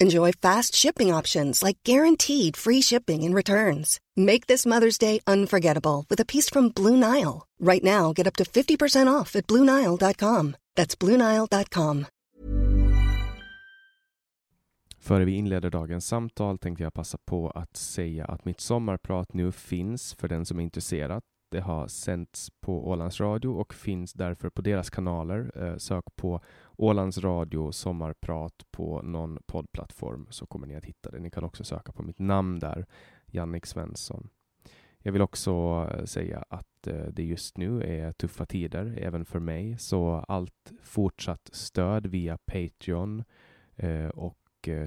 Enjoy fast shipping options like guaranteed free shipping and returns. Make this Mother's Day unforgettable with a piece from Blue Nile. Right now, get up to 50% off at BlueNile.com. That's BlueNile.com. Före vi inleder dagens samtal tänkte jag passa på att säga att mitt sommarprat nu finns för den som är intresserad. Det har sänts på Ålands Radio och finns därför på deras kanaler. Eh, sök på Ålands Radio sommarprat på någon poddplattform så kommer ni att hitta det. Ni kan också söka på mitt namn där, Jannik Svensson. Jag vill också eh, säga att eh, det just nu är tuffa tider även för mig, så allt fortsatt stöd via Patreon eh, och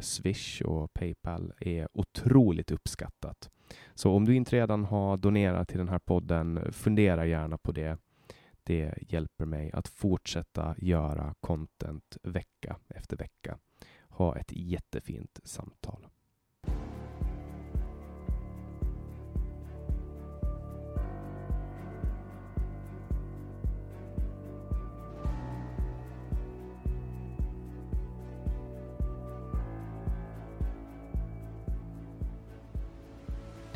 Swish och Paypal är otroligt uppskattat. Så om du inte redan har donerat till den här podden, fundera gärna på det. Det hjälper mig att fortsätta göra content vecka efter vecka. Ha ett jättefint samtal.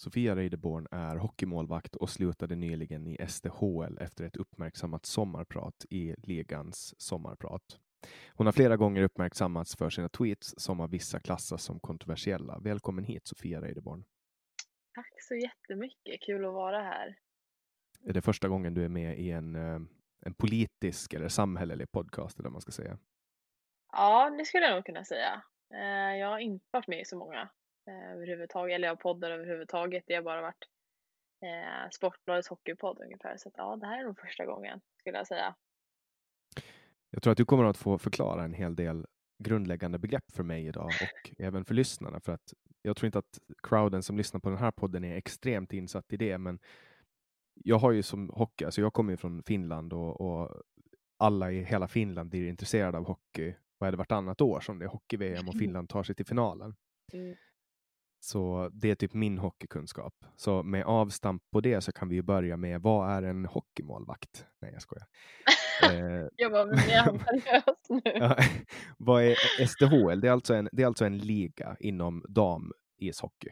Sofia Reideborn är hockeymålvakt och slutade nyligen i SDHL efter ett uppmärksammat sommarprat i ligans sommarprat. Hon har flera gånger uppmärksammats för sina tweets som av vissa klassas som kontroversiella. Välkommen hit Sofia Reideborn. Tack så jättemycket, kul att vara här. Är det första gången du är med i en, eh, en politisk eller samhällelig podcast, eller vad man ska säga? Ja, det skulle jag nog kunna säga. Eh, jag har inte varit med i så många överhuvudtaget, eller jag poddar överhuvudtaget. Det har bara varit eh, Sportbladets hockeypodd ungefär. Så att, ja, det här är nog första gången skulle jag säga. Jag tror att du kommer att få förklara en hel del grundläggande begrepp för mig idag och även för lyssnarna. För att jag tror inte att crowden som lyssnar på den här podden är extremt insatt i det, men jag har ju som hockey, alltså jag kommer ju från Finland och, och alla i hela Finland blir intresserade av hockey. Vad är det vartannat år som det är hockey-VM och Finland tar sig till finalen? Mm. Så det är typ min hockeykunskap. Så med avstamp på det så kan vi ju börja med vad är en hockeymålvakt? Nej, jag skojar. Eh, Jag han seriös nu? ja, vad är SDHL? Det är, alltså en, det är alltså en liga inom dam-ishockey.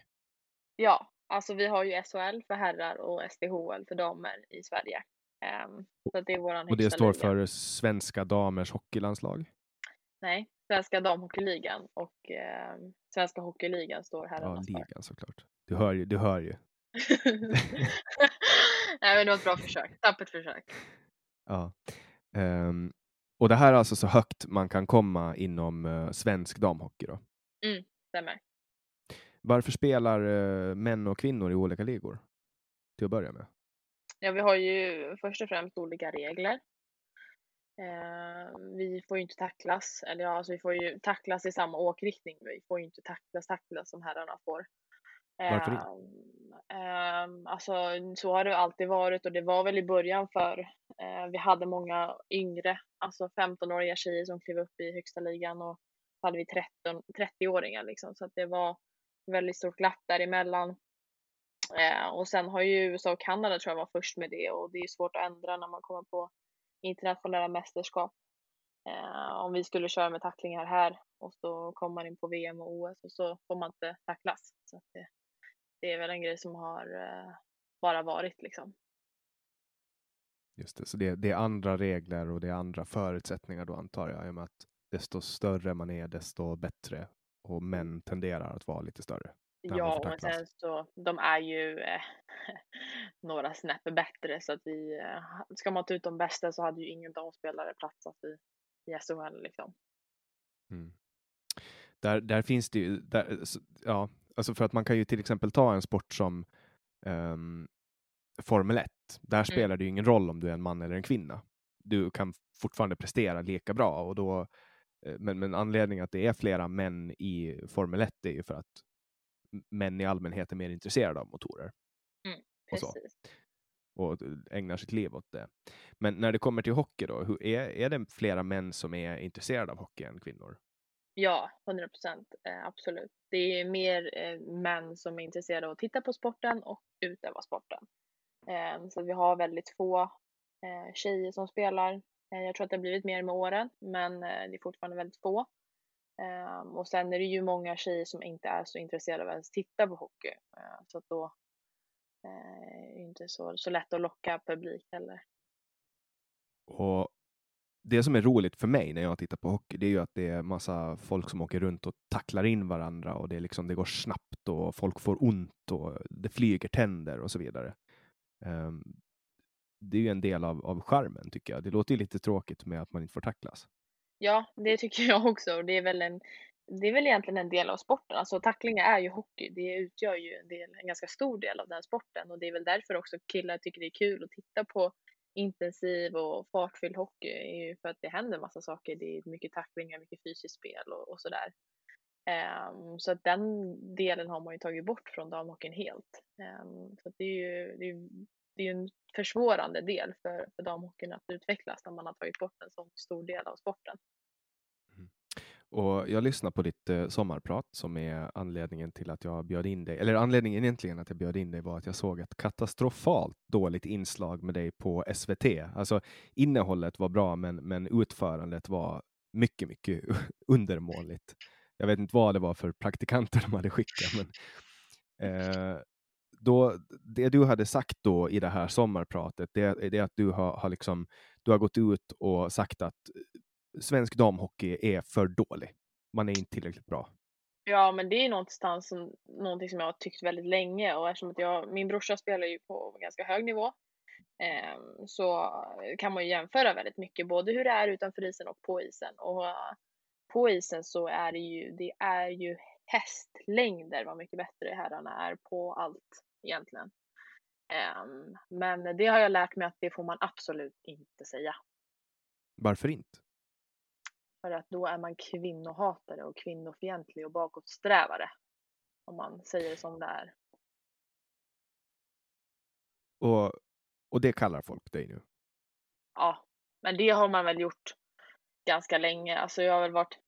Ja, alltså vi har ju SHL för herrar och SDHL för damer i Sverige. Ehm, så det är våran Och det står liga. för Svenska damers hockeylandslag. Nej, Svenska damhockeyligan och eh, Svenska hockeyligan står herrarnas Ja, ligan såklart. Du hör ju. Du hör ju. Nej, men det var ett bra försök. Tappert försök. Ja. Um, och det här är alltså så högt man kan komma inom uh, svensk damhockey då? Mm, stämmer. Varför spelar uh, män och kvinnor i olika ligor? Till att börja med. Ja, vi har ju först och främst olika regler. Eh, vi får ju inte tacklas, eller ja, alltså vi får ju tacklas i samma åkriktning, vi får ju inte tacklas, tacklas som herrarna får. Varför det? Eh, alltså så har det alltid varit och det var väl i början för eh, vi hade många yngre, alltså 15-åriga tjejer som klev upp i högsta ligan och så hade vi 13, 30-åringar liksom, så att det var väldigt stort glapp däremellan. Eh, och sen har ju USA och Kanada tror jag var först med det och det är svårt att ändra när man kommer på internationella mästerskap. Eh, om vi skulle köra med tacklingar här och så kommer man in på VM och OS och så får man inte tacklas. Så det, det, är väl en grej som har eh, bara varit liksom. Just det, så det, det, är andra regler och det är andra förutsättningar då antar jag, i och med att desto större man är, desto bättre och män tenderar att vara lite större. Ja, men sen så, de är ju eh, några snäpp bättre så att vi, eh, ska man ta ut de bästa så hade ju ingen damspelare platsat i, i SHL liksom. Mm. Där, där finns det ju, där, ja, alltså för att man kan ju till exempel ta en sport som um, Formel 1. Där mm. spelar det ju ingen roll om du är en man eller en kvinna. Du kan fortfarande prestera lika bra och då eh, men, men anledningen att det är flera män i Formel 1 är ju för att män i allmänhet är mer intresserade av motorer. Mm, och, så. och ägnar sitt liv åt det. Men när det kommer till hockey då, hur, är, är det flera män som är intresserade av hockey än kvinnor? Ja, 100 procent, eh, absolut. Det är mer eh, män som är intresserade av att titta på sporten och utöva sporten. Eh, så vi har väldigt få eh, tjejer som spelar. Eh, jag tror att det har blivit mer med åren, men eh, det är fortfarande väldigt få. Um, och sen är det ju många tjejer som inte är så intresserade av att ens titta på hockey. Uh, så att då uh, är det inte så, så lätt att locka publik heller. Och det som är roligt för mig när jag tittar på hockey, det är ju att det är massa folk som åker runt och tacklar in varandra och det, är liksom, det går snabbt och folk får ont och det flyger tänder och så vidare. Um, det är ju en del av, av charmen tycker jag. Det låter ju lite tråkigt med att man inte får tacklas. Ja, det tycker jag också. Det är väl en det är väl egentligen en del av sporten. Alltså tacklingar är ju hockey. Det utgör ju en, del, en ganska stor del av den sporten och det är väl därför också killar tycker det är kul att titta på intensiv och fartfylld hockey är ju för att det händer massa saker. Det är mycket tacklingar, mycket fysiskt spel och, och sådär. Um, så att den delen har man ju tagit bort från damhockeyn helt. Um, så det är ju det är, det är en försvårande del för, för damhockeyn att utvecklas när man har tagit bort en så stor del av sporten. Mm. Och jag lyssnar på ditt eh, sommarprat som är anledningen till att jag bjöd in dig. Eller anledningen egentligen att jag bjöd in dig var att jag såg ett katastrofalt dåligt inslag med dig på SVT. Alltså innehållet var bra, men, men utförandet var mycket, mycket undermåligt. Jag vet inte vad det var för praktikanter de hade skickat, men eh, då, det du hade sagt då i det här sommarpratet, det, det är att du har, har, liksom, du har gått ut och sagt att eh, svensk damhockey är för dålig. Man är inte tillräckligt bra. Ja, men det är någonstans som, någonting som jag har tyckt väldigt länge och eftersom att jag, min brorsa spelar ju på ganska hög nivå eh, så kan man ju jämföra väldigt mycket, både hur det är utanför isen och på isen. Och eh, på isen så är det ju, det är ju hästlängder vad mycket bättre herrarna är på allt egentligen. Um, men det har jag lärt mig att det får man absolut inte säga. Varför inte? För att då är man kvinnohatare och kvinnofientlig och bakåtsträvare. Om man säger som det är. Och, och det kallar folk dig nu? Ja, men det har man väl gjort ganska länge. Alltså jag har väl varit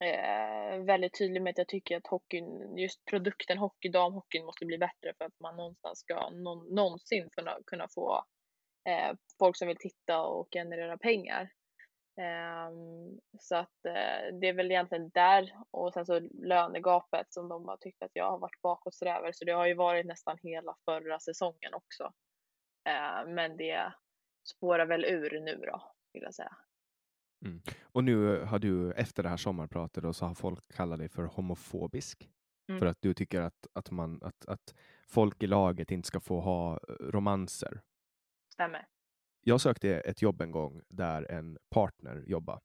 eh, väldigt tydlig med att jag tycker att hockeyn, just produkten hockey, damhockeyn måste bli bättre för att man någonstans ska någon, någonsin kunna, kunna få eh, folk som vill titta och generera pengar. Eh, så att eh, det är väl egentligen där och sen så lönegapet som de har tyckt att jag har varit bakåtsträvare så det har ju varit nästan hela förra säsongen också. Ehm, men det spårar väl ur nu då, vill jag säga. Mm. Och nu har du efter det här sommarpratet då, så har folk kallat dig för homofobisk. Mm. För att du tycker att, att, man, att, att folk i laget inte ska få ha eh, romanser. Stämmer. Jag sökte ett jobb en gång där en partner jobbade.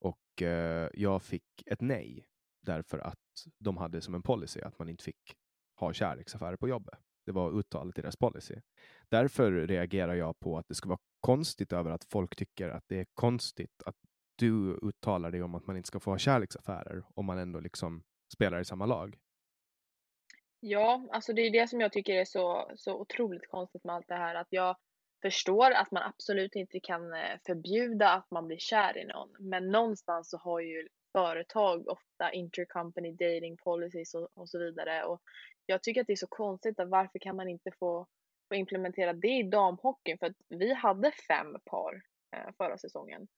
Och eh, jag fick ett nej därför att de hade som en policy att man inte fick ha kärleksaffärer på jobbet. Det var uttalat i deras policy. Därför reagerar jag på att det ska vara konstigt över att folk tycker att det är konstigt att du uttalar dig om att man inte ska få ha kärleksaffärer om man ändå liksom spelar i samma lag. Ja, alltså det är det som jag tycker är så, så otroligt konstigt med allt det här. Att jag förstår att man absolut inte kan eh, förbjuda att man blir kär i någon. Men någonstans så har ju företag ofta intercompany dating policies och, och så vidare. Och jag tycker att det är så konstigt att varför kan man inte få, få implementera det i damhockeyn? För att vi hade fem par eh, förra säsongen.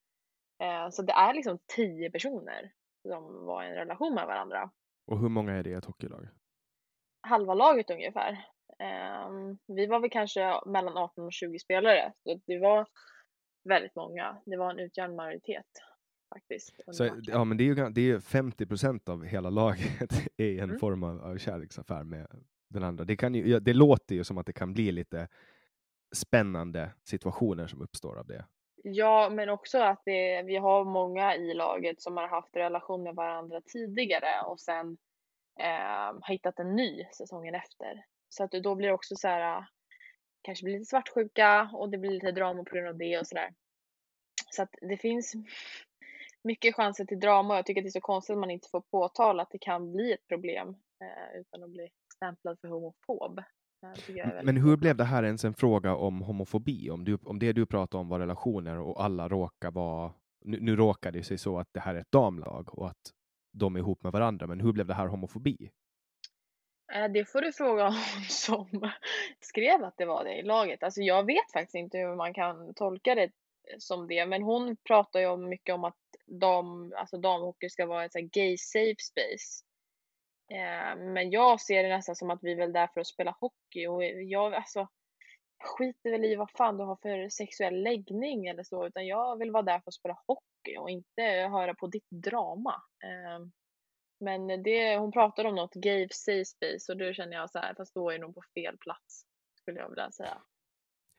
Eh, så det är liksom tio personer som var i en relation med varandra. Och hur många är det i ett hockeylag? Halva laget ungefär. Um, vi var väl kanske mellan 18 och 20 spelare. Så det var väldigt många. Det var en utgörande majoritet faktiskt. Så, ja, men det är ju det är ju 50 procent av hela laget är en Mm. form av, av kärleksaffär med den andra. Det, kan ju, ja, det låter ju som att det kan bli lite spännande situationer som uppstår av det. Ja, men också att det, vi har många i laget som har haft relation med varandra tidigare och sen eh, har hittat en ny säsongen efter. Så att då blir det också så här, äh, kanske blir lite svartsjuka och det blir lite drama på grund av det och sådär. Så att det finns mycket chanser till drama och jag tycker att det är så konstigt att man inte får påtala att det kan bli ett problem eh, utan att bli stämplad för homofob. Eh, Men hur blev det här ens en fråga om homofobi? Om, du, om det du pratade om var relationer och alla råkar vara... Nu, nu råkar det sig så att det här är ett damlag och att de är ihop med varandra, men hur blev det här homofobi? Eh, Det får du fråga hon som skrev att det var det i laget. Alltså jag vet faktiskt inte hur man kan tolka det som det, men hon pratar ju om mycket om att dam, alltså damhockey ska vara ett gay safe space. Eh, Men jag ser det nästan som att vi är väl där för att spela hockey och jag alltså skiter väl i vad fan du har för sexuell läggning eller så, utan jag vill vara där för att spela hockey och inte höra på ditt drama. Eh, Men det, hon pratade om något gay safe space och då känner jag så här, fast då är nog på fel plats, skulle jag vilja säga.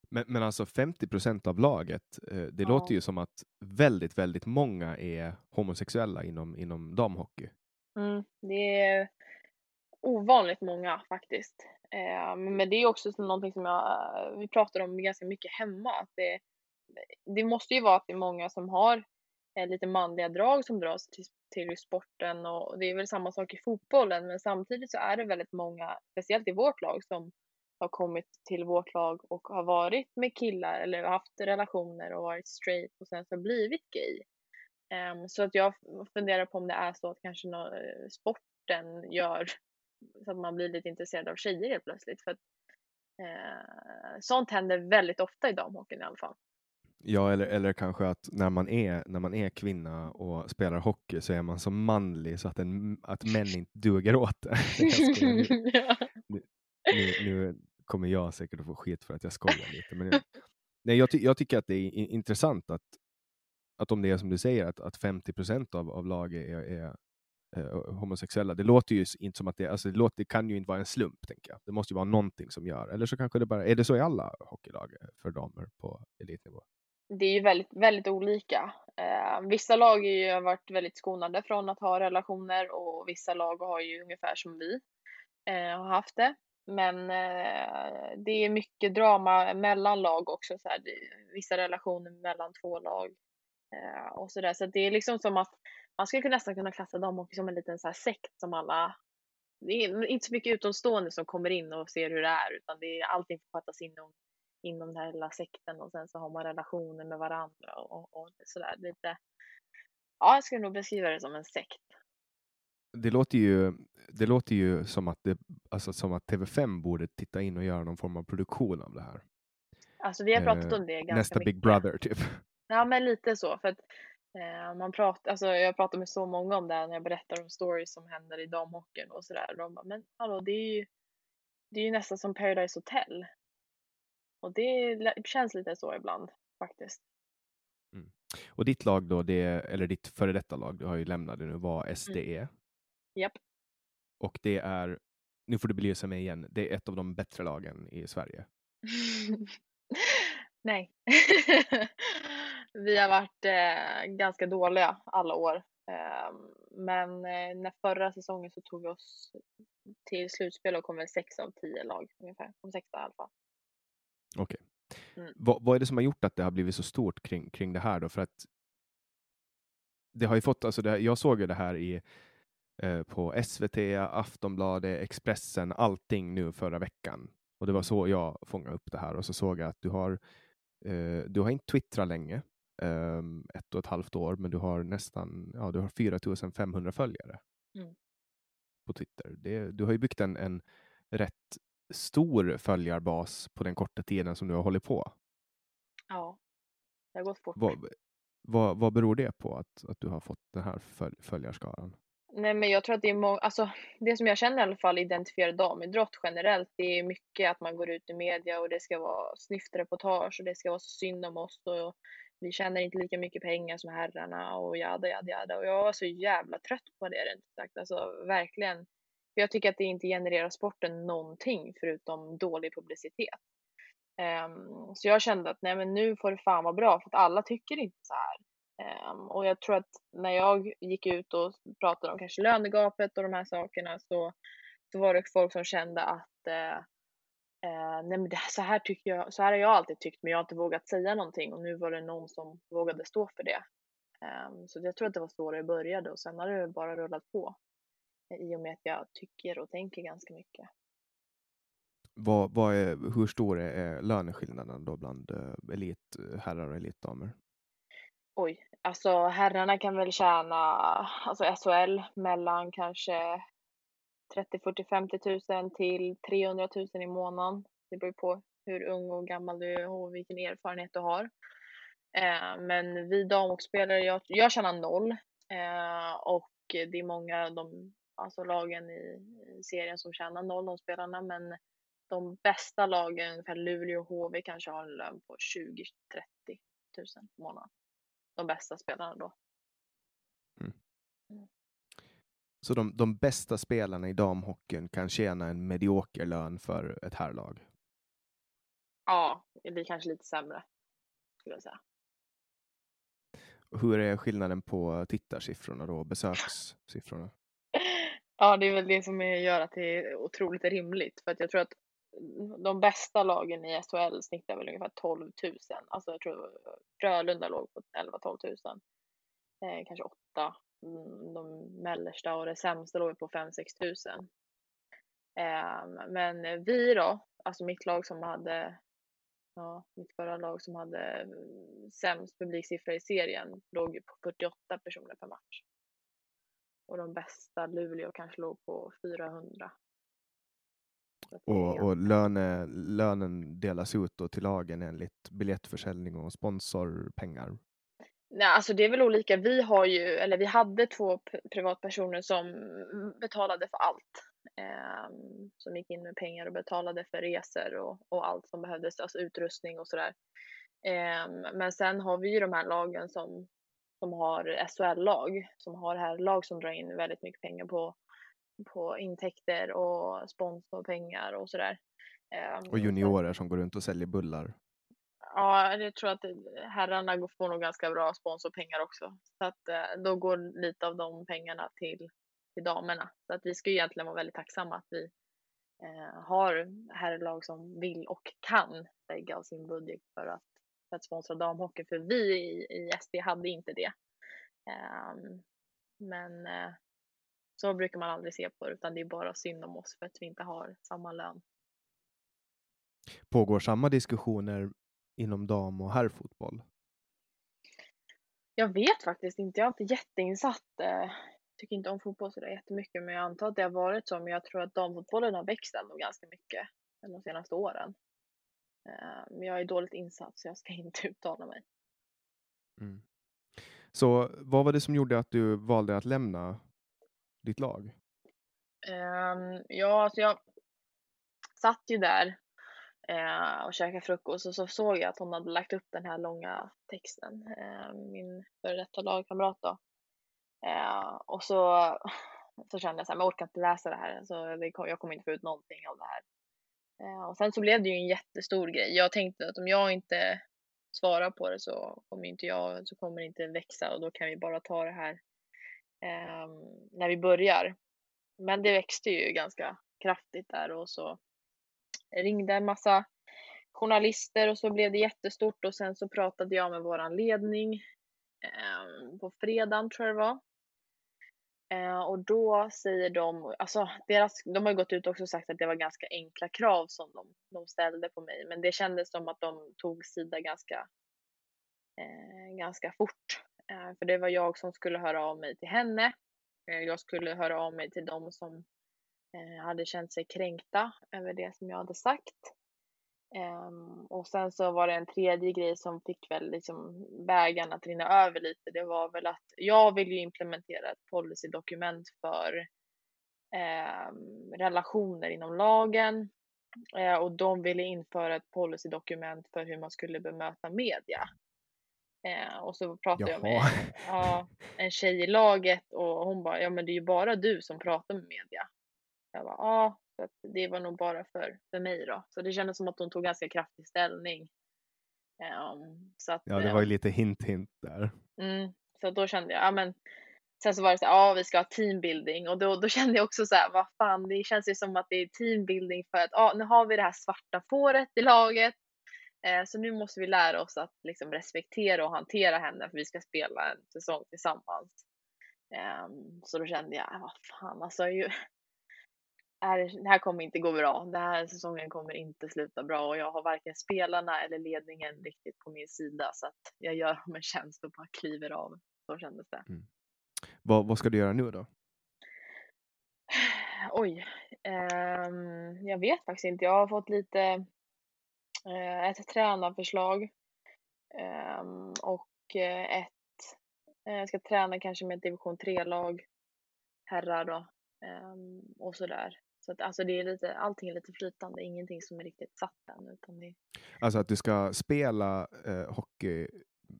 Men, men alltså 50 procent av laget, eh, det Ja. låter ju som att väldigt, väldigt många är homosexuella inom, inom damhockey. Mm, det är ovanligt många faktiskt. Eh, men det är också någonting som jag, eh, vi pratar om ganska mycket hemma. Att det, det måste ju vara att det är många som har eh, lite manliga drag som dras till, till sporten och det är väl samma sak i fotbollen men samtidigt så är det väldigt många, speciellt i vårt lag, som har kommit till vårt lag och har varit med killar eller haft relationer och varit straight och sen så blivit gay. Ehm, så att jag funderar på om det är så att kanske nå, sporten gör så att man blir lite intresserad av tjejer helt plötsligt. För att, eh, sånt händer väldigt ofta i damhockeyn i alla fall. Ja, eller, eller kanske att när man, är, när man är kvinna och spelar hockey så är man så manlig så att, en, att män inte duger åt det. Nu, nu, nu kommer jag säkert att få skit för att jag skojar lite. Men jag, nej, jag, ty, jag tycker att det är intressant att, att om det är som du säger, att, att 50 procent av, av laget är, är eh, är, homosexuella. Det låter ju inte som att det, alltså det, låter, det kan ju inte vara en slump, tänker jag. Det måste ju vara någonting som gör. Eller så kanske det bara, är det så i alla hockeylag eh, för damer på elitnivå? det är ju väldigt, väldigt olika. Eh, vissa lag har ju varit väldigt skonade från att ha relationer och vissa lag har ju ungefär som vi eh, har haft det. Men eh, det är mycket drama mellan lag också, så här, vissa relationer mellan två lag och sådär. Så det är liksom som att man skulle nästan kunna klassa damhockey som en liten så här sekt som alla det är inte så mycket utomstående som kommer in och ser hur det är utan det är allting får skötas inom inom den här lilla sekten och sen så har man relationer med varandra och, och sådär lite. Ja, jag skulle nog beskriva det som en sekt. Det låter ju, det låter ju som, att det, alltså, som att TV5 borde titta in och göra någon form av produktion av det här. Alltså vi har pratat Eh, om det ganska Nästa mycket. Big Brother, typ. Ja, men lite så för att eh, man pratar, alltså jag pratar med så många om det här när jag berättar om stories som händer i damhockeyn och sådär. De bara, men hallå, det är ju, det är ju nästan som Paradise Hotel. Och det känns lite så ibland faktiskt. Mm. Och ditt lag då, det, eller ditt före detta lag, du har ju lämnat det nu, var SDE. Mm. Japp. Och det är, nu får du belysa mig igen, det är ett av de bättre lagen i Sverige. Nej. vi har varit eh, ganska dåliga alla år. Eh, men eh, när förra säsongen så tog vi oss till slutspel och kom väl sex av tio lag ungefär. Kom sexa i alla fall. Okej. Mm. Vad, vad är det som har gjort att det har blivit så stort kring, kring det här då? För att det har ju fått, alltså det, jag såg ju det här i, eh, på SVT, Aftonbladet, Expressen, allting nu förra veckan. Och det var så jag fångade upp det här och så såg jag att du har, eh, du har inte twittrat länge, eh, ett och ett halvt år, men du har nästan, ja du har 4500 följare Mm. på Twitter. Det, du har ju byggt en, en rätt stor följarbas på den korta tiden som du har hållit på. Ja, det har gått fort. Vad, vad, vad beror det på att, att du har fått den här följ, följarskaran? Nej, men jag tror att det är många, alltså det som jag känner i alla fall identifierar damidrott generellt, det är mycket att man går ut i media och det ska vara snyftreportage och det ska vara så synd om oss och vi tjänar inte lika mycket pengar som herrarna och jada, jada, jada. Och jag var så jävla trött på det rent sagt. Alltså verkligen. För jag tycker att det inte genererar sporten någonting förutom dålig publicitet. Um, så jag kände att nej men nu får det fan vara bra för att alla tycker inte så här. Um, och jag tror att när jag gick ut och pratade om kanske lönegapet och de här sakerna så, så var det folk som kände att uh, eh, nej men det, så här tycker jag, så här har jag alltid tyckt men jag har inte vågat säga någonting och nu var det någon som vågade stå för det. Ehm, så jag tror att det var så det började och sen har det bara rullat på. eh, I och med att jag tycker och tänker ganska mycket. Vad, vad är, hur stor är, löneskillnaden då bland uh, elitherrar och elitdamer? Oj, alltså herrarna kan väl tjäna, alltså SHL mellan kanske 30, 40, 50 tusen till 300 000 i månaden. Det beror på hur ung och gammal du är och vilken erfarenhet du har. Eh, men vi damhockeyspelare, jag, jag tjänar noll eh, och det är många av de alltså lagen i, i serien som tjänar noll, de spelarna, men de bästa lagen, ungefär Luleå och HV, kanske har en lön på 20-30 tusen i månaden. De bästa spelarna då. Mm. Så de, de bästa spelarna i damhockeyn kan tjäna en medioker lön för ett herrlag? Ja, det blir kanske lite sämre, skulle jag säga. Hur är skillnaden på tittarsiffrorna då, besökssiffrorna? Ja, det är väl det som gör att det är otroligt rimligt. För att jag tror att de bästa lagen i SHL snittar väl ungefär 12 000. Alltså jag tror Frölunda låg på 11-12 000. Eh, kanske 8. Mm, de mellersta och det sämsta låg på 5-6 000. Eh, men vi då, alltså mitt lag som hade, ja, mitt förra lag som hade mm, sämst publiksiffra i serien låg ju på 48 personer per match. Och de bästa, Luleå, kanske låg på 400. Så att det är Och, och löne, lönen delas ut då till lagen enligt biljettförsäljning och sponsorpengar? Nej, alltså det är väl olika. Vi har ju, eller vi hade två privatpersoner som betalade för allt. Ehm, som gick in med pengar och betalade för resor och, och allt som behövdes, alltså utrustning och sådär. Ehm, men sen har vi ju de här lagen som, som har SHL-lag, som har här lag som drar in väldigt mycket pengar på, på intäkter och sponsorpengar och sådär. Ehm, Och juniorer som går runt och säljer bullar? Ja, jag tror att herrarna får nog ganska bra sponsorpengar också. Så att eh, då går lite av de pengarna till, till damerna. Så att vi ska ju egentligen vara väldigt tacksamma att vi eh, har herrlag som vill och kan lägga av sin budget för att, för att sponsra damhockey. För vi i, i SD hade inte det. Eh, men eh, så brukar man aldrig se på det, utan det är bara synd om oss för att vi inte har samma lön. Pågår samma diskussioner inom dam och herrfotboll? Jag vet faktiskt inte. Jag är inte jätteinsatt. Eh, tycker inte om fotboll så där jättemycket, men jag antar att det har varit så. Men jag tror att damfotbollen har växt ändå ganska mycket de senaste åren. Eh, men jag är dåligt insatt så jag ska inte uttala mig. Mm. Så vad var det som gjorde att du valde att lämna ditt lag? Ehm, ja, alltså jag satt ju där eh, och käkade frukost och så såg jag att hon hade lagt upp den här långa texten, eh, min före detta lagkamrat då. Eh, och så, så kände jag så här, men jag orkar inte läsa det här, så det, jag kommer inte få ut någonting av det här. Eh, och sen så blev det ju en jättestor grej. Jag tänkte att om jag inte svarar på det så kommer inte jag, så kommer det inte växa och då kan vi bara ta det här eh, när vi börjar. Men det växte ju ganska kraftigt där och så ringde en massa journalister och så blev det jättestort och sen så pratade jag med våran ledning eh, på fredagen tror jag det var. Eh, och då säger de, alltså deras, de har ju gått ut och också sagt att det var ganska enkla krav som de, de ställde på mig, men det kändes som att de tog sida ganska, eh, ganska fort. Eh, för det var jag som skulle höra av mig till henne. Eh, jag skulle höra av mig till dem som hade känt sig kränkta över det som jag hade sagt. Um, och sen så var det en tredje grej som fick väl liksom bägaren att rinna över lite. Det var väl att jag vill ju implementera ett policydokument för um, relationer inom lagen uh, och de ville införa ett policydokument för hur man skulle bemöta media. Uh, och så pratade Jaha. jag med uh, en tjej i laget och hon bara, ja men det är ju bara du som pratar med media. Jag bara, ja så att det var nog bara för, för mig då. Så det kändes som att hon tog ganska kraftig ställning. Um, så att, ja, det var ju lite hint hint där. Mm, så då kände jag, ja men Sen så var det så här, ja vi ska ha teambuilding och då, då kände jag också så här, vad fan det känns ju som att det är teambuilding för att ja, nu har vi det här svarta fåret i laget. Eh, så nu måste vi lära oss att liksom respektera och hantera henne för vi ska spela en säsong tillsammans. Eh, så då kände jag, vad fan alltså ju, är, det här kommer inte gå bra. Den här säsongen kommer inte sluta bra och jag har varken spelarna eller ledningen riktigt på min sida så att jag gör dem en tjänst och bara kliver av. Så kändes det. Mm. Vad, vad ska du göra nu då? Oj, um, jag vet faktiskt inte. Jag har fått lite uh, ett tränarförslag um, och uh, ett, uh, jag ska träna kanske med ett division 3-lag, herrar då um, och sådär. Så att alltså det är lite, allting är lite flytande, ingenting som är riktigt satt än. Utan det... Alltså att du ska spela eh, hockey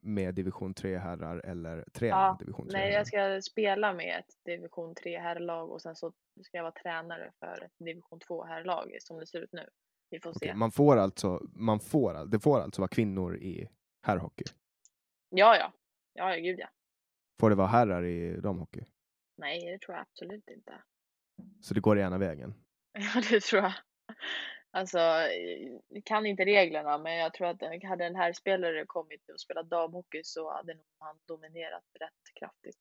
med division 3 herrar eller träna ja, division 3 Nej, jag ska spela med ett division 3 herrlag och sen så ska jag vara tränare för ett division 2 herrlag som det ser ut nu. Vi får okay, se. Man får alltså, man får, det får alltså vara kvinnor i herrhockey? Ja, ja. Ja, gud ja. Får det vara herrar i damhockey? Nej, det tror jag absolut inte. Så det går ena vägen? Ja, det tror jag. Alltså, jag kan inte reglerna, men jag tror att hade den här spelaren kommit och spelat damhockey så hade nog han dominerat rätt kraftigt.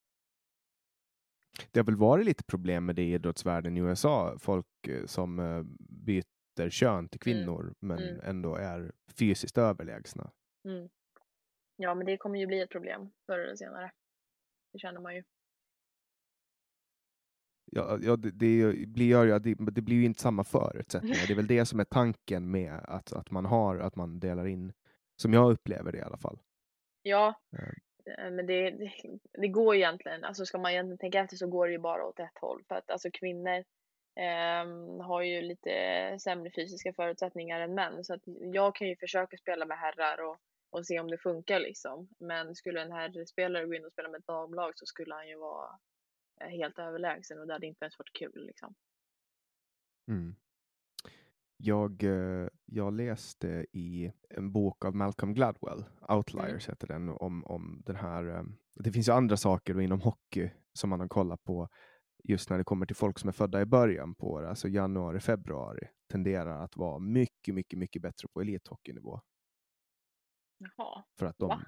Det har väl varit lite problem med det i idrottsvärlden i USA, folk eh, som eh, byter kön till mm. kvinnor mm. men mm. ändå är fysiskt överlägsna. Mm. Ja, men det kommer ju bli ett problem förr eller senare. Det känner man ju ja, ja, det, blir, ja, det, det blir ju inte samma förutsättningar. Det är väl det som är tanken med att, att man har, att man delar in, som jag upplever det i alla fall. Ja, eh, men det, det, det går egentligen, alltså ska man egentligen tänka efter så går det ju bara åt ett håll. För att alltså kvinnor eh, har ju lite sämre fysiska förutsättningar än män. Så att jag kan ju försöka spela med herrar och, och se om det funkar liksom. Men skulle en herrspelare gå in och spela med ett damlag så skulle han ju vara helt överlägsen och det hade inte ens varit kul. Liksom. Mm. Jag, eh, jag läste i en bok av Malcolm Gladwell, Outliers mm. heter den, om, om den här. Eh, det finns ju andra saker inom hockey som man har kollat på just när det kommer till folk som är födda i början på det, alltså januari, februari, tenderar att vara mycket, mycket, mycket bättre på elithockeynivå. Jaha. För att de, Va?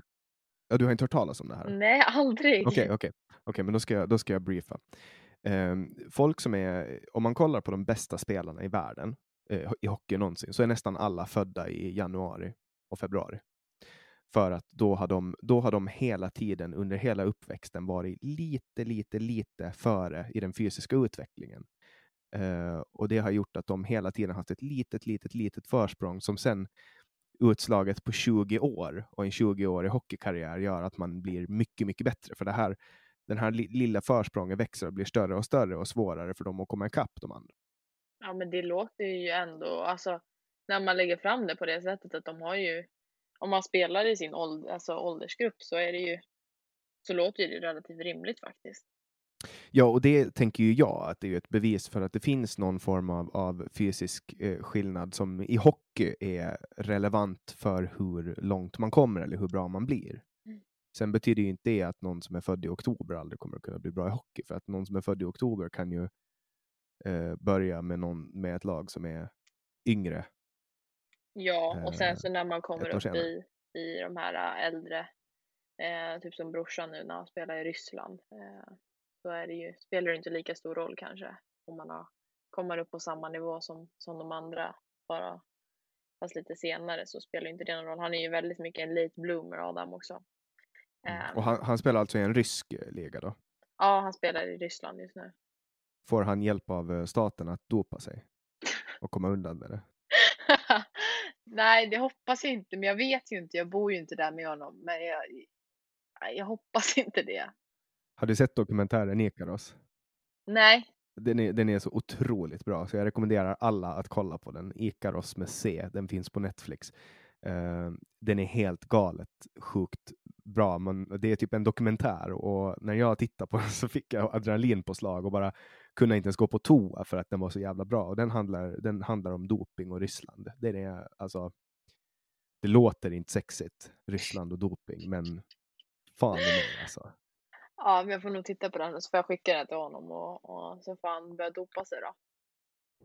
Ja, du har inte hört talas om det här? Nej, aldrig. Okej, okay, okay. okay, men då ska, jag, då ska jag briefa. Um, folk som är, om man kollar på de bästa spelarna i världen uh, i hockey någonsin, så är nästan alla födda i januari och februari. För att då har, de, då har de hela tiden under hela uppväxten varit lite, lite, lite före i den fysiska utvecklingen. Uh, och det har gjort att de hela tiden haft ett litet, litet, litet försprång som sen utslaget på 20 år och en 20-årig hockeykarriär gör att man blir mycket, mycket bättre. För det här, den här lilla försprånget växer och blir större och större och svårare för dem att komma ikapp de andra. Ja, men det låter ju ändå, alltså när man lägger fram det på det sättet att de har ju, om man spelar i sin åld, alltså åldersgrupp så är det ju, så låter det relativt rimligt faktiskt. Ja, och det tänker ju jag att det är ett bevis för att det finns någon form av, av fysisk eh, skillnad som i hockey är relevant för hur långt man kommer eller hur bra man blir. Mm. Sen betyder ju inte det att någon som är född i oktober aldrig kommer att kunna bli bra i hockey, för att någon som är född i oktober kan ju eh, börja med, någon, med ett lag som är yngre. Ja, och Eh, sen så när man kommer upp senare. i, i de här äh, äldre, eh, typ som brorsan nu när han spelar i Ryssland, eh, så är det ju, spelar det inte lika stor roll kanske om man har, kommer upp på samma nivå som, som de andra, bara fast lite senare så spelar inte det någon roll. Han är ju väldigt mycket en late bloomer Adam också. Och han, han spelar alltså i en rysk eh, liga då? Ja, han spelar i Ryssland just nu. Får han hjälp av eh, staten att dopa sig och komma undan med det? Nej, det hoppas jag inte, men jag vet ju inte. Jag bor ju inte där med honom, men jag, jag hoppas inte det. Har du sett dokumentären Ikaros? Nej, Den är, den är så otroligt bra, så jag rekommenderar alla att kolla på den. Ikaros med C, den finns på Netflix. Eh, den är helt galet sjukt bra. Man, det är typ en dokumentär och när jag tittade på den så fick jag adrenalinpåslag och bara kunde inte ens gå på toa för att den var så jävla bra. Och den handlar, den handlar om doping och Ryssland. Det, är, alltså, det låter inte sexigt, Ryssland och doping, men fan i mig alltså. Ja, men jag får nog titta på den och så får jag skicka den till honom och, och så får han börja dopa sig då.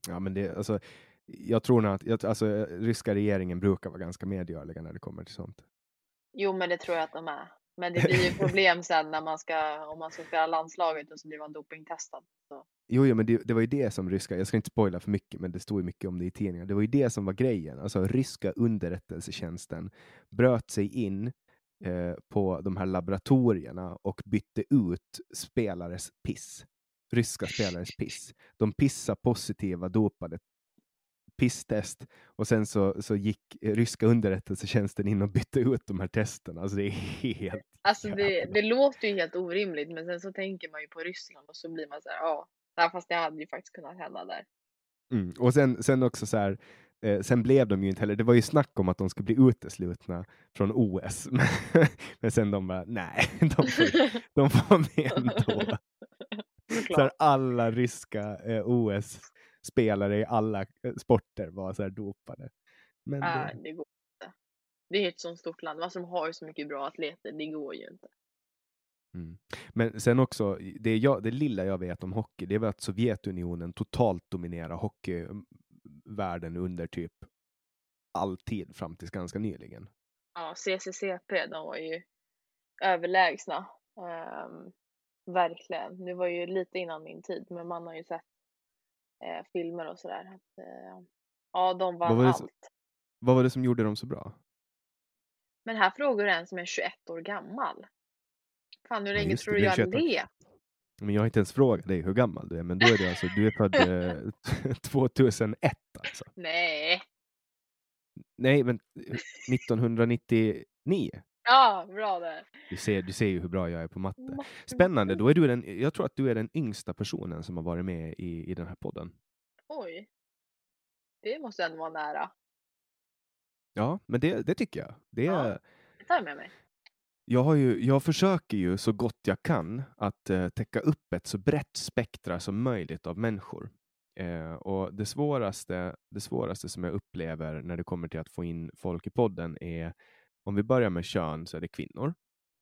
Ja, men det, alltså, jag tror nog att alltså, ryska regeringen brukar vara ganska medgörliga när det kommer till sånt. Jo, men det tror jag att de är. Men det blir ju problem sen när man ska, om man ska spela landslaget och så blir man dopingtestad. Så. Jo, jo men det, det var ju det som ryska, jag ska inte spoila för mycket, men det stod ju mycket om det i tidningen. Det var ju det som var grejen. Alltså ryska underrättelsetjänsten bröt sig in eh, på de här laboratorierna och bytte ut spelares piss. Ryska spelares piss. De pissar positiva dopade pisstest och sen så, så gick eh, ryska underrättelsetjänsten in och bytte ut de här testerna. Alltså det är helt Alltså det, det låter ju helt orimligt, men sen så tänker man ju på Ryssland och så blir man så här, ja, ja, fast det hade ju faktiskt kunnat hända där. Mm. Och sen, sen också så här, eh, sen blev de ju inte heller, det var ju snack om att de skulle bli uteslutna från OS, men, men sen de bara, nej, de får, de får med ändå. Så här, alla ryska eh, OS-spelare i alla eh, sporter var så här dopade. Men Nej, det, det går inte. Det är ett sånt stort land. Vad som har ju så mycket bra atleter, det går ju inte. mm. men sen också, det, jag, det lilla jag vet om hockey, det är väl att Sovjetunionen totalt dominerar hockeyvärlden under typ alltid fram tills ganska nyligen. Ja, CCCP, de var ju överlägsna. Ehm, verkligen. Det var ju lite innan min tid, men man har ju sett eh, filmer och sådär. Att, eh, ja, de vann Vad var allt. som- Vad var det som gjorde dem så bra? Men här frågar du en som är 21 år gammal. Fan, hur Ja, länge just tror du jag är har 21 år. levt? Men jag har inte ens frågat dig hur gammal du är, men då är du alltså, du är född eh, 2001 alltså. Nej. Nej, men eh, 1999. Ja, bra där. Du ser, du ser ju hur bra jag är på matte. Spännande, då är du den, jag tror att du är den yngsta personen som har varit med i, i den här podden. Oj. Det måste ändå vara nära. Ja, men det, det tycker jag. Det Ja. Det tar jag med mig. Jag, har ju, jag försöker ju så gott jag kan att eh, täcka upp ett så brett spektra som möjligt av människor. Eh, och det svåraste, det svåraste som jag upplever när det kommer till att få in folk i podden är, om vi börjar med kön så är det kvinnor.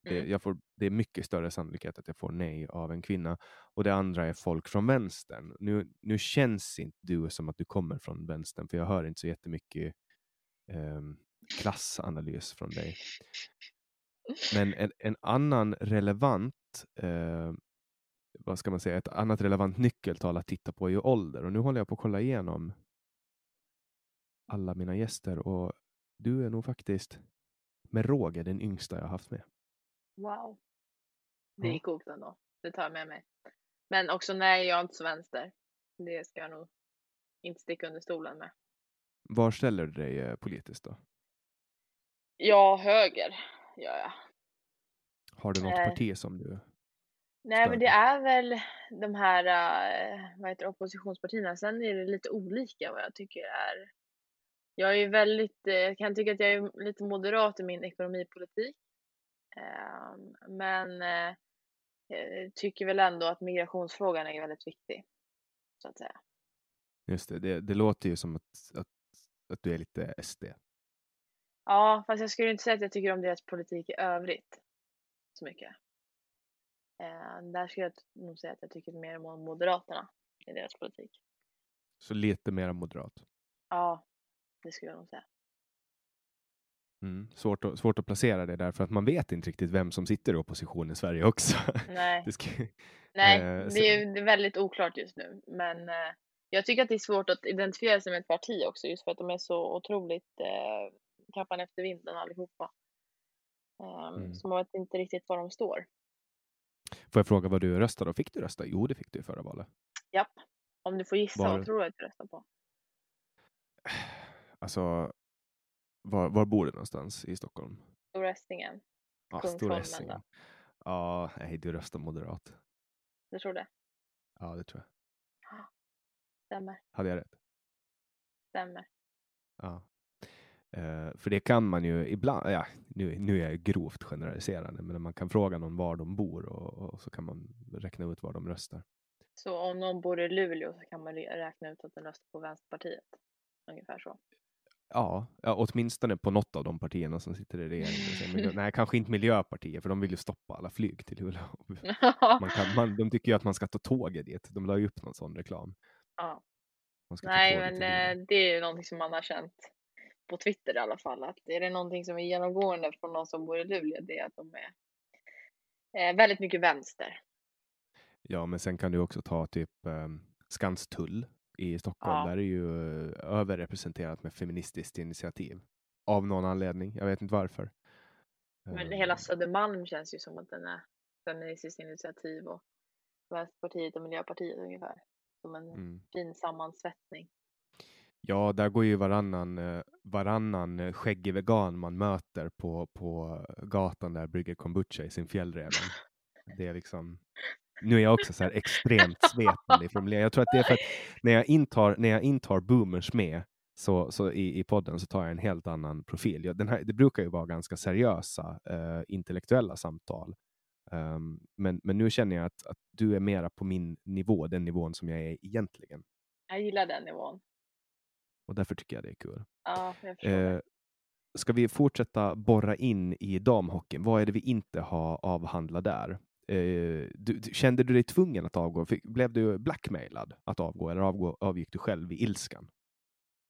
Det, Mm. jag får, det är mycket större sannolikhet att jag får nej av en kvinna. Och det andra är folk från vänstern. Nu, nu känns inte du som att du kommer från vänstern, för jag hör inte så jättemycket um, klassanalys från dig. Men en, en annan relevant, eh, vad ska man säga, ett annat relevant nyckeltal att titta på är ju ålder. Och nu håller jag på att kolla igenom alla mina gäster och du är nog faktiskt med råge den yngsta jag haft med. Wow. Det Ja. är coolt ändå. Det tar jag med mig. Men också nej, jag är inte så vänster. Det ska jag nog inte sticka under stolen med. Var ställer du dig eh, politiskt då? Ja, höger gör jag. Har du något Eh, parti som du... Nej, men det är väl de här eh, vad heter oppositionspartierna. Sen är det lite olika vad jag tycker är Jag är väldigt, eh, jag kan tycka att jag är lite moderat i min ekonomipolitik. Ehm, men eh, tycker väl ändå att migrationsfrågan är väldigt viktig. Så att säga. Just det, det, det låter ju som att, att, att du är lite SD. Ja, fast jag skulle inte säga att jag tycker om deras politik i övrigt så mycket. Eh, där skulle jag nog säga att jag tycker mer om Moderaterna i deras politik. Så lite mer moderat. Ja, det skulle jag nog säga. Mm. Svårt, att, svårt att placera det där för att man vet inte riktigt vem som sitter i opposition i Sverige också. Nej, Det ska, Nej eh, det är ju väldigt oklart just nu. Men eh, jag tycker att det är svårt att identifiera sig med ett parti också just för att de är så otroligt eh, kappan efter vinden allihopa. Um, Mm. Så man vet inte riktigt var de står. Får jag fråga vad du röstade? Fick du rösta? Jo, det fick du i förra valet. Japp. Om du får gissa, Var- vad tror du att du röstar på? Alltså, var, var bor du någonstans i Stockholm? Stora Essingen. Ja, Stora? Essingen. Ja, nej, du röstar moderat. Du tror det? Ja, det tror jag. Stämmer. Hade jag rätt? Stämmer. Ja. Eh, för det kan man ju ibland, ja, nu, nu är jag grovt generaliserande, men man kan fråga någon var de bor och, och så kan man räkna ut var de röstar. Så om någon bor i Luleå så kan man räkna ut att den röstar på Vänsterpartiet. Ungefär så. Ja, ja, åtminstone på något av de partierna som sitter i regeringen. Nej, kanske inte Miljöpartiet, för de vill ju stoppa alla flyg till Luleå. Man kan, man, de tycker ju att man ska ta tåget dit. De la ju upp någon sån reklam. ja. Nej, men eh, det är ju någonting som man har känt på Twitter i alla fall. Att är det någonting som är genomgående från någon som bor i Luleå, det är att de är eh, väldigt mycket vänster. Ja, men sen kan du också ta typ um, Skanstull i Stockholm. Ja. Där är ju eh, överrepresenterat med feministiskt initiativ. Av någon anledning. Jag vet inte varför. Men Eh, hela Södermalm känns ju som att den är Feministiskt initiativ och Vänsterpartiet och Miljöpartiet ungefär. Som en mm. fin sammansvettning. Ja, där går ju varannan, eh, varannan eh, skäggig vegan man möter på, på eh, gatan där brygger kombucha i sin fjällräven. Det är liksom, nu är jag också så här extremt svepande i formuleringen. Jag tror att det är för att när jag intar, när jag intar boomers med så, så i, i podden så tar jag en helt annan profil. Jag, den här, det brukar ju vara ganska seriösa uh, intellektuella samtal. Um, men, men nu känner jag att, att du är mera på min nivå, den nivån som jag är egentligen. Jag gillar den nivån. Och därför tycker jag det är kul. Ja, jag. Eh, ska vi fortsätta borra in i damhockeyn? Vad är det vi inte har avhandlat där? Eh, du, du, kände du dig tvungen att avgå? Fick, blev du blackmailad att avgå eller avgå, avgick du själv i ilskan?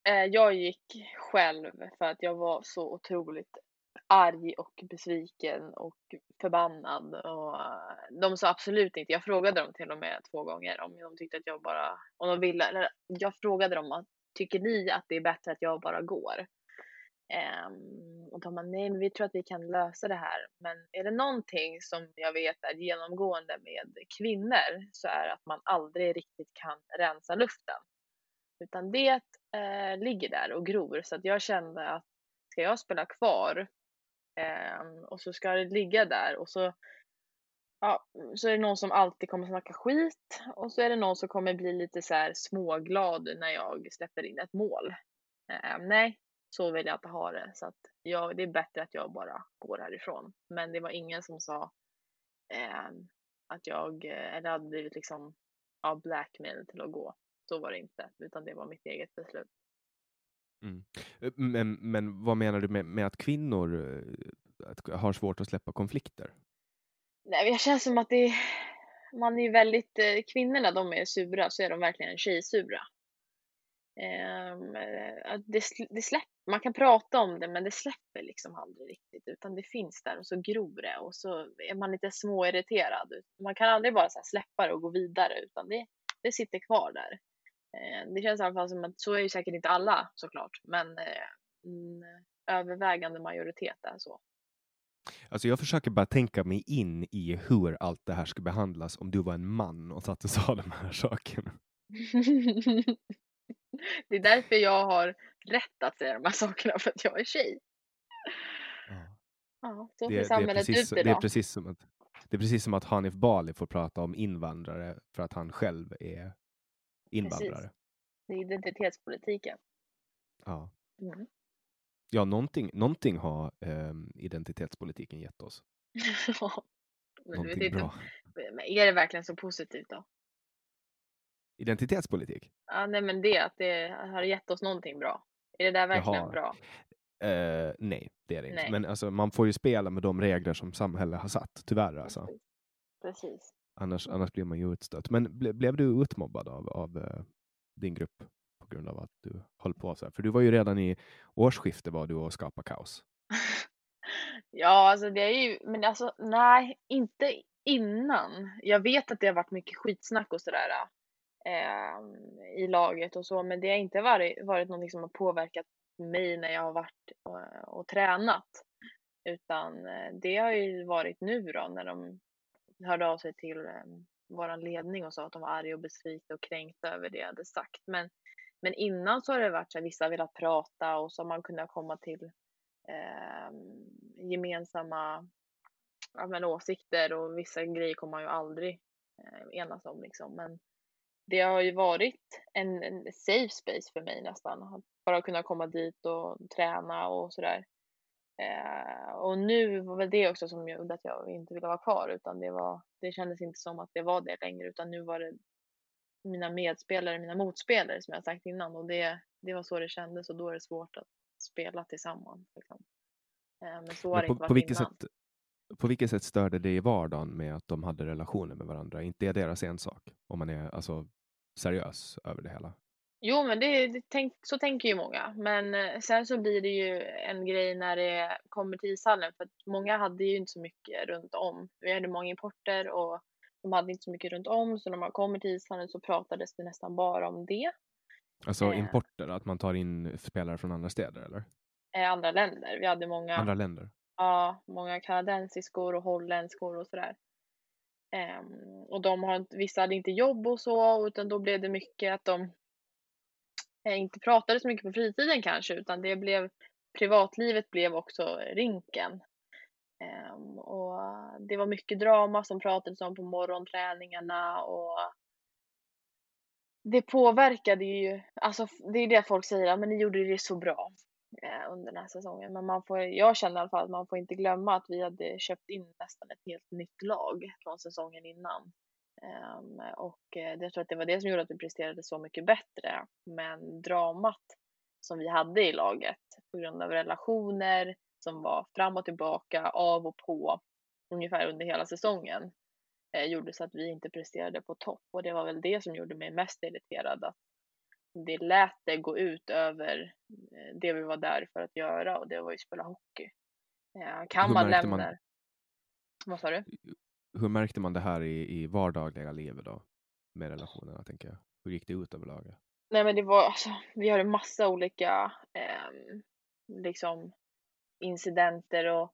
Eh, jag gick själv för att jag var så otroligt arg och besviken och förbannad. Och eh, de sa absolut inte, jag frågade dem till och med två gånger om de tyckte att jag bara, om de ville, eller jag frågade dem att tycker ni att det är bättre att jag bara går? Um, och de bara, nej men vi tror att vi kan lösa det här. Men är det någonting som jag vet är genomgående med kvinnor så är det att man aldrig riktigt kan rensa luften. Utan det eh, ligger där och gror. Så att jag kände att ska jag spela kvar ehm, och så ska det ligga där och så, ja, så är det någon som alltid kommer snacka skit och så är det någon som kommer bli lite så här småglad när jag släpper in ett mål. Eh, nej, så vill jag inte ha det. Så att jag, det är bättre att jag bara går härifrån. Men det var ingen som sa eh, att jag eller hade blivit liksom ja, blackmail till att gå. Så var det inte, utan det var mitt eget beslut. Mm. Men, men vad menar du med, med att kvinnor eh, att, har svårt att släppa konflikter? Nej, men jag känner som att det är, man är ju väldigt, eh, kvinnorna de är sura så är de verkligen tjejsura. Ehm, eh, det, det släpper, man kan prata om det men det släpper liksom aldrig riktigt utan det finns där och så gror det och så är man lite småirriterad. Man kan aldrig bara så här släppa det och gå vidare utan det, det sitter kvar där. Eh, det känns i alla fall som att så är ju säkert inte alla såklart men eh, övervägande majoritet är så. Alltså jag försöker bara tänka mig in i hur allt det här ska behandlas om du var en man och satt och sa de här sakerna. det är därför jag har rätt att säga de här sakerna för att jag är tjej. Ja, så Det, ser det, samhället precis, ut det, är idag. precis som att, det är precis som att Hanif Bali får prata om invandrare för att han själv är invandrare. Det är identitetspolitiken. Ja. Mm. Ja, någonting, någonting har eh, identitetspolitiken gett oss. Men Någonting inte, bra. men är det verkligen så positivt då? Identitetspolitik? Ja, nej men det att det har gett oss någonting bra. Är det där verkligen Jaha. bra? Eh, nej, det är det inte. Nej. Men alltså, man får ju spela med de regler som samhället har satt, tyvärr alltså. Precis. Precis. Annars, annars blir man ju utstött. Men ble, blev du utmobbad av, av eh, din grupp grund av att du höll på så här? För du var ju redan i årsskiftet var du och skapade kaos. Ja, alltså det är ju, men alltså nej, inte innan. Jag vet att det har varit mycket skitsnack och sådär eh, i laget och så, men det har inte varit, varit någonting som har påverkat mig när jag har varit och, och tränat. Utan eh, det har ju varit nu då när de hörde av sig till ehm, vår ledning och sa att de var arga och besvikna och kränkta över det jag hade sagt. Men, men innan så har det varit så att vissa har velat prata och så har man kunnat komma till eh, gemensamma ja, men åsikter och vissa grejer kommer man ju aldrig eh, enas om liksom. Men det har ju varit en, en safe space för mig nästan. Att bara kunna komma dit och träna och sådär. Eh, och nu var väl det också som gjorde att jag inte ville vara kvar utan det var, det kändes inte som att det var det längre utan nu var det mina medspelare, mina motspelare som jag sagt innan och det, det var så det kändes och då är det svårt att spela tillsammans. Liksom. Eh, men så har det inte varit på, vilket innan. sätt, på vilket sätt störde det i vardagen med att de hade relationer med varandra? Inte är deras ensak om man är alltså, seriös över det hela. Jo, men det, det tänk, så tänker ju många. Men eh, sen så blir det ju en grej när det kommer till ishallen för att många hade ju inte så mycket runt om. Vi hade många importer och de hade inte så mycket runt om så när man kommer till ishallen så pratades det nästan bara om det. Alltså Eh. importer, att man tar in spelare från andra städer eller Eh, andra länder. Vi hade många, andra länder. ja, många kanadensiskor och holländskor och sådär. Ehm, och de har, inte- vissa hade inte jobb och så utan då blev det mycket att de Eh, inte pratade så mycket på fritiden kanske utan det blev privatlivet blev också rinken. Ehm, och det var mycket drama som pratades om på morgonträningarna och det påverkade ju, alltså det är det folk säger, men ni gjorde det så bra eh, under den här säsongen. Men man får, jag känner i alla fall att man får inte glömma att vi hade köpt in nästan ett helt nytt lag från säsongen innan. Ehm, och eh, jag tror att det var det som gjorde att vi presterade så mycket bättre. Men dramat som vi hade i laget på grund av relationer som var fram och tillbaka, av och på ungefär under hela säsongen eh, gjorde så att vi inte presterade på topp och det var väl det som gjorde mig mest irriterad att det lät det gå ut över eh, det vi var där för att göra och det var ju spela hockey. Eh, kan man lämna... man- Vad sa du? Hur märkte man det här i, i vardagliga livet då? Med relationerna, tänker jag. Hur gick det ut överlag? Nej men det var alltså, vi hade massa olika eh, liksom incidenter och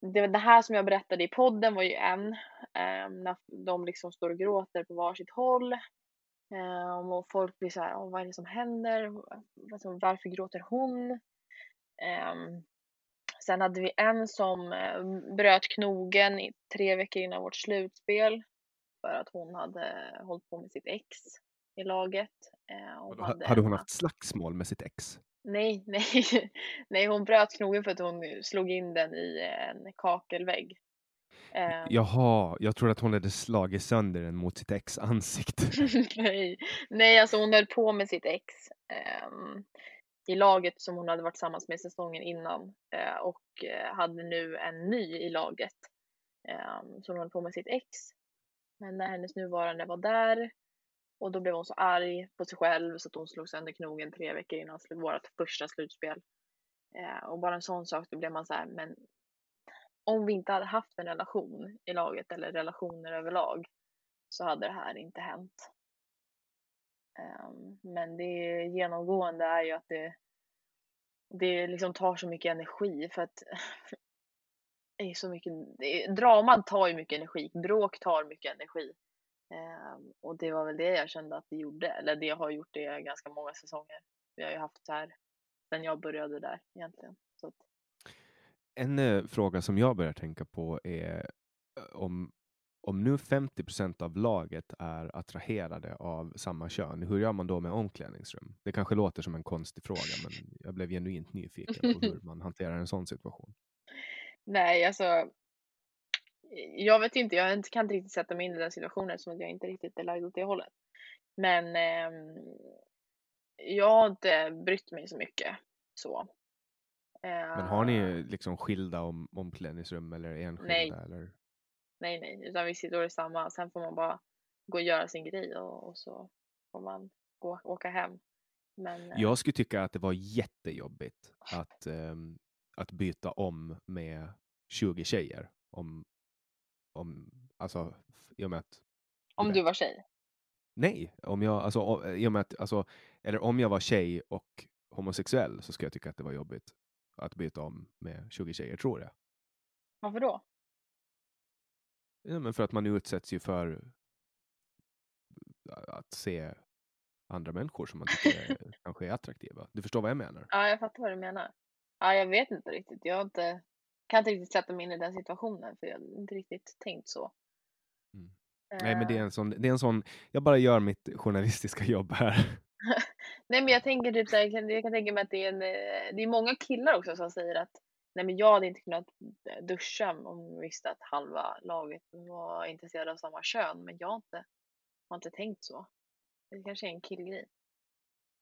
det, det här som jag berättade i podden var ju en, eh, när de liksom står och gråter på varsitt håll. Eh, och folk blir så här, vad är det som händer? Alltså, varför gråter hon? Ehm, sen hade vi en som eh, bröt knogen i tre veckor innan vårt slutspel för att hon hade hållit på med sitt ex i laget. Eh, och Och då ha- hade hon haft slagsmål med sitt ex? Nej, nej, nej, hon bröt knogen för att hon slog in den i en kakelvägg. Eh, Jaha, jag trodde att hon hade slagit sönder den mot sitt ex ansikte. nej, nej, alltså hon höll på med sitt ex ehm, i laget som hon hade varit tillsammans med säsongen innan eh, och eh, hade nu en ny i laget. Um, så hon höll på med sitt ex. Men när hennes nuvarande var där och då blev hon så arg på sig själv så att hon slog sönder knogen tre veckor innan vårt första slutspel. Eh, och bara en sån sak, då blev man så här, men om vi inte hade haft en relation i laget eller relationer överlag så hade det här inte hänt. Ehm, men det genomgående är ju att det, det liksom tar så mycket energi för att det är så mycket, det, draman tar ju mycket energi, bråk tar mycket energi. Ehm, och det var väl det jag kände att det gjorde, eller det har gjort det i ganska många säsonger. Vi har ju haft så här sen jag började där egentligen. Så En eh, fråga som jag börjar tänka på är eh, om om nu 50 procent av laget är attraherade av samma kön, hur gör man då med omklädningsrum? Det kanske låter som en konstig fråga, men jag blev genuint nyfiken på hur man hanterar en sån situation. Nej, alltså. Jag vet inte, jag kan inte riktigt sätta mig in i den situationen eftersom jag inte riktigt är lagd åt det hållet. Men eh, jag har inte brytt mig så mycket så. Men har ni liksom skilda om, omklädningsrum eller enskilda? Nej. Eller? Nej, nej, utan vi sitter i samma. Sen får man bara gå och göra sin grej och, och så får man gå, åka hem. Men, eh, Jag skulle tycka att det var jättejobbigt att, ehm, att byta om med 20 tjejer. Om, om, alltså, i och med att, om vet. du var tjej. nej, om jag, alltså, i och med att, alltså, eller om jag var tjej och homosexuell så skulle jag tycka att det var jobbigt att byta om med 20 tjejer, tror jag. Varför då? Ja, men för att man utsätts ju för att se andra människor som man tycker är, kanske är attraktiva. Du förstår vad jag menar? Ja, jag fattar vad du menar. Ja, jag vet inte riktigt. Jag har inte, kan inte riktigt sätta mig in i den situationen för jag har inte riktigt tänkt så. Mm. Nej, men det är Eh, en sån, det är en sån, jag bara gör mitt journalistiska jobb här. Nej, men jag tänker typ så här, jag kan, jag kan tänka mig att det är, en, eh, det är många killar också som säger att nej, men jag hade inte kunnat duscha om jag visste att halva laget var intresserade av samma kön, men jag har inte, har inte tänkt så. Det kanske är en killgrej.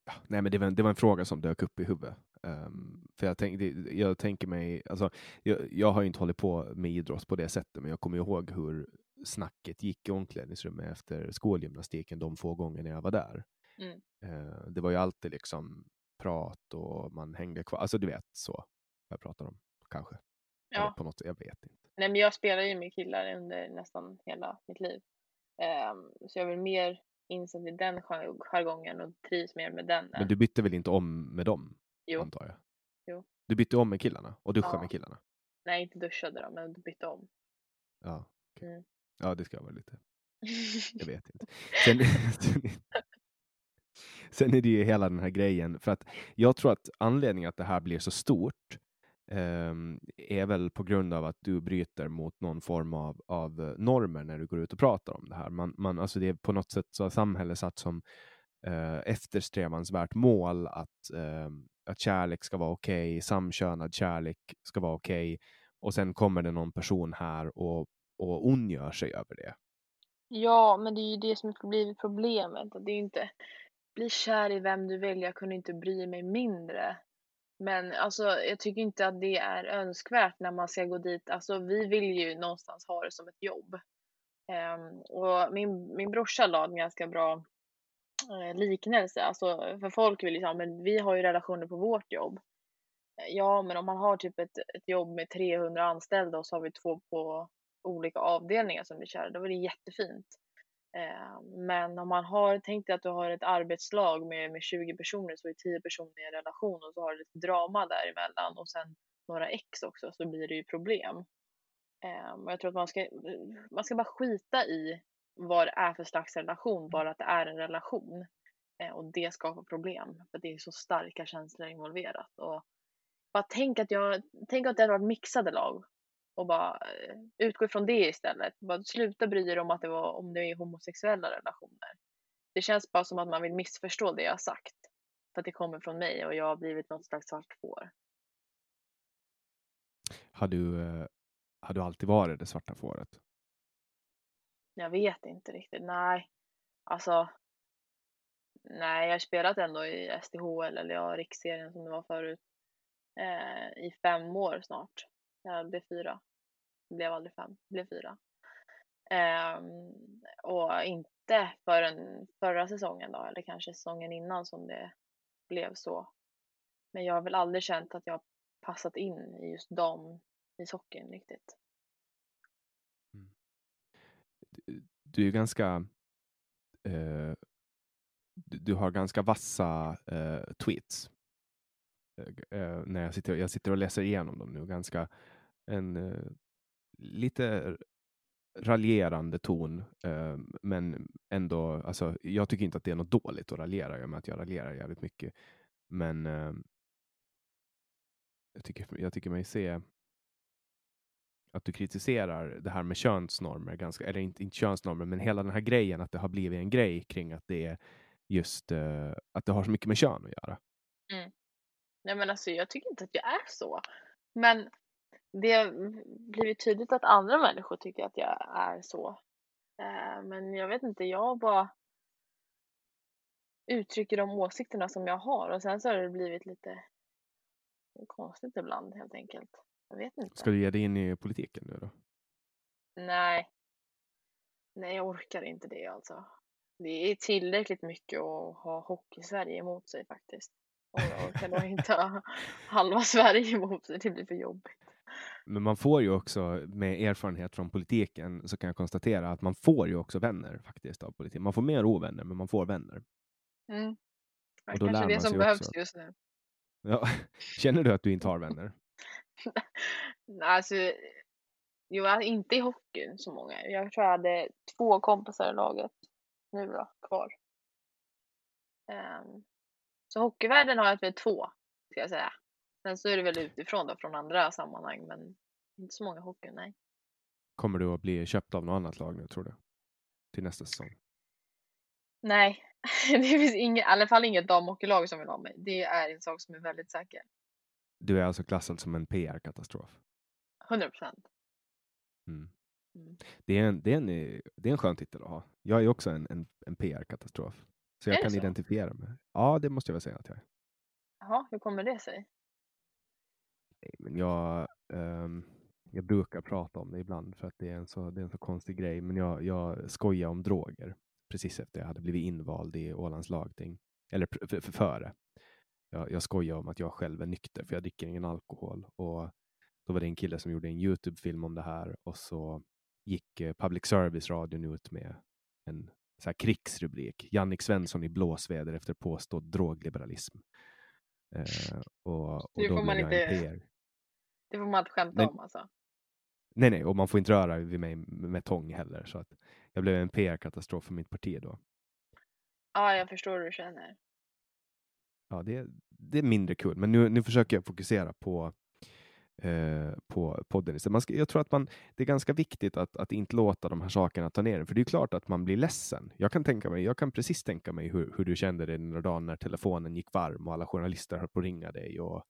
Ja, Nej, men det var, en- det var en fråga som dök upp i huvudet. Ehm, för jag, tänk, jag tänker mig, alltså, jag, jag har ju inte hållit på med idrott på det sättet, men jag kommer ihåg hur snacket gick i omklädningsrummet efter skolgymnastiken de få gångerna jag var där. Mm. Eh, det var ju alltid liksom prat och man hängde kvar. Alltså du vet så jag pratar om, kanske. Ja. på något, jag vet inte. Nej, men jag spelar ju med killar under nästan hela mitt liv. Ehm, så jag är väl mer insatt i den jar- jargongen och trivs mer med den. Men du bytte väl inte om med dem, Jo. antar jag? Jo. Du bytte om med killarna och duschade Ja. med killarna? Nej, inte duschade då, men bytte om. Ja, okej. Mm. ja det ska vara lite. Jag vet inte. Sen, sen, är det ju hela den här grejen, för att jag tror att anledningen att det här blir så stort Ehm, är väl på grund av att du bryter mot någon form av, av eh, normer när du går ut och pratar om det här. Man, man, alltså det är på något sätt så har samhället satt som eh, eftersträvansvärt mål att, eh, att kärlek ska vara okej, samkönad kärlek ska vara okej, och sen kommer det någon person här och, och ondgör sig över det. Ja, men det är ju det som blivit problemet. att Det är ju inte bli kär i vem du vill, jag kunde inte bry mig mindre. Men alltså, jag tycker inte att det är önskvärt när man ska gå dit. Alltså, vi vill ju någonstans ha det som ett jobb. Um, och min, min brorsa la en ganska bra eh, liknelse. Alltså, för folk vill ju säga, men vi har ju relationer på vårt jobb. Eh, ja, men om man har typ ett, ett jobb med 300 anställda och så har vi två på olika avdelningar som blir kära, då är det jättefint. Eh, men om man har, tänk dig att du har ett arbetslag med, med 20 personer så är 10 personer i en relation och så har du lite drama däremellan och sen några ex också så blir det ju problem. Eh, och jag tror att man ska, man ska bara skita i vad det är för slags relation, bara att det är en relation. Eh, och det skapar problem för det är så starka känslor involverat. Och bara tänk att jag, tänk att det hade varit mixade lag och bara eh, utgå ifrån det istället. Bara sluta bry dig om att det var om det är homosexuella relationer. Det känns bara som att man vill missförstå det jag har sagt. För att det kommer från mig och jag har blivit något slags svart får. Har du, eh, har du alltid varit det svarta fåret? Jag vet inte riktigt. Nej, alltså. Nej, jag har spelat ändå i SDHL eller ja, riksserien som det var förut. Eh, I fem år snart. Jag blev fyra. Det blev aldrig fem, det blev fyra. Ehm, och inte förrän förra säsongen då, eller kanske säsongen innan som det blev så. Men jag har väl aldrig känt att jag har passat in i just dem i socken riktigt. Mm. Du är ganska... Eh, du, har ganska vassa eh, tweets. Eh, eh, när jag sitter, jag sitter och läser igenom dem nu. Ganska en eh, lite raljerande ton, eh, men ändå, alltså, jag tycker inte att det är något dåligt att raljera, i och med att jag raljerar jävligt mycket. Men eh, jag, tycker, jag tycker mig se att du kritiserar det här med könsnormer, ganska, eller inte, inte könsnormer, men hela den här grejen att det har blivit en grej kring att det är just uh, att det har så mycket med kön att göra. Mm. Nej men alltså jag tycker inte att jag är så. Men det har blivit tydligt att andra människor tycker att jag är så. Uh, men jag vet inte, jag bara uttrycker de åsikterna som jag har och sen så har det blivit lite konstigt ibland helt enkelt. Jag vet inte. Ska du ge dig in i politiken nu då? Nej. Nej, jag orkar inte det alltså. Det är tillräckligt mycket att ha Hockey-Sverige emot sig faktiskt. Och jag orkar nog inte ha halva Sverige emot sig, det blir för jobbigt. Men man får ju också med erfarenhet från politiken så kan jag konstatera att man får ju också vänner faktiskt av politik. Man får mer ovänner, men man får vänner. Mm. Det är kanske det som behövs också. just nu. Ja. Känner du att du inte har vänner? Alltså, jo, inte i hockeyn så många. Jag tror jag hade två kompisar i laget nu då, kvar. Um, så hockeyvärlden har jag väl två, ska jag säga. Sen så är det väl utifrån då, från andra sammanhang, men inte så många hockey, nej. Kommer du att bli köpt av något annat lag nu, tror du? Till nästa säsong? Nej, det finns inget, i alla fall inget damhockeylag som vill ha mig. Det är en sak som är väldigt säker. Du är alltså klassad som en PR-katastrof? 100 procent. Mm. Mm. Det, är en, det, är en, det är en skön titel att ha. Jag är också en, en, en PR-katastrof. Så jag kan så? identifiera mig. Ja, det måste jag väl säga att jag är. Jaha, hur kommer det sig? Nej, men jag, um, jag brukar prata om det ibland för att det är en så, det är en så konstig grej. Men jag, jag skojar om droger precis efter jag hade blivit invald i Ålands lagting. Eller för, för, före. Jag, jag skojar om att jag själv är nykter för jag dricker ingen alkohol. Och då var det en kille som gjorde en Youtube-film om det här och så gick eh, public service-radion ut med en så här krigsrubrik. Jannik Svensson i blåsväder efter påstådd drogliberalism. Eh, och, och det, får man inte, det får man inte skämta men, om alltså? Nej, nej, och man får inte röra vid mig med tång heller. Så att jag blev en PR-katastrof för mitt parti då. Ja, jag förstår hur du känner. Ja, det, det är mindre kul, men nu, nu försöker jag fokusera på eh, på podden. Man ska, jag tror att man, det är ganska viktigt att, att inte låta de här sakerna ta ner en, för det är klart att man blir ledsen. Jag kan, tänka mig, jag kan precis tänka mig hur, hur du kände dig några dagen när telefonen gick varm och alla journalister höll på att ringa dig och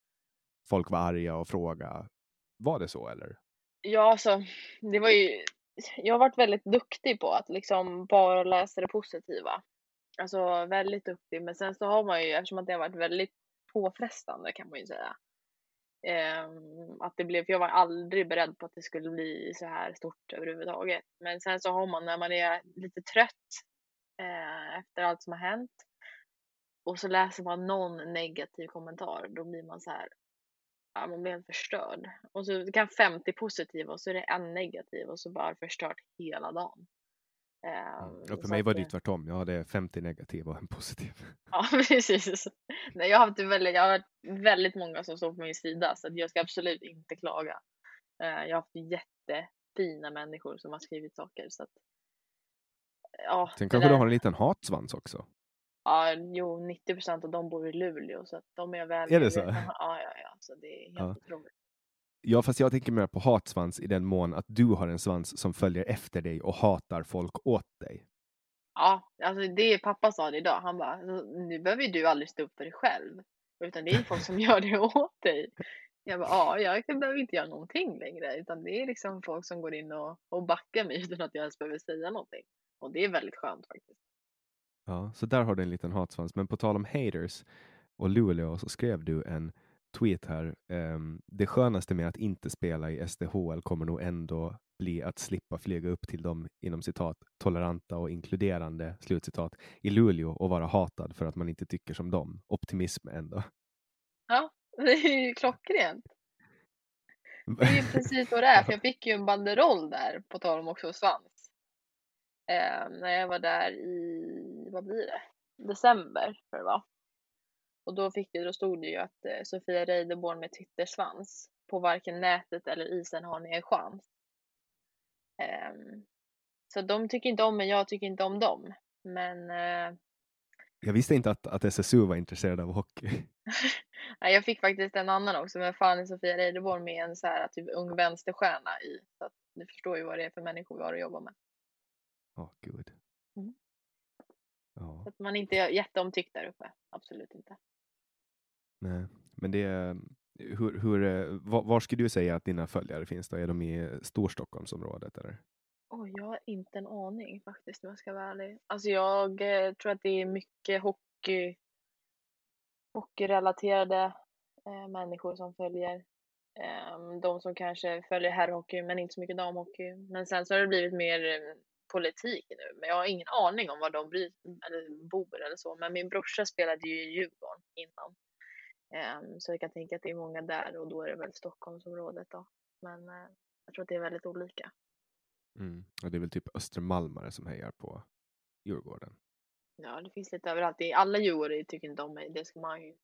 folk var arga och frågade. Var det så eller? Ja, alltså, det var ju, jag har varit väldigt duktig på att liksom bara läsa det positiva. Alltså väldigt duktig, men sen så har man ju, eftersom att det har varit väldigt påfrestande kan man ju säga. Eh, att det blev, för jag var aldrig beredd på att det skulle bli så här stort överhuvudtaget. Men sen så har man, när man är lite trött eh, efter allt som har hänt och så läser man någon negativ kommentar, då blir man så här, ja, man blir helt förstörd. Och så kan 50 positiva och så är det en negativ och så bara förstört hela dagen. Mm. Och för mig var det tvärtom. Jag hade 50 negativa och en positiv. Ja, precis. Nej, jag, har haft väldigt, jag har haft väldigt många som står på min sida så jag ska absolut inte klaga. Eh, jag har haft jättefina människor som har skrivit saker. Så att, ja, Sen kanske där... du har en liten hatsvans också? Ja, jo, 90 procent av dem bor i Luleå så att de är väl... Är det så? Ja, ja, ja. Så det är helt ja. otroligt. Ja, fast jag tänker mer på hatsvans i den mån att du har en svans som följer efter dig och hatar folk åt dig. Ja, alltså det pappa sa det idag. Han bara, alltså, nu behöver ju du aldrig stå upp för dig själv, utan det är folk som gör det åt dig. Jag bara, ja, jag behöver inte göra någonting längre, utan det är liksom folk som går in och, och backar mig utan att jag ens behöver säga någonting. Och det är väldigt skönt faktiskt. Ja, så där har du en liten hatsvans. Men på tal om haters och Luleå så skrev du en tweet här. Um, det skönaste med att inte spela i SDHL kommer nog ändå bli att slippa flyga upp till de inom citat toleranta och inkluderande slutcitat i Luleå och vara hatad för att man inte tycker som dem. Optimism ändå. Ja, det är ju klockrent. Det är ju precis vad det är, för jag fick ju en banderoll där, på tal om också svans. Eh, när jag var där i, vad blir det, december tror jag det var. Och då, fick det, då stod det ju att eh, Sofia Reideborn med Twittersvans. På varken nätet eller isen har ni en chans. Um, så de tycker inte om mig, jag tycker inte om dem. Men... Uh, jag visste inte att, att SSU var intresserad av hockey. Nej, jag fick faktiskt en annan också med Fanny Sofia Reideborn med en så här typ ung vänsterstjärna i. Så att du förstår ju vad det är för människor vi har att jobba med. Åh, oh, gud. Mm. Ja, Så att man inte är jätteomtyckt där uppe. Absolut inte. Nej. Men det är, hur, hur, eh, var, var skulle du säga att dina följare finns då? Är de i Storstockholmsområdet eller? Oj, jag har inte en aning faktiskt om jag ska vara ärlig. Alltså jag eh, tror att det är mycket hockey, hockeyrelaterade eh, människor som följer. Ehm, de som kanske följer herrhockey men inte så mycket damhockey. Men sen så har det blivit mer eh, politik nu. Men jag har ingen aning om var de bry, eller bor eller så. Men min brorsa spelade ju i Djurgården innan. Ehm, så jag kan tänka att det är många där och då är det väl Stockholmsområdet då. Men eh, jag tror att det är väldigt olika. Mm. Och det är väl typ Östermalmare som hejar på Djurgården. Ja, det finns lite överallt. Alla djurgårdare tycker inte om mig. Det ska man ju.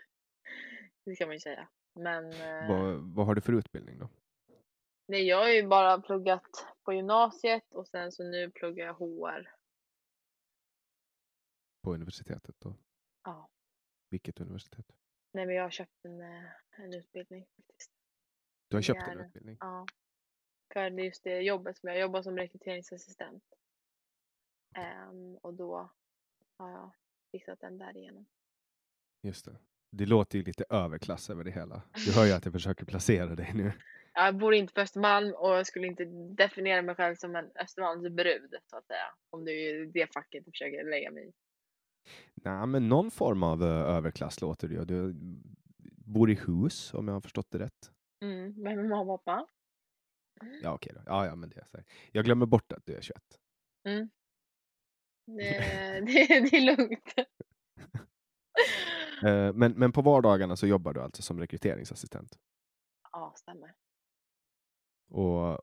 Det ska man ju säga. Men eh, Vad, vad har du för utbildning då? nej, jag har ju bara pluggat på gymnasiet och sen så nu pluggar jag HR. På universitetet då? Ja, Vilket universitet? Nej, men jag har köpt en, eh, en utbildning faktiskt. Du har köpt en utbildning? Ja, för det är just det jobbet som jag jobbar som rekryteringsassistent. Ehm, och då har jag fixat den därigenom. Just det. Det låter ju lite överklass över det hela. Du hör ju att jag försöker placera dig nu. Jag bor inte på Östermalm och jag skulle inte definiera mig själv som en Östermalmsbrud så att säga. Om det är det facket du försöker lägga mig i. Nej, men någon form av eh, överklass låter det ju. Du bor i hus om jag har förstått det rätt. Mm, med mamma och pappa. Ja, okej då. Ja, ja, men det är så här. Jag glömmer bort att du är 21. Mm. Det, det, det är lugnt. Eh, Men, men på vardagarna så jobbar du alltså som rekryteringsassistent. Ja, stämmer. Och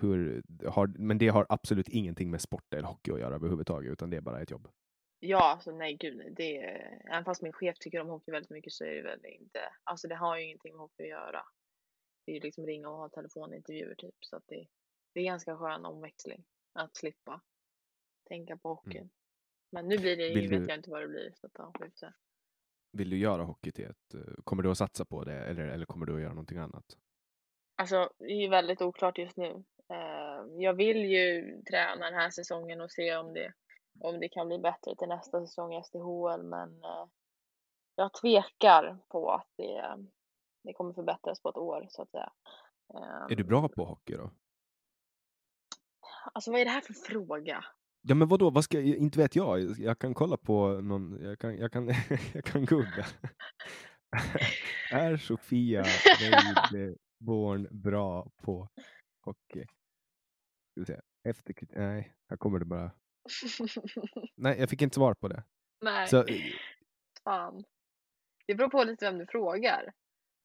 hur, har, men det har absolut ingenting med sport eller hockey att göra överhuvudtaget, utan det är bara ett jobb. Ja, alltså nej gud. Det är, även fast min chef tycker om hockey väldigt mycket så är det väl inte. Alltså det har ju ingenting med hockey att göra. Det är ju liksom ringa och ha telefonintervjuer typ. Så att det, det är ganska skön omväxling. Att slippa tänka på hockeyn. Men nu blir det ju, Vill vet du- jag inte vad det blir. Så att, ja, vi se. Vill du göra hockey till ett... eh, Kommer du att satsa på det eller, eller kommer du att göra någonting annat? Alltså, det är ju väldigt oklart just nu. Eh, jag vill ju träna den här säsongen och se om det, om det kan bli bättre till nästa säsong i SDHL, men eh, jag tvekar på att det, det kommer förbättras på ett år, så att säga. Är du Ehm, bra på hockey då? Alltså, vad är det här för fråga? Ja, men vadå? Vad ska, inte vet jag. Jag kan kolla på någon... Jag kan, jag kan, jag kan googla. är Sofia Reideborn bra på hockey? Ska vi se. Efter, nej, här kommer det bara. Nej, jag fick inte svar på det. Nej, Så, eh, fan. Det beror på lite vem du frågar.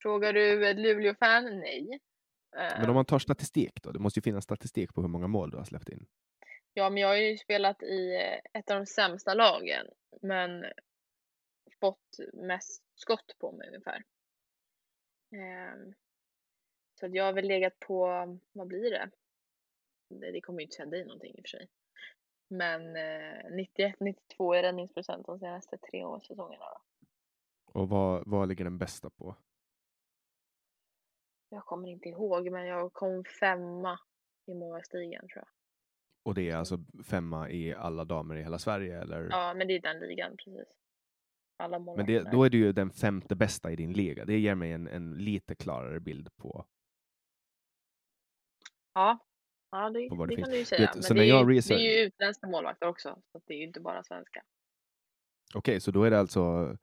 Frågar du ett Luleå-fan? Nej. men om man tar statistik då? Det måste ju finnas statistik på hur många mål du har släppt in. Ja, men jag har ju spelat i eh, ett av de sämsta lagen, men fått mest skott på mig ungefär. Ehm, så jag har väl legat på, vad blir det? Det, det kommer ju inte säga dig någonting i och för sig. Men eh, 91-92 är räddningsprocent de senaste tre årssäsongerna. Då. Och vad, vad ligger den bästa på? Jag kommer inte ihåg, men jag kom femma i målvaktsligan tror jag. Och det är alltså femma i alla damer i hela Sverige? Eller? Ja, men det är den ligan precis. Alla Men det, då är du ju den femte bästa i din liga. Det ger mig en, en lite klarare bild på... Ja, ja det, det det kan du ju säga. vet, Men det, är, ju- det är ju utländska målvakter också, så det är ju inte bara svenska. Okej, så då är det alltså...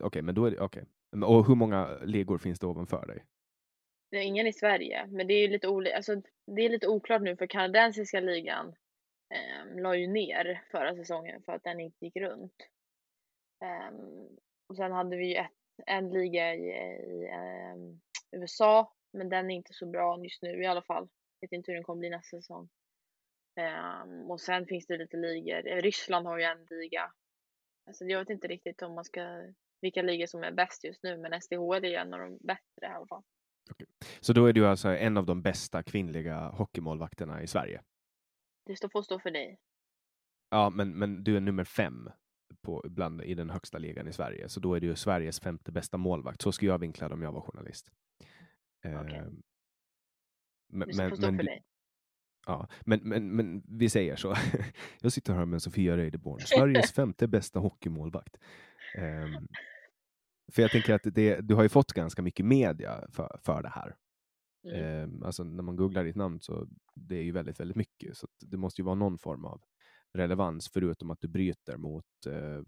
Okej, men då är det... Okej. Men- Och hur många ligor finns det ovanför dig? Det är ingen i Sverige, men det är ju lite, oli- alltså, det är lite oklart nu för kanadensiska ligan eh, la ju ner förra säsongen för att den inte gick runt. Ehm, och sen hade vi ju ett, en liga i, i ehm, USA, men den är inte så bra just nu i alla fall. Vet inte hur den kommer bli nästa säsong. Ehm, och sen finns det lite ligor. Eh, Ryssland har ju en liga. Alltså, jag vet inte riktigt om man ska, vilka ligor som är bäst just nu, men SDHL är en av de bättre i alla fall. Så då är du alltså en av de bästa kvinnliga hockeymålvakterna i Sverige? Det står, får stå för dig. Ja, men, men du är nummer fem på, bland, i den högsta ligan i Sverige. Så då är ju Sveriges femte bästa målvakt. Så skulle jag vinkla det om jag var journalist. Okej. Stå för dig. Ja, men, men, men vi säger så. Jag sitter här med Sofia Reideborn, Sveriges femte bästa hockeymålvakt. Ehm, för jag tänker att det, du har ju fått ganska mycket media för, för det här. Mm. Ehm, alltså när man googlar ditt namn så det är ju väldigt, väldigt mycket. Så det måste ju vara någon form av relevans förutom att du bryter mot eh,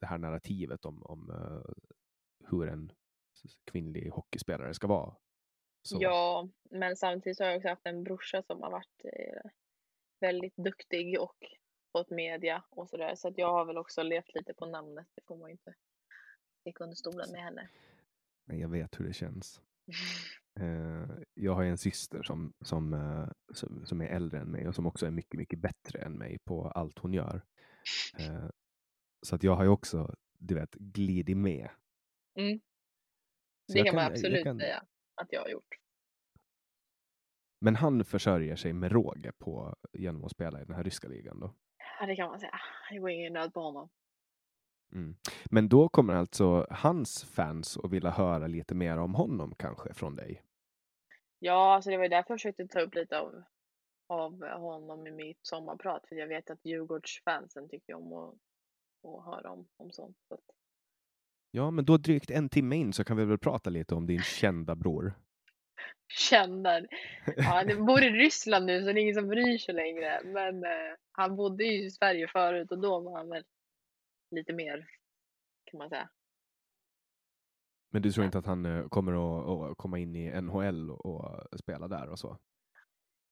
det här narrativet om, om eh, hur en kvinnlig hockeyspelare ska vara. Så. Ja, men samtidigt har jag också haft en brorsa som har varit eh, väldigt duktig och fått media och sådär. Så att jag har väl också levt lite på namnet. Det får man ju inte sticka under stolen med henne. Men jag vet hur det känns. Eh, jag har en syster som, som, eh, som, som är äldre än mig och som också är mycket, mycket bättre än mig på allt hon gör. Så att jag har ju också, du vet, glidit med. Mm. Det kan man absolut kan- säga att jag har gjort. Men han försörjer sig med råge på, genom att spela i den här ryska ligan då. Ja, det kan man säga. Det går ingen nöd på honom. Mm. Men då kommer alltså hans fans att vilja höra lite mer om honom kanske från dig. Ja, alltså det var ju därför jag försökte ta upp lite av, av honom i mitt sommarprat. För jag vet att Djurgårdsfansen tycker om att, att höra om, om sånt. Så att, Ja, men då drygt en timme in så kan vi väl prata lite om din kända bror. känner. Ja, han bor i Ryssland nu så det är ingen som bryr sig längre. Men eh, han bodde ju i Sverige förut och då var han väl lite mer, kan man säga. Men du tror inte att han eh, kommer att, att komma in i NHL och, spela där och så?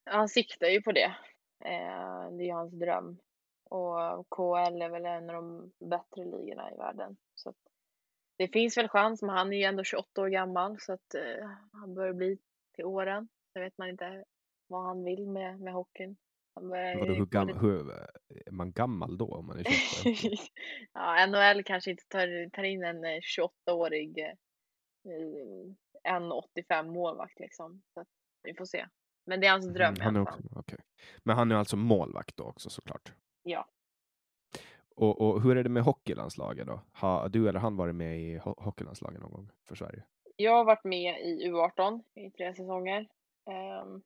Han siktar ju på det. Eh, det är hans dröm. Och KL är väl en av de bättre ligorna i världen. Så att det finns väl chans, men han är ju ändå 28 år gammal så att eh, han börjar bli till åren. Så vet man inte vad han vill med, med hockeyn. Vadå, hur, gam, hur är man gammal då om man är 28? ja, NHL kanske inte tar, tar in en eh, 28-årig eh, 1,85 målvakt liksom. Så vi får se. Men det är hans dröm Mm, han är också, okej. Men han är alltså målvakt då också såklart? Ja. Och, och hur är det med hockeylandslaget då? Har du eller han varit med i ho- hockeylandslaget någon gång för Sverige? Jag har varit med i U18 i tre säsonger. Ehm,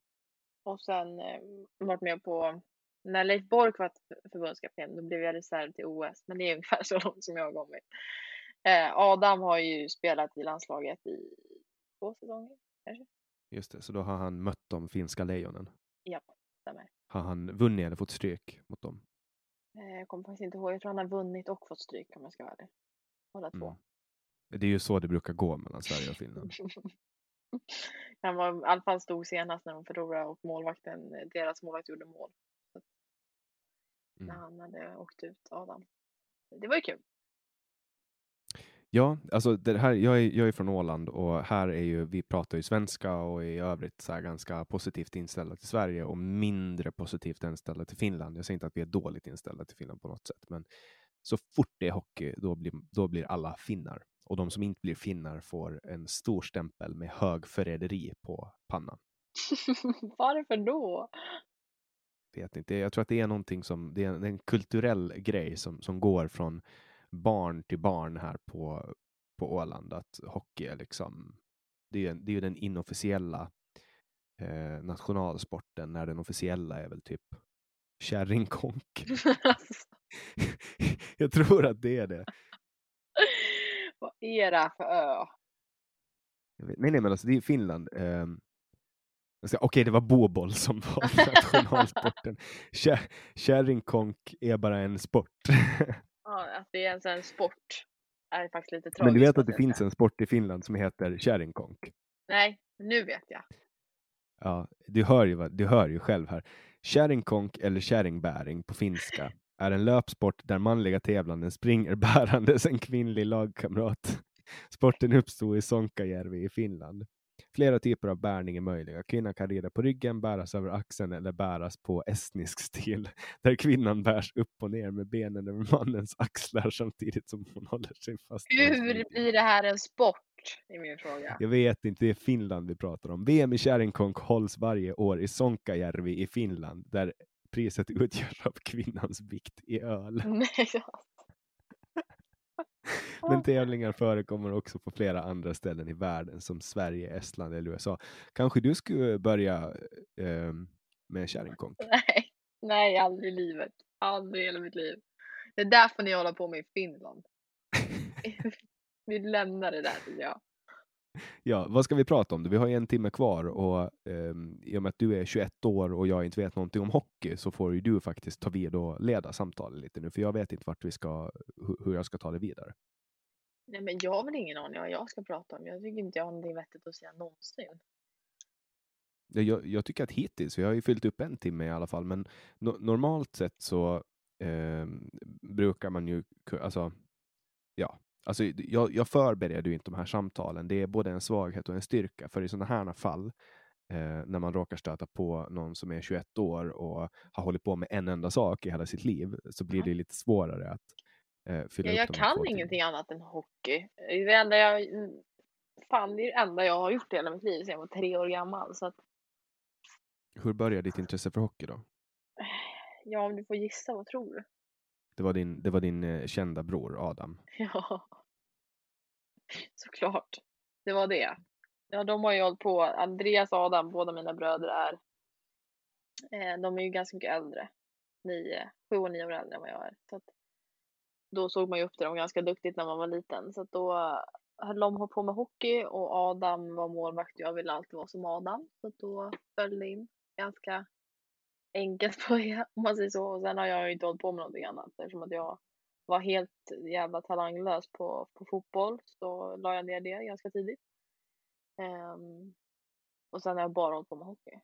och sen eh, varit med på, när Leif Bork var förbundskapten, då blev jag reserv till OS. Men det är ungefär så långt som jag har kommit. Eh, Adam har ju spelat i landslaget i två säsonger, Just det, så då har han mött de finska lejonen. stämmer. Har han vunnit eller fått stryk mot dem? Eh, jag kommer faktiskt inte ihåg, jag tror han har vunnit och fått stryk om jag ska vara ärlig. Båda två. Mm. Det är ju så det brukar gå mellan Sverige och Finland. Han var i alla fall stod senast när de förlorade och målvakten, deras målvakt gjorde mål. Att När Mm. han hade åkt ut, Adam. Det var ju kul. Ja, alltså det här, jag, är, jag är från Åland och här är ju, vi pratar ju svenska och är i övrigt så ganska positivt inställda till Sverige och mindre positivt inställda till Finland. Jag säger inte att vi är dåligt inställda till Finland på något sätt, men så fort det är hockey, då blir, då blir alla finnar. Och de som inte blir finnar får en stor stämpel med hög förräderi på pannan. Varför då? Vet inte, jag tror att det är någonting som, det är en, en kulturell grej som, som går från barn till barn här på, på Åland, att hockey är liksom, det är, det är ju den inofficiella eh, nationalsporten, när den officiella är väl typ kärringkonk. jag tror att det är det. Vad är det här för ö? Nej, nej, men alltså det är Finland. ska- Okej, det var boboll som var nationalsporten. Kär- Kärringkonk är bara en sport. Ja, att det är en sån sport är faktiskt lite tragiskt. Men du vet att det finns en sport i Finland som heter kärringkonk? Nej, nu vet jag. Ja, du hör ju, du hör ju själv här. Kärringkonk eller kärringbäring på finska är en löpsport där manliga tävlande springer bärandes en kvinnlig lagkamrat. Sporten uppstod i Sonkajärvi i Finland. Flera typer av bärning är möjliga. Kvinnan kan rida på ryggen, bäras över axeln eller bäras på estnisk stil, där kvinnan bärs upp och ner med benen över mannens axlar samtidigt som hon håller sig fast. Hur blir det här en sport? är min fråga. Jag vet inte, det är Finland vi pratar om. VM i kärringkonk hålls varje år i Sonkajärvi i Finland, där priset utgörs av kvinnans vikt i öl. Nej. Men tävlingar förekommer också på flera andra ställen i världen som Sverige, Estland eller USA. Kanske du skulle börja eh, med kärringkonk? Nej, nej, aldrig i livet. Aldrig i hela mitt liv. Det är därför ni håller på med i Finland. Vi lämnar det där tycker jag. Ja, vad ska vi prata om? Vi har en timme kvar och eh, i och med att du är 21 år och jag inte vet någonting om hockey så får ju du faktiskt ta vid och leda samtalet lite nu, för jag vet inte vart vi ska, hur jag ska ta det vidare. Nej, men jag har väl ingen aning vad jag ska prata om. Jag tycker inte jag har någonting vettigt att säga någonsin. Jag, jag tycker att hittills, vi har ju fyllt upp en timme i alla fall, men no normalt sett så eh, brukar man ju, alltså, ja, Alltså, jag, jag förbereder ju inte de här samtalen. Det är både en svaghet och en styrka. För i sådana här fall, eh, när man råkar stöta på någon som är 21 år och har hållit på med en enda sak i hela sitt liv, så blir det lite svårare att eh, fylla ja, upp Jag kan ingenting annat än hockey. Det enda jag, fan, det är det enda jag har gjort i hela mitt liv sedan jag var tre år gammal. Så att... Hur började ditt intresse för hockey då? Ja, om du får gissa, vad tror du? Det var din, det var din eh, kända bror Adam. Ja, såklart. Det var det. Ja, de har ju hållit på. Andreas och Adam, båda mina bröder är. Eh, de är ju ganska mycket äldre. Nio, sju och nio år äldre än vad jag är. Så att, då såg man ju upp till dem ganska duktigt när man var liten. Så att då eh, höll de på med hockey och Adam var målvakt. Jag ville alltid vara som Adam. Så att då föll det in ganska enkelt på det om man säger så. Och sen har jag ju inte hållit på med någonting annat eftersom att jag var helt jävla talanglös på, på fotboll så la jag ner det ganska tidigt. Um, och sen har jag bara hållit på med hockey.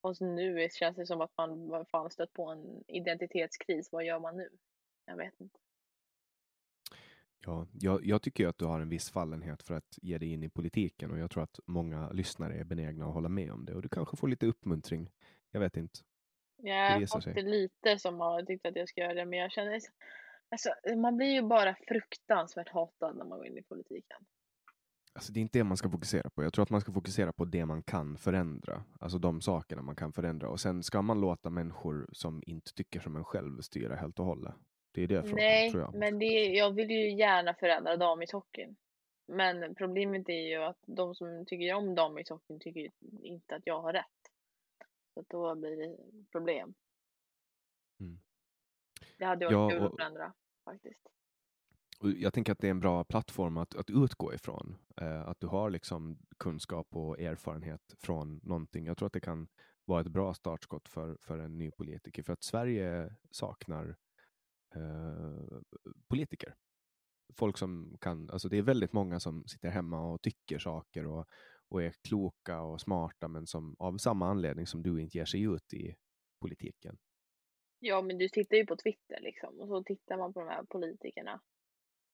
Och så nu känns det som att man vad fan stött på en identitetskris. Vad gör man nu? Jag vet inte. Ja, jag, jag tycker att du har en viss fallenhet för att ge dig in i politiken och jag tror att många lyssnare är benägna att hålla med om det och du kanske får lite uppmuntring. Jag vet inte. Jag har fått det lite som har tyckt att jag ska göra det, men jag känner alltså, man blir ju bara fruktansvärt hatad när man går in i politiken. Alltså det är inte det man ska fokusera på. Jag tror att man ska fokusera på det man kan förändra. Alltså de sakerna man kan förändra. Och sen ska man låta människor som inte tycker som en själv styra helt och hållet. Det är det frågan, Nej, tror jag. men det, jag vill ju gärna förändra damishockeyn. Men problemet är ju att de som tycker om damishockeyn tycker inte att jag har rätt. Så då blir det problem. Mm. Det hade varit ja, kul att förändra faktiskt. Jag tänker att det är en bra plattform att, att utgå ifrån. Eh, att du har liksom kunskap och erfarenhet från någonting. Jag tror att det kan vara ett bra startskott för, för en ny politiker. För att Sverige saknar eh, politiker. Folk som kan, alltså det är väldigt många som sitter hemma och tycker saker och, och är kloka och smarta men som av samma anledning som du inte ger sig ut i politiken. Ja, men du tittar ju på Twitter liksom och så tittar man på de här politikerna.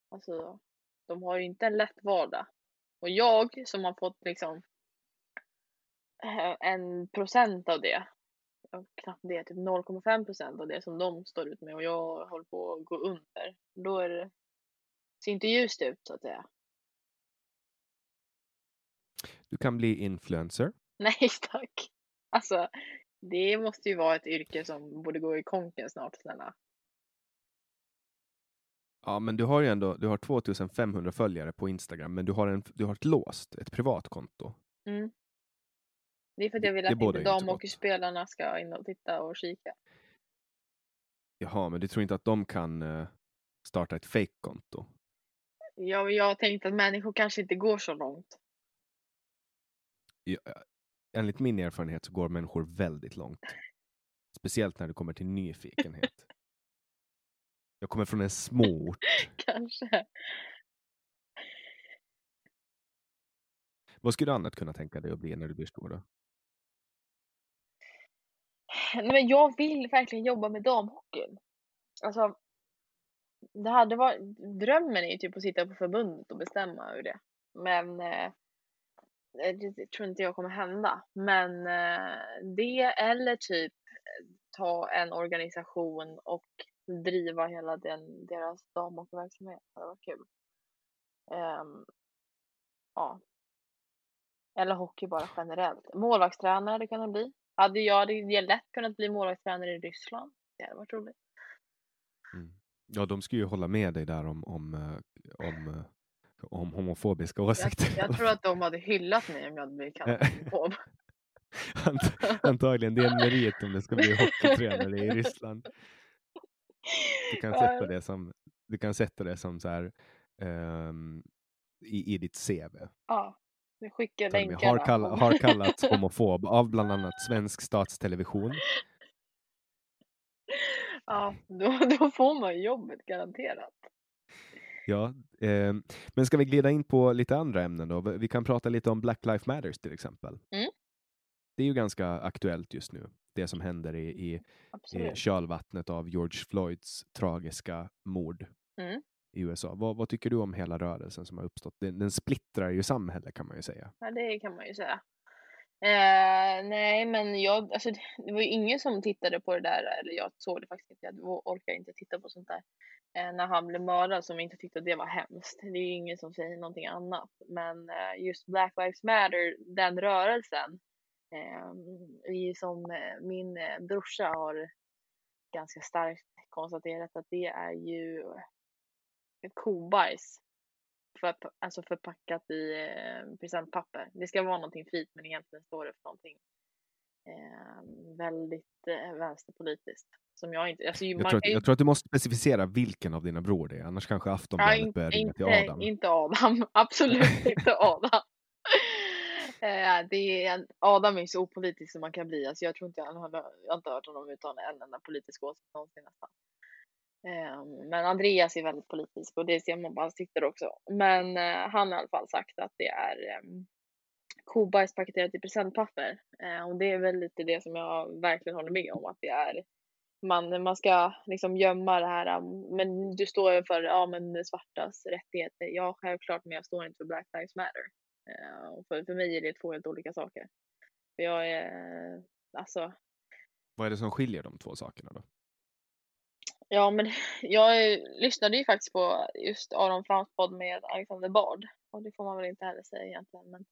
Alltså, de har ju inte en lätt vardag. Och jag som har fått liksom eh, en procent av det, knappt det, typ 0,5 procent av det som de står ut med och jag håller på att gå under. Då är det, ser inte ljust ut så att säga. Du kan bli influencer. Nej tack. Alltså, det måste ju vara ett yrke som borde gå i konken snart snälla. Ja, men du har ju ändå du har 2500 följare på Instagram, men du har, en, du har ett låst, ett privatkonto. Mm. Det är för att jag vill att inte damhockeyspelarna ska in och titta och kika. Jaha, men du tror inte att de kan uh, starta ett fake-konto? Ja, jag har tänkt att människor kanske inte går så långt. Enligt min erfarenhet så går människor väldigt långt. Speciellt när det kommer till nyfikenhet. Jag kommer från en småort. Kanske. Vad skulle du annat kunna tänka dig att bli när du blir stor då? Nej, men jag vill verkligen jobba med damhockeyn. Alltså, det hade varit, drömmen är ju typ att sitta på förbundet och bestämma över det. Men eh, Eh, det tror inte jag kommer hända. Men eh, det eller typ eh, ta en organisation och driva hela den, deras damhockeyverksamhet. Det var kul. Um, ja. Eller hockey bara generellt. Målvaktstränare det kan det bli. Hade jag hade lätt kunnat bli målvaktstränare i Ryssland. Det hade varit roligt. Mm. Ja, de skulle ju hålla med dig där om, om, eh, om, om homofobiska åsikter. Jag, jag tror att de hade hyllat mig om jag hade blivit kallad homofob. Antagligen, det är en merit om det ska bli hockeytränare i Ryssland. Du kan sätta det som, du kan sätta det som så här, um, i, i ditt CV. Ja, du skickar länkarna. Har, kall, har kallats homofob av bland annat svensk statstelevision. Ja, då, då får man jobbet garanterat. Ja, eh, men ska vi glida in på lite andra ämnen då? Vi kan prata lite om Black Lives Matters till exempel. Mm. Det är ju ganska aktuellt just nu, det som händer i, i, i kölvattnet av George Floyds tragiska mord mm. i USA. Vad, vad, tycker du om hela rörelsen som har uppstått? Den, den splittrar ju samhället kan man ju säga. Ja, det kan man ju säga. Eh, nej, men jag, alltså, det var ju ingen som tittade på det där, eller jag såg det faktiskt inte, jag orkar inte titta på sånt där. Eh, när han blev mördad som inte tyckte att det var hemskt. Det är ju ingen som säger någonting annat. Men eh, just Black Lives Matter, den rörelsen, eh, som eh, min eh, brorsa har ganska starkt konstaterat att det är ju kobajs för, alltså förpackat i eh, presentpapper. Det ska vara någonting fint men egentligen står det för någonting eh, väldigt eh, vänsterpolitiskt. Som jag inte, alltså, jag, tror att, jag tror att du måste specificera vilken av dina bror det är, annars kanske Aftonbladet ja, börjar ringa till Adam. Inte Adam, absolut inte Adam. Eh, det är, Adam är så opolitisk som man kan bli. Alltså jag tror inte jag, har, jag har inte hört honom uttala en enda politisk åsikt någonsin nästan. Ehm, men Andreas är väldigt politisk och det ser man på hans Twitter också. Men eh, han har i alla fall sagt att det är ehm, kobajs paketerat i presentpapper. Ehm, och det är väl lite det som jag verkligen håller med om att det är. Man, man ska liksom gömma det här. Men du står ju för ja, men svartas rättigheter. Ja, självklart, men jag står inte för Black Lives Matter. Och för, för mig är det två helt olika saker. För jag är alltså. Vad är det som skiljer de två sakerna då? Ja, men jag lyssnade ju faktiskt på just Aron Frams podd med Alexander Bard och det får man väl inte heller säga egentligen. Men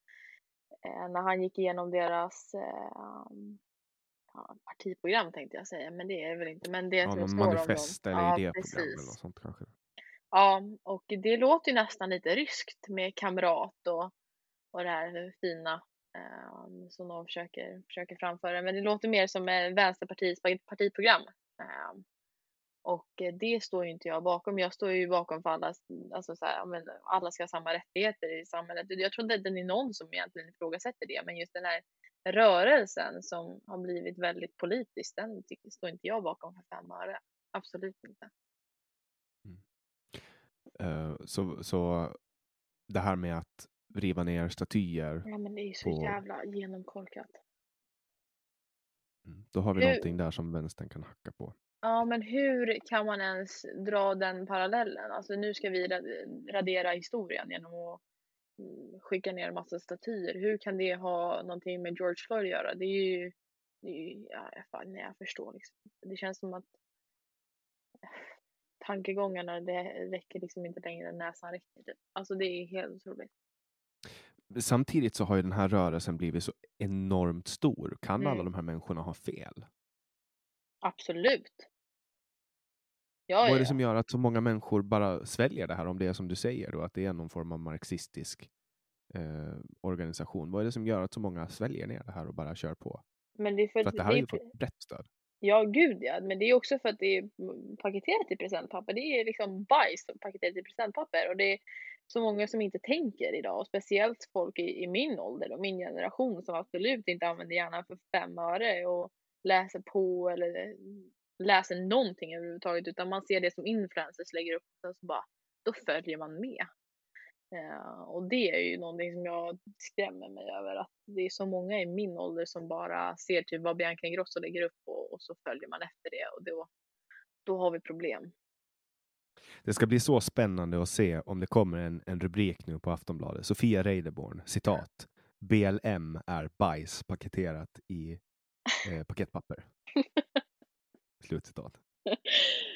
eh, när han gick igenom deras eh, ja, partiprogram tänkte jag säga, men det är det väl inte. Men det ja, som står manifest om dem. eller ja, idéprogram eller något sånt kanske. Ja, och det låter ju nästan lite ryskt med kamrat och, och det här fina eh, som de försöker, försöker framföra. Men det låter mer som Vänsterpartiets partiprogram. Eh, och eh, det står ju inte jag bakom. Jag står ju bakom för alla, alltså så här, men alla ska ha samma rättigheter i samhället. Jag tror inte att det är någon som egentligen ifrågasätter det, men just den här rörelsen som har blivit väldigt politisk, den står inte jag bakom för fem öre. Absolut inte. Mm. Uh, så, så det här med att riva ner statyer. Ja, men det är ju så på... jävla genomkorkat. Mm. Då har vi nu... någonting där som vänstern kan hacka på. Ja, men hur kan man ens dra den parallellen? Alltså nu ska vi radera historien genom att mm, skicka ner massa statyer. Hur kan det ha någonting med George Floyd att göra? Det är ju, det är ju ja, fan, nej, jag förstår liksom. Det känns som att tankegångarna, det räcker liksom inte längre än näsan räcker. Typ. Alltså det är helt otroligt. Samtidigt så har ju den här rörelsen blivit så enormt stor. Kan mm. alla de här människorna ha fel? Absolut. Ja, Vad är det som gör att så många människor bara sväljer det här, om det är som du säger, då, att det är någon form av marxistisk eh, organisation? Vad är det som gör att så många sväljer ner det här och bara kör på? Men det är för, för att det här har ju fått brett stöd. Ja, gud ja. Men det är också för att det är paketerat i presentpapper. Det är liksom bajs paketerat i presentpapper. Och det är så många som inte tänker idag. Och speciellt folk i, i min ålder och min generation som absolut inte använder hjärnan för fem öre. Och läser på eller läser någonting överhuvudtaget utan man ser det som influencers lägger upp och så bara då följer man med. Uh, och det är ju någonting som jag skrämmer mig över att det är så många i min ålder som bara ser typ vad Bianca Ingrosso lägger upp och, och så följer man efter det och då, då har vi problem. Det ska bli så spännande att se om det kommer en, en rubrik nu på Aftonbladet. Sofia Reideborn, citat. BLM är bajs paketerat i eh, paketpapper. Slutcitat.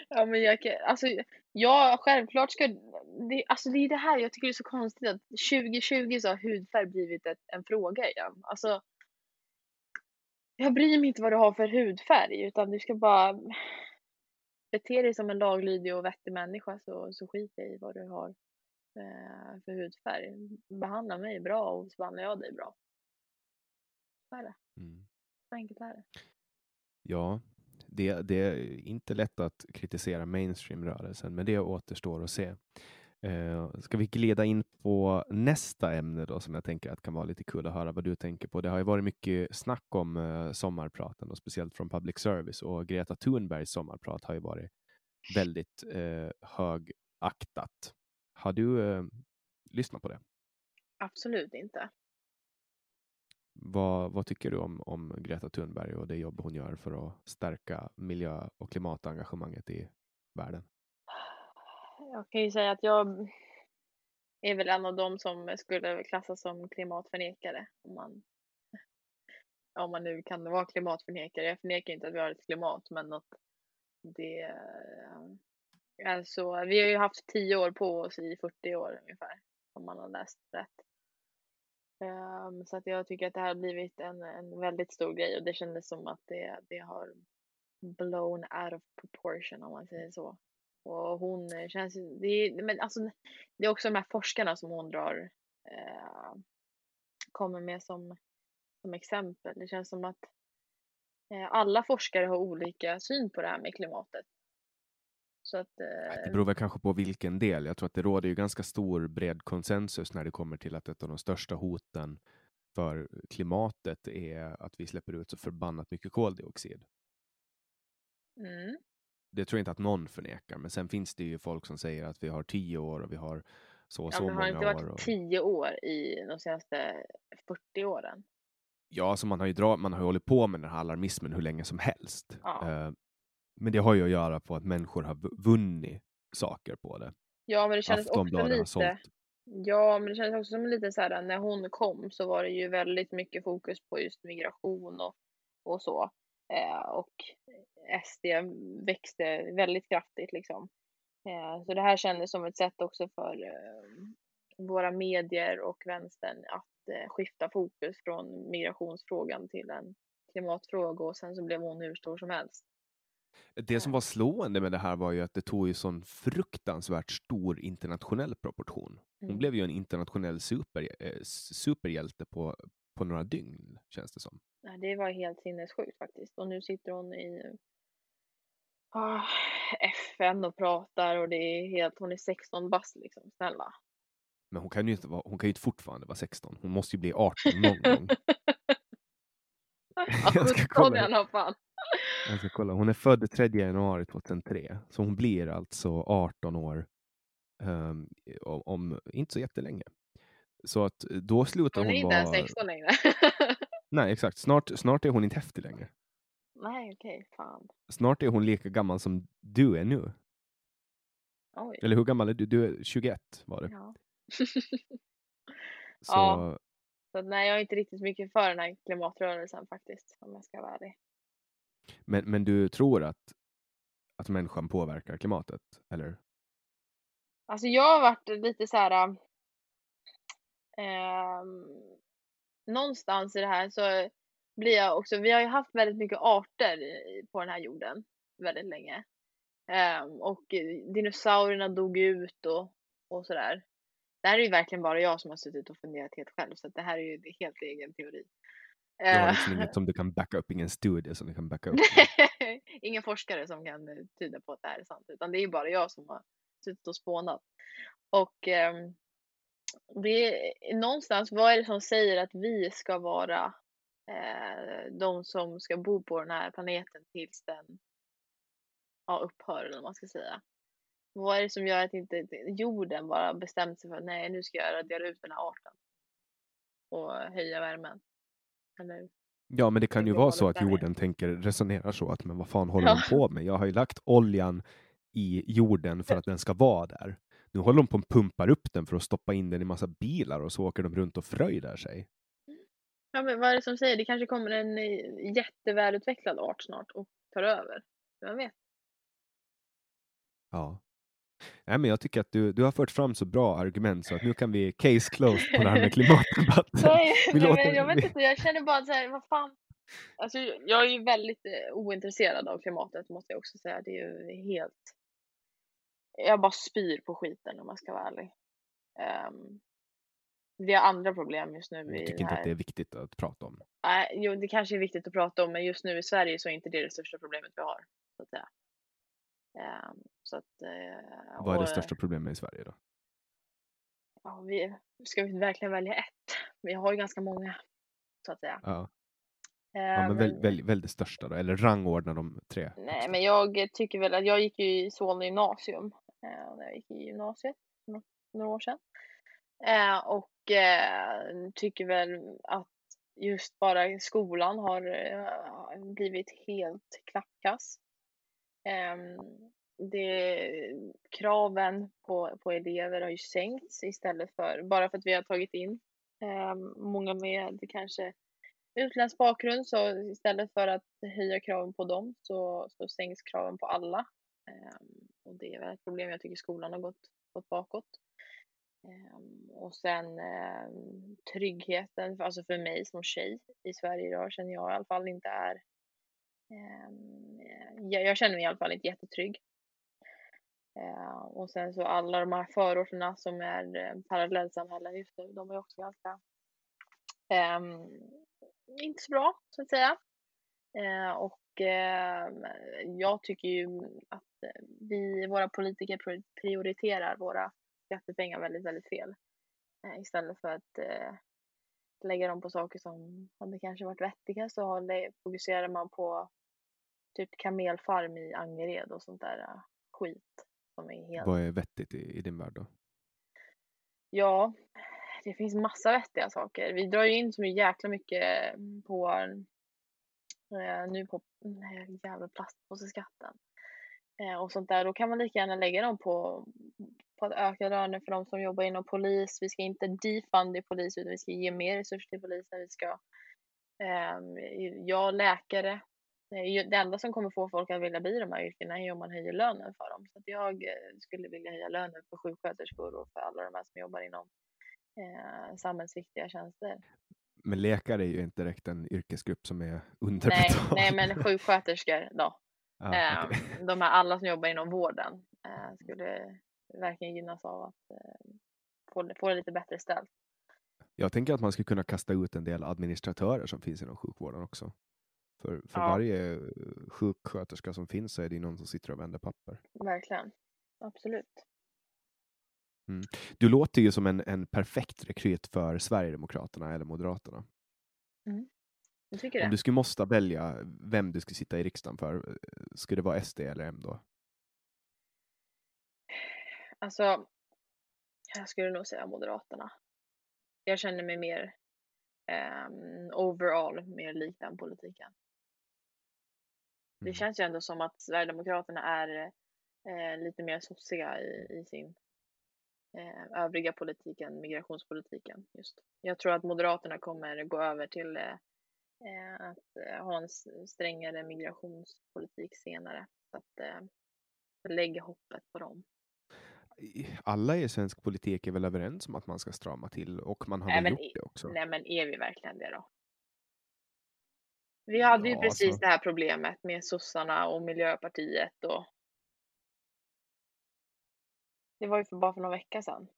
Ja, men jag kan, alltså, ja, självklart ska, det, alltså det är det här jag tycker det är så konstigt att 2020 så har hudfärg blivit ett, en fråga igen. Alltså, jag bryr mig inte vad du har för hudfärg utan du ska bara bete dig som en laglydig och vettig människa så, så skit i vad du har eh, för hudfärg. Behandla mig bra och så behandlar jag dig bra. Så är det. Mm. Så enkelt är det. Ja, det, det är inte lätt att kritisera mainstream-rörelsen, men det återstår att se. Eh, ska vi glida in på nästa ämne då som jag tänker att kan vara lite kul att höra vad du tänker på. Det har ju varit mycket snack om eh, sommarpraten och speciellt från public service och Greta Thunbergs sommarprat har ju varit väldigt eh, högaktat. Har du eh, lyssnat på det? Absolut inte. Vad, vad tycker du om, om Greta Thunberg och det jobb hon gör för att stärka miljö och klimatengagemanget i världen? Jag kan ju säga att jag är väl en av dem som skulle klassas som klimatförnekare. Om man, om man nu kan vara klimatförnekare. Jag förnekar inte att vi har ett klimat, men att det... Eh, alltså, vi har ju haft tio år på oss i 40 år ungefär, om man har läst rätt. Um, så att jag tycker att det här har blivit en, en väldigt stor grej och det kändes som att det, det har blown out of proportion om man säger så. Och hon eh, känns, det är, men alltså, det är också de här forskarna som hon drar, eh, kommer med som, som exempel. Det känns som att eh, alla forskare har olika syn på det här med klimatet. Så att, eh, Det beror väl kanske på vilken del. Jag tror att det råder ju ganska stor bred konsensus när det kommer till att ett av de största hoten för klimatet är att vi släpper ut så förbannat mycket koldioxid. mm, Det tror jag inte att någon förnekar, men sen finns det ju folk som säger att vi har tio år och vi har så och ja, så men har det många inte år. varit Och... tio år i de senaste 40 åren? Ja, alltså man har ju dra... man har ju hållit på med den här alarmismen hur länge som helst. Ja. Men det har ju att göra på att människor har vu- vunnit saker på det. Ja, men det kändes också lite, ja, men det kändes också som lite så här när hon kom så var det ju väldigt mycket fokus på just migration och, och så. Eh, och SD växte väldigt kraftigt liksom. Eh, så det här kändes som ett sätt också för eh, våra medier och vänstern att eh, skifta fokus från migrationsfrågan till en klimatfråga och sen så blev hon hur stor som helst. Det som var slående med det här var ju att det tog ju sån fruktansvärt stor internationell proportion. Hon Mm. blev ju en internationell super, eh, superhjälte på, på några dygn, känns det som. Ja, det var helt sinnessjukt faktiskt. Och nu sitter hon i ah, FN och pratar och det är helt, hon är 16 bast liksom, snälla. Men hon kan ju inte, vara, hon kan ju inte fortfarande vara 16. Hon måste ju bli 18 någon gång. Ja, Jag ska 17 kolla i alla fall. Jag ska kolla. Hon är född 3 januari 2003, så hon blir alltså 18 år ehm, om, inte så jättelänge. Så att då slutar Hon hon, är inte ens vara... 16 längre. Nej, exakt. Snart, snart är hon inte häftig längre. Nej, okej, fan. Snart är hon lika gammal som du är nu. Oj. Eller hur gammal är du? Du är 21 var det. Ja. Så, Ja. Så nej, jag är inte riktigt mycket för den här klimatrörelsen faktiskt, om jag ska vara ärlig men, men du tror att, att människan påverkar klimatet? Eller? Alltså jag har varit lite så här. ehm, någonstans i det här så blir jag också, vi har ju haft väldigt mycket arter på den här jorden väldigt länge. Ehm, och dinosaurierna dog ut och, och sådär. Det här är ju verkligen bara jag som har suttit och funderat helt själv så att det här är ju helt egen teori. Du har Eh, liksom inget som du kan backa upp, ingen studie som du kan backa upp. Ingen forskare som kan eh, tyda på att det här är sant, utan det är ju bara jag som har suttit och spånat. Och ehm, det är någonstans, vad är det som säger att vi ska vara eh, de som ska bo på den här planeten tills den ja, upphör, eller vad man ska säga. Vad är det som gör att inte jorden bara bestämt sig för att nej, nu ska jag radera ut den här arten och höja värmen? Eller Ja, men det kan ju vara var så att jorden tänker, resonerar så att men vad fan håller Ja. de på med? Jag har ju lagt oljan i jorden för att den ska vara där. Nu håller de på och pumpar upp den för att stoppa in den i massa bilar och så åker de runt och fröjdar sig. Ja, men vad är det som säger? Det kanske kommer en eh, jättevälutvecklad art snart och tar över. Vem vet? Ja. Nej, men jag tycker att du, du har fört fram så bra argument så att nu kan vi case closed på det här med klimatdebatten. Nej, Vi nej låter- men jag vet inte, jag känner bara så här, vad fan. Alltså, jag är ju väldigt eh, ointresserad av klimatet måste jag också säga. Det är ju helt... Jag bara spyr på skiten om man ska vara ärlig. Um, vi har andra problem just nu. Jag tycker inte att det är viktigt att prata om. Nej, jo, det kanske är viktigt att prata om, men just nu i Sverige så är inte det det största problemet vi har. Så att säga. Um, så att, uh, Vad är det största problemet i Sverige då? Ja, vi, ska vi verkligen välja ett? Vi har ju ganska många, så att säga. Ja. Ja, men, väl, väl, väl det största då, eller rangordna de tre? Nej, men jag tycker väl att jag gick ju i Solna gymnasium eh, när jag gick i gymnasiet för några år sedan. Eh, och eh, tycker väl att just bara skolan har eh, blivit helt klappkass. Ehm, det, kraven på, på elever har ju sänkts istället för, bara för att vi har tagit in ehm, många med kanske utländsk bakgrund så istället för att höja kraven på dem så, så sänks kraven på alla. Ehm, och det är väl ett problem. Jag tycker skolan har gått, gått bakåt. Och sen tryggheten, alltså för mig som tjej i Sverige idag känner jag i alla fall inte är Ehm, jag, jag, känner mig i alla fall inte jättetrygg. Ehm, och sen så alla de här förorterna som är eh, parallellsamhällen just nu, de är också ganska ehm, inte så bra så att säga. Eh, och eh, jag tycker ju att vi, våra politiker prioriterar våra skattepengar väldigt, väldigt fel. Eh, istället för att eh, lägga dem på saker som hade kanske varit vettiga så fokuserar man på typ kamelfarm i Angered och sånt där uh, skit. Som är helt... Vad är vettigt i, i din värld då? Ja, det finns massa vettiga saker. Vi drar ju in så jäkla mycket på eh, nu på här jävla plastpåseskatten eh, och sånt där. Då kan man lika gärna lägga dem på, på att öka löner för de som jobbar inom polis. Vi ska inte defund i polis utan vi ska ge mer resurser till polisen. Vi ska, eh, ja, läkare. Det enda som kommer få folk att vilja bli de här yrkena är om man höjer lönen för dem. Så att jag eh, skulle vilja höja lönen för sjuksköterskor och för alla de här som jobbar inom eh, samhällsviktiga tjänster. Men läkare är ju inte direkt en yrkesgrupp som är underbetald. Nej, nej men sjuksköterskor då. Ah, eh, okay. De här alla som jobbar inom vården eh, skulle verkligen gynnas av att eh, få, få det lite bättre ställt. Jag tänker att man skulle kunna kasta ut en del administratörer som finns inom sjukvården också. För, för ja. varje sjuksköterska som finns så är det någon som sitter och vänder papper. Verkligen, absolut. Mm. Du låter ju som en, en perfekt rekryt för Sverigedemokraterna eller Moderaterna. Mm. Jag tycker det. Om du skulle måste välja vem du skulle sitta i riksdagen för, skulle det vara SD eller M då? Alltså, jag skulle nog säga Moderaterna. Jag känner mig mer um, overall mer lik den politiken. Mm. Det känns ju ändå som att Sverigedemokraterna är eh, lite mer sossiga i, i sin eh, övriga politiken, migrationspolitiken just. Jag tror att Moderaterna kommer gå över till eh, eh att eh, ha en strängare migrationspolitik senare. Så att eh, lägga hoppet på dem. Alla i svensk politik är väl överens om att man ska strama till och man har nej, väl gjort det också? Nej, men är vi verkligen det då? Vi hade ja, ju precis alltså... det här problemet med sossarna och Miljöpartiet och det var ju för bara för några veckor sedan.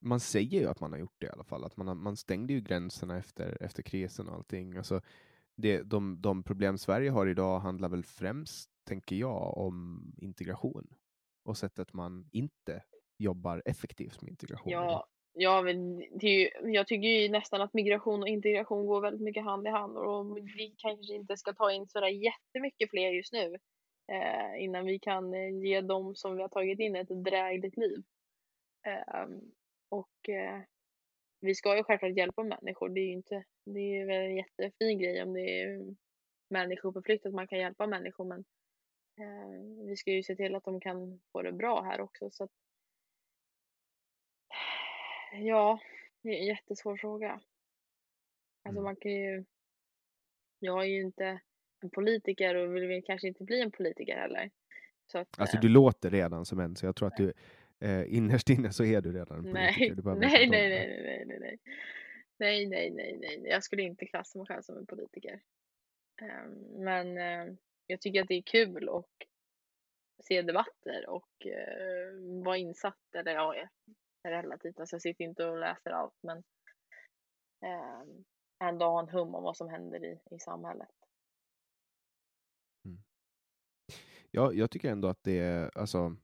Man säger ju att man har gjort det i alla fall. Att man, har, man stängde ju gränserna efter, efter krisen och allting. Alltså, det, de, de problem Sverige har idag handlar väl främst, tänker jag, om integration och sättet man inte jobbar effektivt med integration. Ja, ja det är ju, jag tycker ju nästan att migration och integration går väldigt mycket hand i hand och vi kanske inte ska ta in sådär jättemycket fler just nu eh, innan vi kan eh, ge dem som vi har tagit in ett drägligt liv. Eh, och eh, vi ska ju självklart hjälpa människor. Det är ju inte, det är väl en jättefin grej om det är människor på flykt att man kan hjälpa människor men eh, vi ska ju se till att de kan få det bra här också så att, Ja, det är en jättesvår fråga. Alltså mm. man kan ju Jag är ju inte en politiker och vill kanske inte bli en politiker heller. Så att, alltså du låter redan som en, så jag tror att du eh, innerst inne så är du redan en politiker. Nej, nej, nej, nej, nej, nej, nej. Nej, nej, nej, nej. Jag skulle inte klassa mig själv som en politiker. Ehm, men eh, jag tycker att det är kul att se debatter och eh, vara insatt. Eller ja, relativt. Alltså jag sitter inte och läser allt men eh, ändå ha en hum om vad som händer i, i samhället. Mm. Ja, jag tycker ändå att det är alltså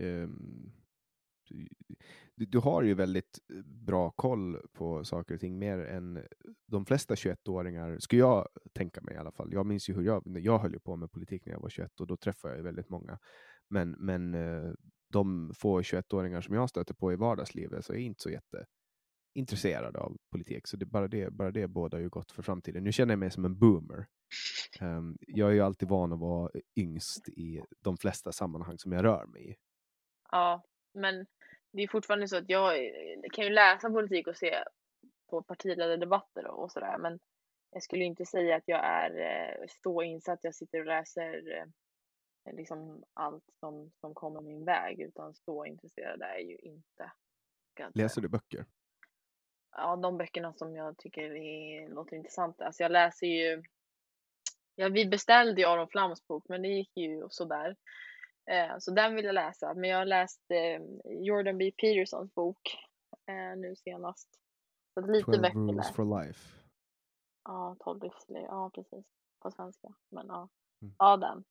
eh, du, du, har ju väldigt bra koll på saker och ting, mer än de flesta 21-åringar, skulle jag tänka mig i alla fall. Jag minns ju hur jag, jag höll på med politik när jag var 21 och då träffade jag väldigt många. Men, men eh, de få 21-åringar som jag stöter på i vardagslivet så är inte så jätteintresserade av politik. Så det, bara, det, bara det bådar ju gott för framtiden. Nu känner jag mig som en boomer. Um, jag är ju alltid van att vara yngst i de flesta sammanhang som jag rör mig i. Ja, men det är fortfarande så att jag kan ju läsa politik och se på partiledardebatter och sådär, men jag skulle inte säga att jag är eh, så insatt. Jag sitter och läser eh, liksom allt som, som kommer min väg, utan så intresserad är ju inte. Läser du böcker? Ja, de böckerna som jag tycker är, låter intressanta. Alltså jag läser ju Ja, vi beställde ju Aron Flams bok, men det gick ju sådär. Eh, så den vill jag läsa. Men jag har läst eh, Jordan B. Petersons bok eh, nu senast. Så lite 12 böcker rules for life. Ja, 12 livsregler. Ja, precis. På svenska. Men ja, mm. ja den.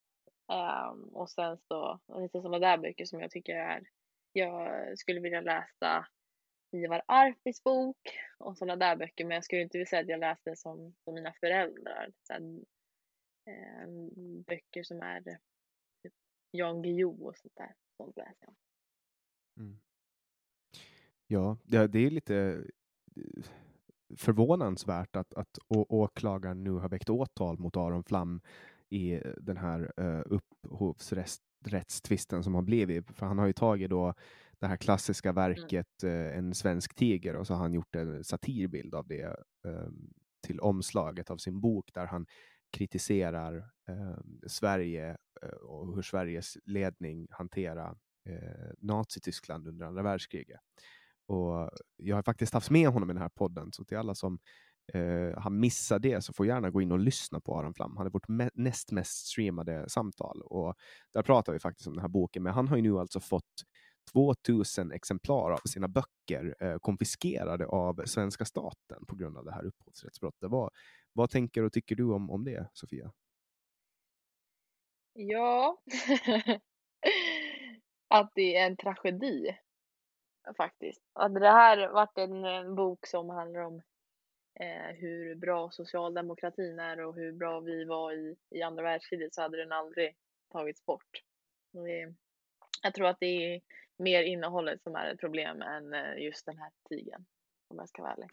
Um, och sen så lite sådana där böcker som jag tycker är. Jag skulle vilja läsa Ivar Arpis bok och sådana där böcker. Men jag skulle inte vilja säga att jag läste som, som mina föräldrar. Sen, um, böcker som är typ Jan Guillou och sånt där. Sånt läser jag. Mm. Ja, det är lite eh, förvånansvärt att, att åklagaren nu har väckt åtal mot Aron Flam i den här uh, upphovsrättstvisten som har blivit. För han har ju tagit då det här klassiska mm. verket mm. En svensk tiger och så har han gjort en satirbild av det uh, till omslaget av sin bok där han kritiserar uh, Sverige och hur Sveriges ledning hanterar Nazityskland under andra världskriget. Och jag har faktiskt haft med honom i den här podden, så till alla som eh, har missat det så får gärna gå in och lyssna på Aron Flam. Han är vårt me näst mest streamade samtal och där pratar vi faktiskt om den här boken. Men han har ju nu alltså fått 2000 exemplar av sina böcker eh, konfiskerade av svenska staten på grund av det här upphovsrättsbrottet. Vad, vad tänker och tycker du om, om det, Sofia? Ja, att det är en tragedi faktiskt. Att det här varit en, en bok som handlar om Eh, hur bra socialdemokratin är och hur bra vi var i, i andra världskriget så hade den aldrig tagits bort. Jag tror att det är mer innehållet som är ett problem än eh, just den här tigen, om jag ska vara ärlig.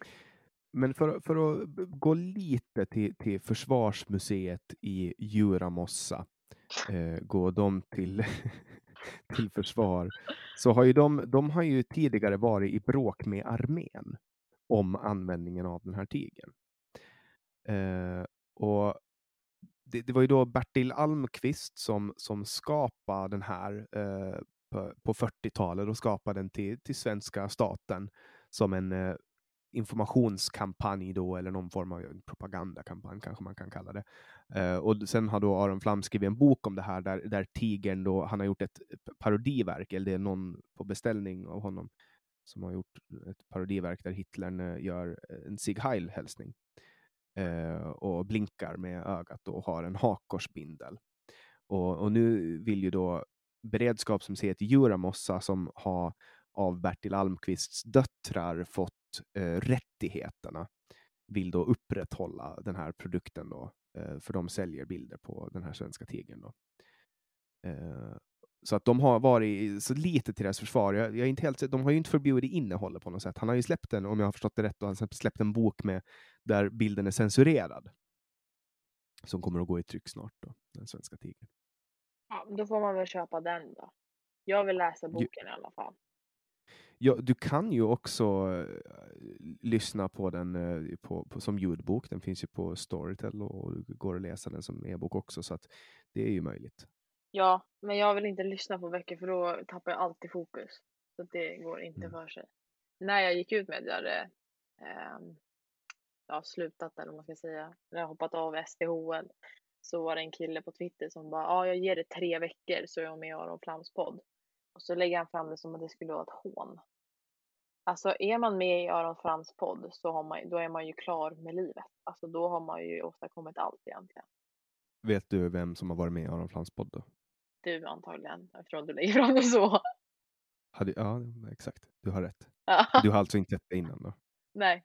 Men för, för att gå lite till, till Försvarsmuseet i Djuramossa, eh, går de till, till försvar, så har ju de, de har ju tidigare varit i bråk med armén om användningen av den här tigern. Eh, och det, det, var ju då Bertil Almqvist som, som skapade den här eh, på, på 40-talet och skapade den till, till svenska staten som en eh, informationskampanj då, eller någon form av propagandakampanj kanske man kan kalla det. Eh, och sen har då Aron Flam skrivit en bok om det här där, där Tigern då, han har gjort ett parodiverk, eller det är någon på beställning av honom som har gjort ett parodiverk där Hitler eh, gör eh, en Sieg Heil-hälsning eh, och blinkar med ögat och har en hakkorsbindel. Och, och nu vill ju då beredskapsmuseet i som har av Bertil Almqvists döttrar fått eh, rättigheterna vill då upprätthålla den här produkten då, eh, för de säljer bilder på den här svenska tigern. Då. Eh, Eh, så att de har varit så lite till deras försvar. Jag, jag, är inte helt, de har ju inte förbjudit innehållet på något sätt. Han har ju släppt en, om jag har förstått det rätt, och han släppt en bok med där bilden är censurerad. Som kommer att gå i tryck snart, då, den svenska tigern. Ja, då får man väl köpa den då. Jag vill läsa boken jo. i alla fall. Ja, du kan ju också uh, lyssna på den uh, på, på, som ljudbok. Den finns ju på Storytel och det går att läsa den som e-bok också, så att det är ju möjligt. Ja, men jag vill inte lyssna på böcker för då tappar jag alltid fokus. Så det går inte mm. för sig. När jag gick ut med det, eh, ja, slutat eller vad man ska säga, eller hoppat av SDHL så var det en kille på Twitter som bara, ja jag ger det tre veckor så är jag med i Aron Flams podd. Och så lägger han fram det som att det skulle vara ett hån. Alltså är man med i Aron Flams podd så har man, då är man ju klar med livet. Alltså då har man ju åstadkommit allt egentligen. Vet du vem som har varit med i Aron Flams podd då? Du antagligen, eftersom du lägger fram det så. Hade, ja, exakt. Du har rätt. Du har alltså inte sett det innan då? Nej.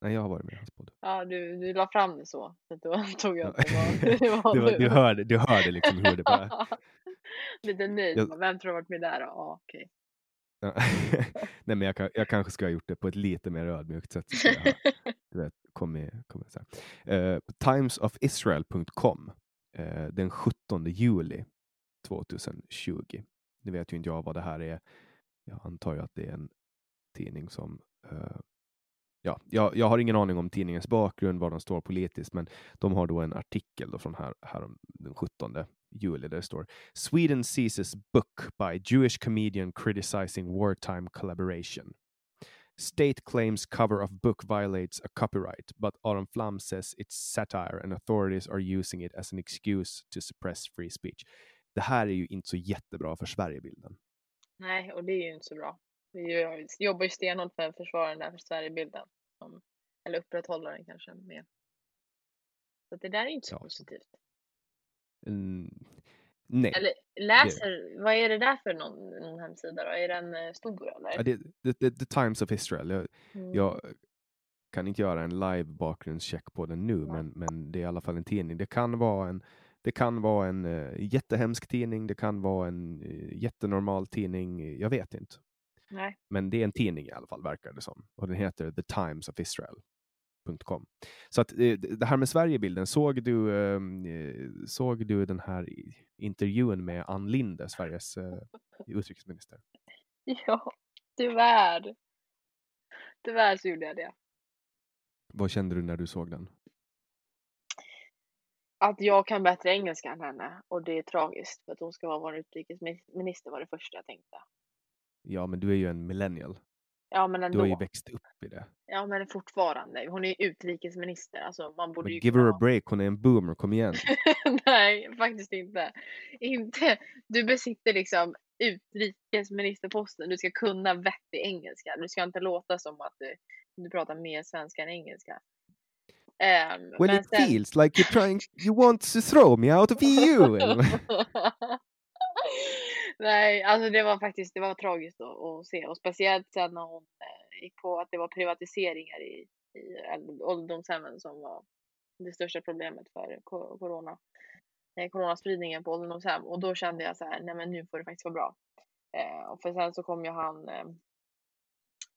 Nej, jag har varit med i hans podd. Ja, du, du la fram det så. så då tog jag Ja. det var, det var du, var- du. hörde, du hörde liksom hur det bara... Lite nöjd. Jag- Vem tror du har varit med där? Ja, okej. Ja. Nej, men jag, jag kanske ska ha gjort det på ett lite mer ödmjukt sätt. Så jag du vet, kom med, kom med så här. Eh, timesofisrael.com eh, den 17 juli 2020. Nu vet ju inte jag vad det här är. Jag antar ju att det är en tidning som uh, Ja, jag, jag har ingen aning om tidningens bakgrund, var de står politiskt, men de har då en artikel då från här, här den 17 juli där det står Sweden seizes book by Jewish comedian criticizing wartime collaboration. State claims cover of book violates a copyright, but Aron Flam says it's satire and authorities are using it as an excuse to suppress free speech. Det här är ju inte så jättebra för Sverigebilden. Nej, och det är ju inte så bra. Vi jobbar ju stenhårt för att försvara den där för Sverigebilden. Som, eller upprätthålla den kanske mer. Så det där är inte så Ja. positivt. Mm, nej. Eller läser, vad är det där för någon, någon hemsida då? Är den eh, stor eller? Ja, det, det, det, The Times of Israel. Jag, Mm. jag kan inte göra en live bakgrundscheck på den nu, Nej. men, men det är i alla fall en tidning. Det kan vara en, det kan vara en uh, jättehemsk tidning, det kan vara en uh, jättenormal tidning, jag vet inte. Nej. Men det är en tidning i alla fall, verkar det som. Och den heter The Times of Israel.com. Så att eh, det här med Sverigebilden, såg du, ehm, eh, såg du den här intervjun med Ann Linde, Sveriges eh, utrikesminister? Ja, tyvärr. Tyvärr så gjorde jag det. Vad kände du när du såg den? Att jag kan bättre engelska än henne och det är tragiskt för att hon ska vara vår utrikesminister var det första jag tänkte. Ja, men du är ju en millennial. Ja men Du ändå. har ju växt upp i det. Ja men fortfarande. Hon är ju utrikesminister. Alltså man borde Men ju give her a break, hon är en boomer, kom igen. Nej, faktiskt inte. Inte. Du besitter liksom utrikesministerposten. Du ska kunna vettig engelska. Du ska inte låta som att du, du pratar mer svenska än engelska. Ehm, Well men it feels like you're trying, you want to throw me out of EU. Nej, alltså det var faktiskt det var tragiskt att, att se och speciellt sen när hon eh, gick på att det var privatiseringar i, i ålderdomshemmen som var det största problemet för co- corona, eh, coronaspridningen på ålderdomshem och då kände jag så här, nej men nu får det faktiskt vara bra. Eh, och för sen så kom ju han, eh,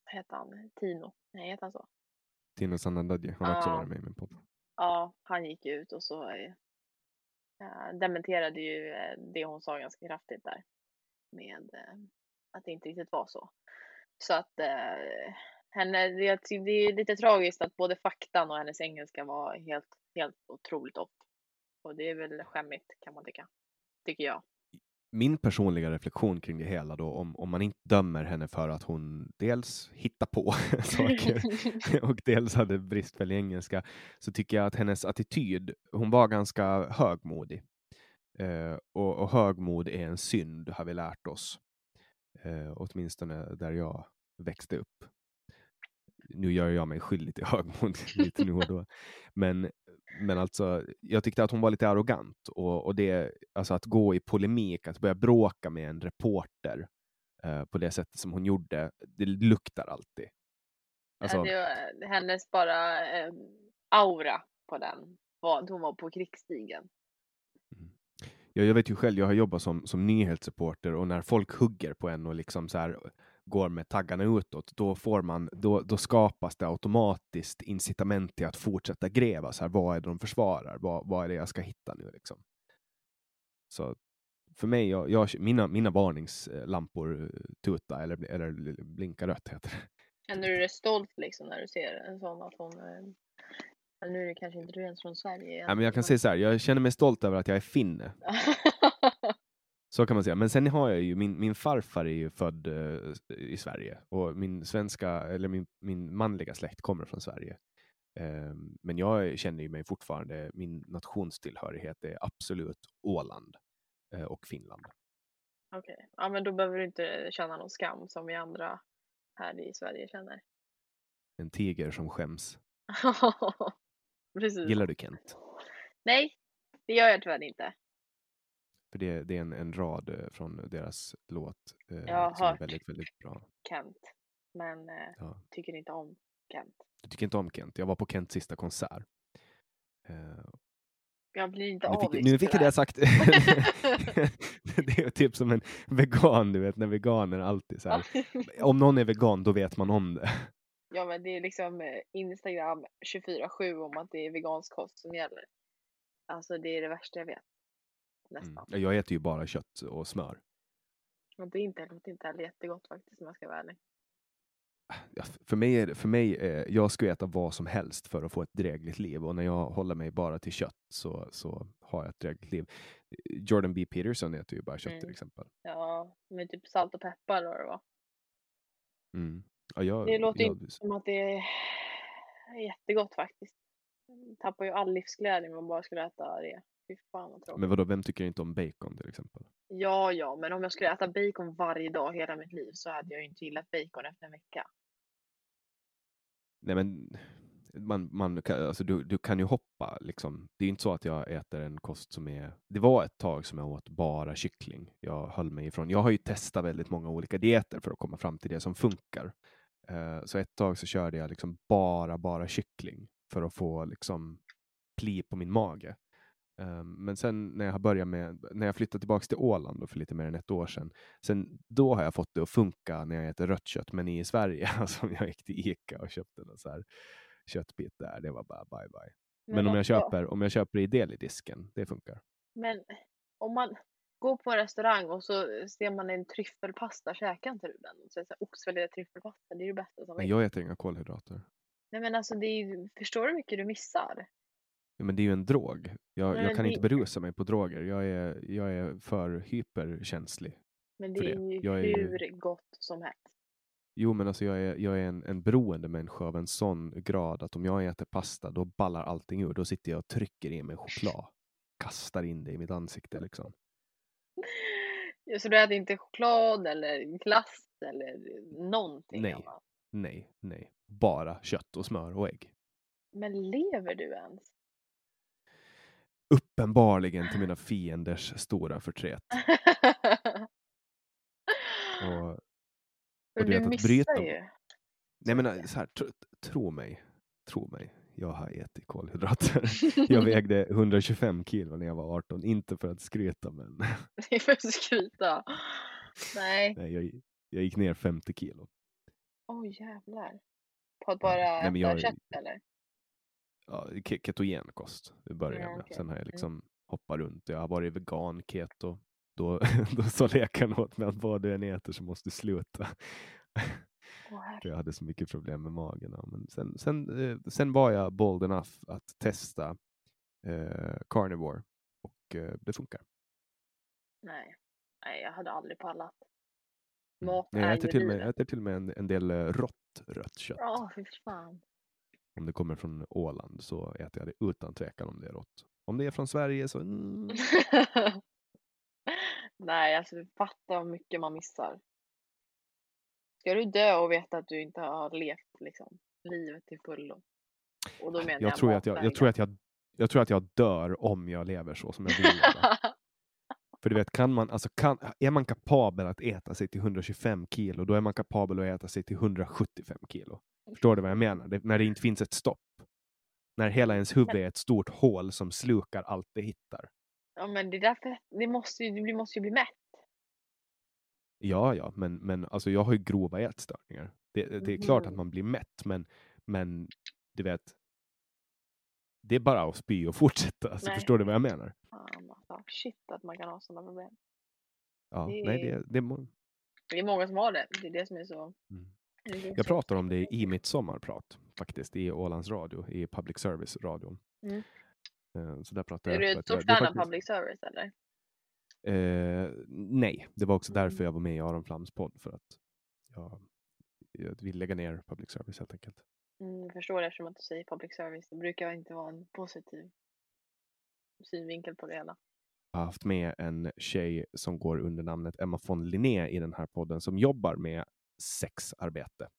vad heter han, Tino, nej heter han så? Tino Sanandaji, hon har också varit med i min podd. Ja, han gick ut och så eh, dementerade ju eh, det hon sa ganska kraftigt där. Med eh, att det inte riktigt var så. Så att eh, henne, det, det är lite tragiskt att både faktan och hennes engelska var helt, helt otroligt off. Och det är väl skämmigt kan man tycka. Tycker jag. Min personliga reflektion kring det hela då, om, om man inte dömer henne för att hon dels hittar på saker och dels hade bristfällig engelska, så tycker jag att hennes attityd, hon var ganska högmodig. Eh, och, och högmod är en synd, har vi lärt oss. Eh, åtminstone där jag växte upp. Nu gör jag mig skyldig till högmod lite nu och då. Men, men alltså, jag tyckte att hon var lite arrogant och, och det, alltså att gå i polemik, att börja bråka med en reporter eh, på det sättet som hon gjorde, det luktar alltid. Alltså, det var hennes bara eh, aura på den. Var, hon var på krigsstigen. jag, jag vet ju själv, jag har jobbat som, som nyhetsreporter och när folk hugger på en och liksom så här går med taggarna utåt, då, får man, då, då skapas det automatiskt incitament till att fortsätta gräva. Så här, vad är det de försvarar? Vad, vad är det jag ska hitta nu? Liksom? Så för mig, jag, jag, mina, mina varningslampor eh, tuta eller, eller blinka rött heter det. Känner du dig stolt liksom när du ser en sån att hon eh, eller nu är det kanske inte du ens från Sverige. Ja, men jag kan säga så här, jag känner mig stolt över att jag är finne. Så kan man säga. Men sen har jag ju, min, min farfar är ju född eh, i Sverige och min svenska, eller min, min manliga släkt kommer från Sverige. Eh, men jag känner ju mig fortfarande, min nationstillhörighet är absolut Åland eh, och Finland. Okej, okay. ja men då behöver du inte känna någon skam som vi andra här i Sverige känner. En tiger som skäms. Precis. Gillar du Kent? Nej, det gör jag tyvärr inte. För det, det är en, en rad eh, från deras låt eh, jag har som hört är väldigt, väldigt bra. Kent, men eh, Ja. tycker inte om Kent. Du tycker inte om Kent? Jag var på Kents sista konsert. Eh, Jag blir inte nu fick, nu fick det jag det här. sagt. det är typ som en vegan, du vet, när veganer alltid så här. Om någon är vegan, då vet man om det. Ja men det är liksom eh, Instagram 24-7 om att det är vegansk kost som gäller. Alltså det är det värsta jag vet. Mm. Nästan. Ja, Jag äter ju bara kött och smör. Och det är inte, det låter inte heller jättegott faktiskt om jag ska vara ärlig. Ja, för mig, är det, för mig eh, jag skulle äta vad som helst för att få ett drägligt liv och när jag håller mig bara till kött så, så har jag ett drägligt liv. Jordan B. Peterson äter ju bara kött till Mm. exempel. Ja, med typ salt och peppar och det var. Mm. Ja, jag, Det låter jag, inte som att det är jättegott faktiskt. Tappar ju all livsglädje om man bara skulle äta det. Fy fan vad tråkigt. Men vadå, vem tycker inte om bacon till exempel? Ja, ja, men om jag skulle äta bacon varje dag hela mitt liv så hade jag ju inte gillat bacon efter en vecka. Nej men, man, man alltså du, du kan ju hoppa liksom. Det är ju inte så att jag äter en kost som är... Det var ett tag som jag åt bara kyckling. Jag höll mig ifrån. Jag har ju testat väldigt många olika dieter för att komma fram till det som funkar. Eh, så ett tag så körde jag liksom bara, bara kyckling för att få liksom pli på min mage. Eh, men sen när jag har börjat med, när jag flyttade tillbaka till Åland för lite mer än ett år sedan, sen då har jag fått det att funka när jag äter rött kött. Men i Sverige, alltså jag gick till Ica och köpte någon så här köttbit där, det var bara bye bye. Men, om, jag köper, om jag köper i deli-disken, det funkar. Men om man går på en restaurang och så ser man en tryffelpasta, käkar inte du den? Så är det så här, Oxfilé tryffelpasta, det är det bästa som Men finns. jag äter inga kolhydrater. Nej men alltså det är förstår du hur mycket du missar? Ja, men det är ju en drog. Jag, Nej, jag kan det- inte berusa mig på droger. Jag är, jag är för hyperkänslig. Men det För är det. ju Jag är ju- hur gott som helst. Jo, men alltså jag är, jag är en, en beroende människa av en sån grad att om jag äter pasta, då ballar allting ur. Då sitter jag och trycker i mig choklad. Kastar in det i mitt ansikte liksom. Ja, Så du äter inte choklad eller glass eller någonting Nej. annat? Nej, nej. Bara kött och smör och ägg. Men lever du ens? Uppenbarligen till mina fienders stora förtret. Och, Men du vet missar bryta- ju. nej men äh, så här, tro, tro mig. Tro mig. Jag har ätit kolhydrater. Jag vägde 125 kilo när jag var 18. Inte för att skryta, men Det är för att skryta. Nej. nej, jag, jag gick ner 50 kilo. Oj jävlar. På att bara Nej, men äta jag- kött eller? Ja, ke- ketogen kost jag Ja, med. okej. Sen har jag Mm. liksom hoppat runt. Jag har varit vegan, keto. Då, då sa läkaren åt mig att vad du än äter så måste du sluta. För jag hade så mycket problem med magen. Men sen, sen, eh, sen var jag bold enough att testa eh, carnivore och eh, det funkar. Nej. Nej, jag hade aldrig pallat. Mm. Mat Nej, jag äter till, med, jag äter till och med en, en del eh, rått rött kött. Ja, fy fan. Om det kommer från Åland så äter jag det utan tvekan om det är rått. Om det är från Sverige så... Mm, Nej, alltså fatta vad mycket man missar. Ska du dö och veta att du inte har levt liksom, livet till fullo? Och då menar jag, jag, tror att jag, jag, tror att jag, jag tror att jag dör om jag lever så som jag vill leva. För du vet, kan man, alltså kan, är man kapabel att äta sig till 125 kilo, då är man kapabel att äta sig till 175 kilo. Förstår du vad jag menar? Det, när det inte finns ett stopp. När hela ens huvud är ett stort hål som slukar allt det hittar. Ja, men det är därför, det måste ju, du måste ju bli mätt. Ja, ja, men, men alltså jag har ju grova ätstörningar. Det, det är klart att Mhm. man blir mätt, men, men du vet, det är bara att spy och fortsätta. Alltså, Nej. förstår du vad jag menar? Fan, alltså, shit att man kan ha sådana problem. Ja, Det nej, är- det, det, må- Det är många som har det. Det är det som är så... Mm. Jag pratar om det i mitt sommarprat faktiskt, i Ålands Radio, i public service-radion. Mm. Eh, Så där pratar Är jag du ett stort fan av faktiskt- public service eller? Eh, nej, det var också därför Mm. jag var med i Aron Flams podd, för att jag, jag vill lägga ner public service helt enkelt. Mm, jag förstår det eftersom att du säger public service. Det brukar inte vara en positiv synvinkel på det hela. Jag har haft med en tjej som går under namnet Emma von Linné i den här podden som jobbar med sexarbete.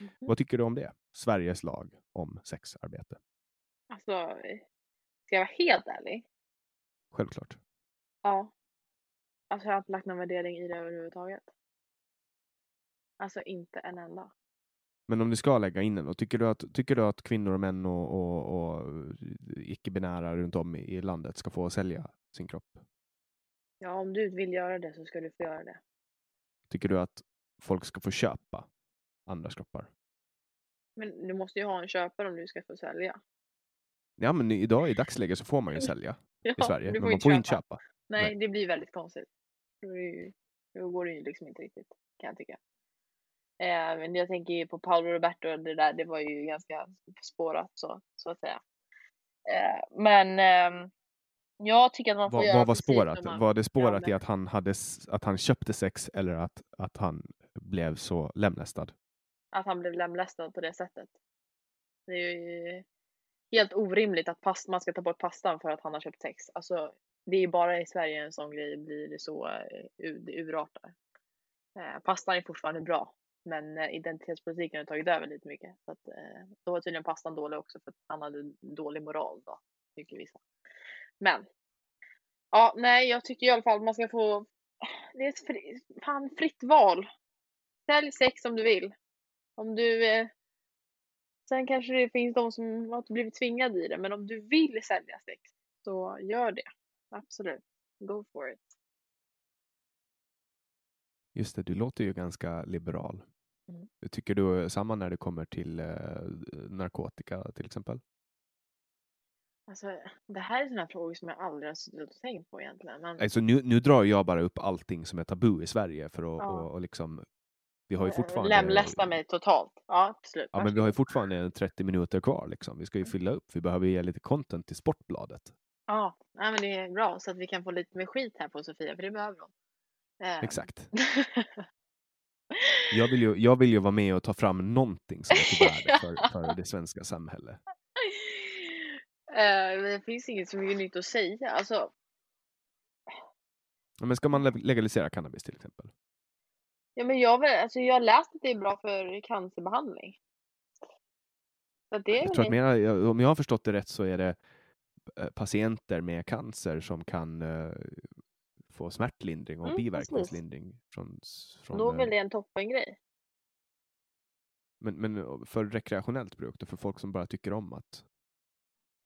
Mhm. Vad tycker du om det? Sveriges lag om sexarbete. Alltså, ska jag vara helt ärlig? Självklart. Ja. Alltså jag har inte lagt någon värdering i det överhuvudtaget. Alltså inte en enda. Men om du ska lägga in den, tycker du att, tycker du att kvinnor och män och, och, och icke-binära runt om i, i landet ska få sälja sin kropp? Ja, om du vill göra det så ska du få göra det. Tycker du att folk ska få köpa andras kroppar? Men du måste ju ha en köpare om du ska få sälja. Ja, men idag i dagsläget så får man ju sälja Ja, i Sverige, men man får inte köpa. Nej, Nej. det blir väldigt konstigt. Då, går det ju liksom inte riktigt, kan jag tycka. Eh, men jag tänker ju på Paolo Roberto, och det där, det var ju ganska spårat så, så att säga. Eh, men ehm, jag tycker att man får Vad, göra vad var spårat? man- Var det spårat men- i att han, hade, att han köpte sex eller att, att han blev så lemlästad? att han blev lemlästad på det sättet. Det är ju helt orimligt att past, man ska ta bort pastan för att han har köpt sex. Alltså, det är ju bara i Sverige en sån grej blir så eh, det urartar. Eh, pastan är fortfarande bra, men eh, identitetspolitiken har tagit över lite mycket. Så att, eh, då var tydligen pastan dålig också för att han hade dålig moral då, tycker vissa. Men, ja, nej, jag tycker i alla fall att man ska få, det är ett fri, fan, fritt val. Sälj sex om du vill. Om du... Eh, sen kanske det finns de som har blivit tvingade i det, men om du vill sälja sex så gör det. Absolut. Go for it. Just det, du låter ju ganska liberal. Mm. Tycker du samma när det kommer till eh, narkotika till exempel? Alltså, det här är sådana frågor som jag aldrig har suttit och tänkt på egentligen. Men, Alltså nu, nu drar jag bara upp allting som är tabu i Sverige för att Ja. och, och liksom vi har ju eh, fortfarande Lemlästa mig totalt. Ja, absolut. Ja, men vi har ju fortfarande 30 minuter kvar liksom. Vi ska ju fylla upp. Vi behöver ge lite content till Sportbladet. Ja, nej, men det är bra så att vi kan få lite mer skit här på Sofia, för det behöver hon. Eh, Exakt. Jag vill, ju, jag vill ju vara med och ta fram någonting som är till värde för, för det svenska samhället. Eh, det finns inget så mycket nytt att säga. Alltså, Ja, Men ska man le- legalisera cannabis till exempel? Ja, men jag, alltså, jag har läst att det är bra för cancerbehandling. Så det är Jag tror att mera, om jag har förstått det rätt så är det eh, patienter med cancer som kan eh, få smärtlindring och Mm, biverkningslindring. Från, från, Då är väl eh, det en toppengrej. men, men för rekreationellt bruk, då, för folk som bara tycker om att,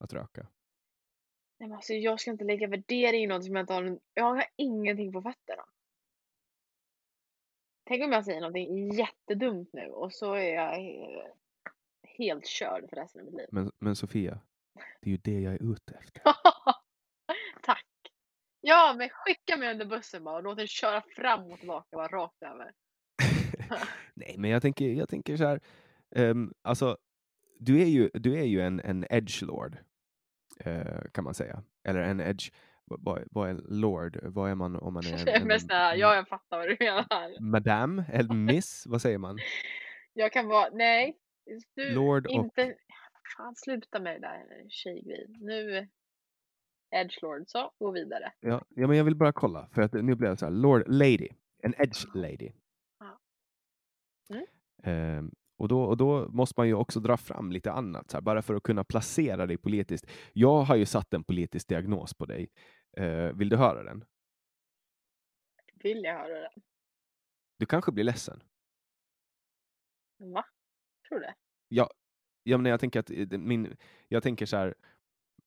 att röka. Nej, men alltså, jag ska inte lägga värdering i något som jag inte har... Jag har ingenting på fötterna. Tänk om jag säger någonting jättedumt nu och så är jag he- helt körd för resten av mitt liv. Men, men Sofia, det är ju det jag är ute efter. Tack! Ja, men skicka mig under bussen bara och låt den köra fram och tillbaka bara rakt över. Nej, men jag tänker, jag tänker så här. ehm, alltså, du är ju, du är ju en, en edgelord, eh, kan man säga. Eller en edge... Vad, vad- är lord? Vad är man om man är en, här, ja, jag fattar vad du menar. madame? Eller miss? vad säger man? Jag kan vara, nej. Du, Lord och- inte... Fan, sluta med det där tjejgrejen. Nu, edgelord, så, gå vidare. Ja, ja, men jag vill bara kolla, för att nu blev det så här, lord, lady, en edge lady. Ja. Mm. Ehm, och, då, och då måste man ju också dra fram lite annat, så här, bara för att kunna placera dig politiskt. Jag har ju satt en politisk diagnos på dig. Eh, vill du höra den? Vill jag höra det? Du kanske blir ledsen. Va? Tror du det? Ja, men jag tänker att eh, min, jag tänker så här,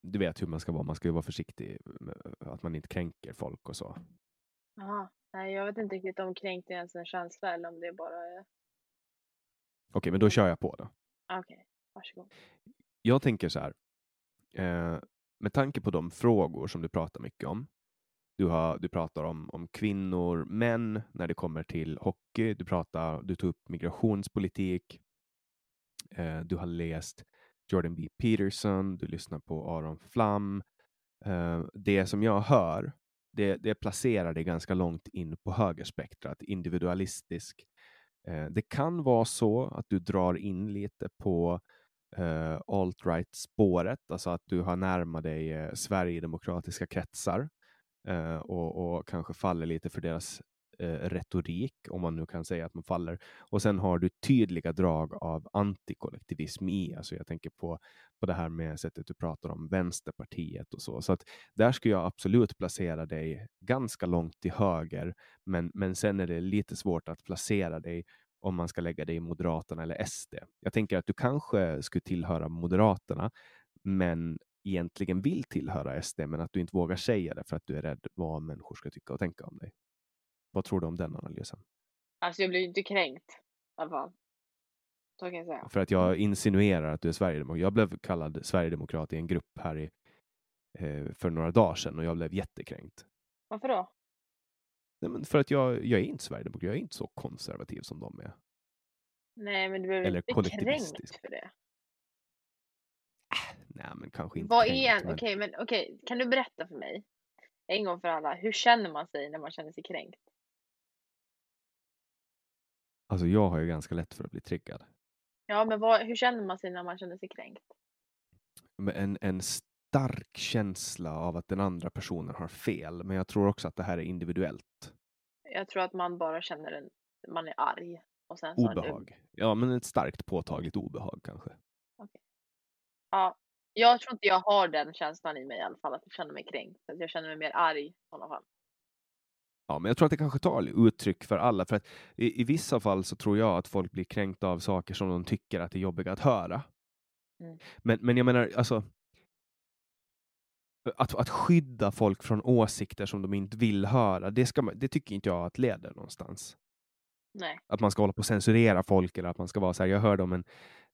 du vet hur man ska vara, man ska ju vara försiktig, med att man inte kränker folk och så. Jaha. Nej, jag vet inte riktigt om kränkt är ens en känsla eller om det bara är... Okej, men då kör jag på då. Okej, varsågod. jag tänker så här. Eh, med tanke på de frågor som du pratar mycket om. Du, har, du pratar om, om kvinnor, män när det kommer till hockey. Du, pratar, du tog upp migrationspolitik. Eh, du har läst Jordan B. Peterson. Du lyssnar på Aron Flam. Eh, det som jag hör det, det placerar dig ganska långt in på högerspektrat, individualistisk. Eh, det kan vara så att du drar in lite på eh, alt-right-spåret, alltså att du har närmat dig eh, sverigedemokratiska kretsar eh, och, och kanske faller lite för deras eh, retorik, om man nu kan säga att man faller. Och sen har du tydliga drag av antikollektivism i, alltså jag tänker på, på det här med sättet du pratar om Vänsterpartiet och så. Så att där skulle jag absolut placera dig ganska långt till höger, men, men sen är det lite svårt att placera dig om man ska lägga dig i Moderaterna eller SD. Jag tänker att du kanske skulle tillhöra Moderaterna, men egentligen vill tillhöra SD, men att du inte vågar säga det för att du är rädd vad människor ska tycka och tänka om dig. Vad tror du om den analysen? Alltså jag blir inte kränkt i alla fall. Så kan jag säga. För att jag insinuerar att du är sverigedemokrat. Jag blev kallad sverigedemokrat i en grupp här i, eh, för några dagar sedan och jag blev jättekränkt. Varför då? Nej, men för att jag, jag är inte sverigedemokrat. Jag är inte så konservativ som de är. Nej, men du behöver Eller inte kollektivistisk. kränkt för det. Nej, men kanske inte Vad kränkt, är en, men- okej, men okej, kan du berätta för mig en gång för alla, hur känner man sig när man känner sig kränkt? Alltså jag har ju ganska lätt för att bli triggad. Ja, men vad, hur känner man sig när man känner sig kränkt? Men En, en stark känsla av att den andra personen har fel. Men jag tror också att det här är individuellt. Jag tror att man bara känner en, man är arg. Och sen så du- Obehag. Ja, men ett starkt påtagligt obehag kanske. Ja, jag tror inte jag har den känslan i mig i alla fall, att jag känner mig kränkt. Att jag känner mig mer arg i sådana fall. Ja, men jag tror att det kanske tar uttryck för alla. För att i, i vissa fall så tror jag att folk blir kränkta av saker som de tycker att är jobbiga att höra. Mm. Men, men jag menar, alltså. Att, att skydda folk från åsikter som de inte vill höra, det, ska man, det tycker inte jag att leder någonstans. Nej. Att man ska hålla på och censurera folk eller att man ska vara så här. Jag hörde om en,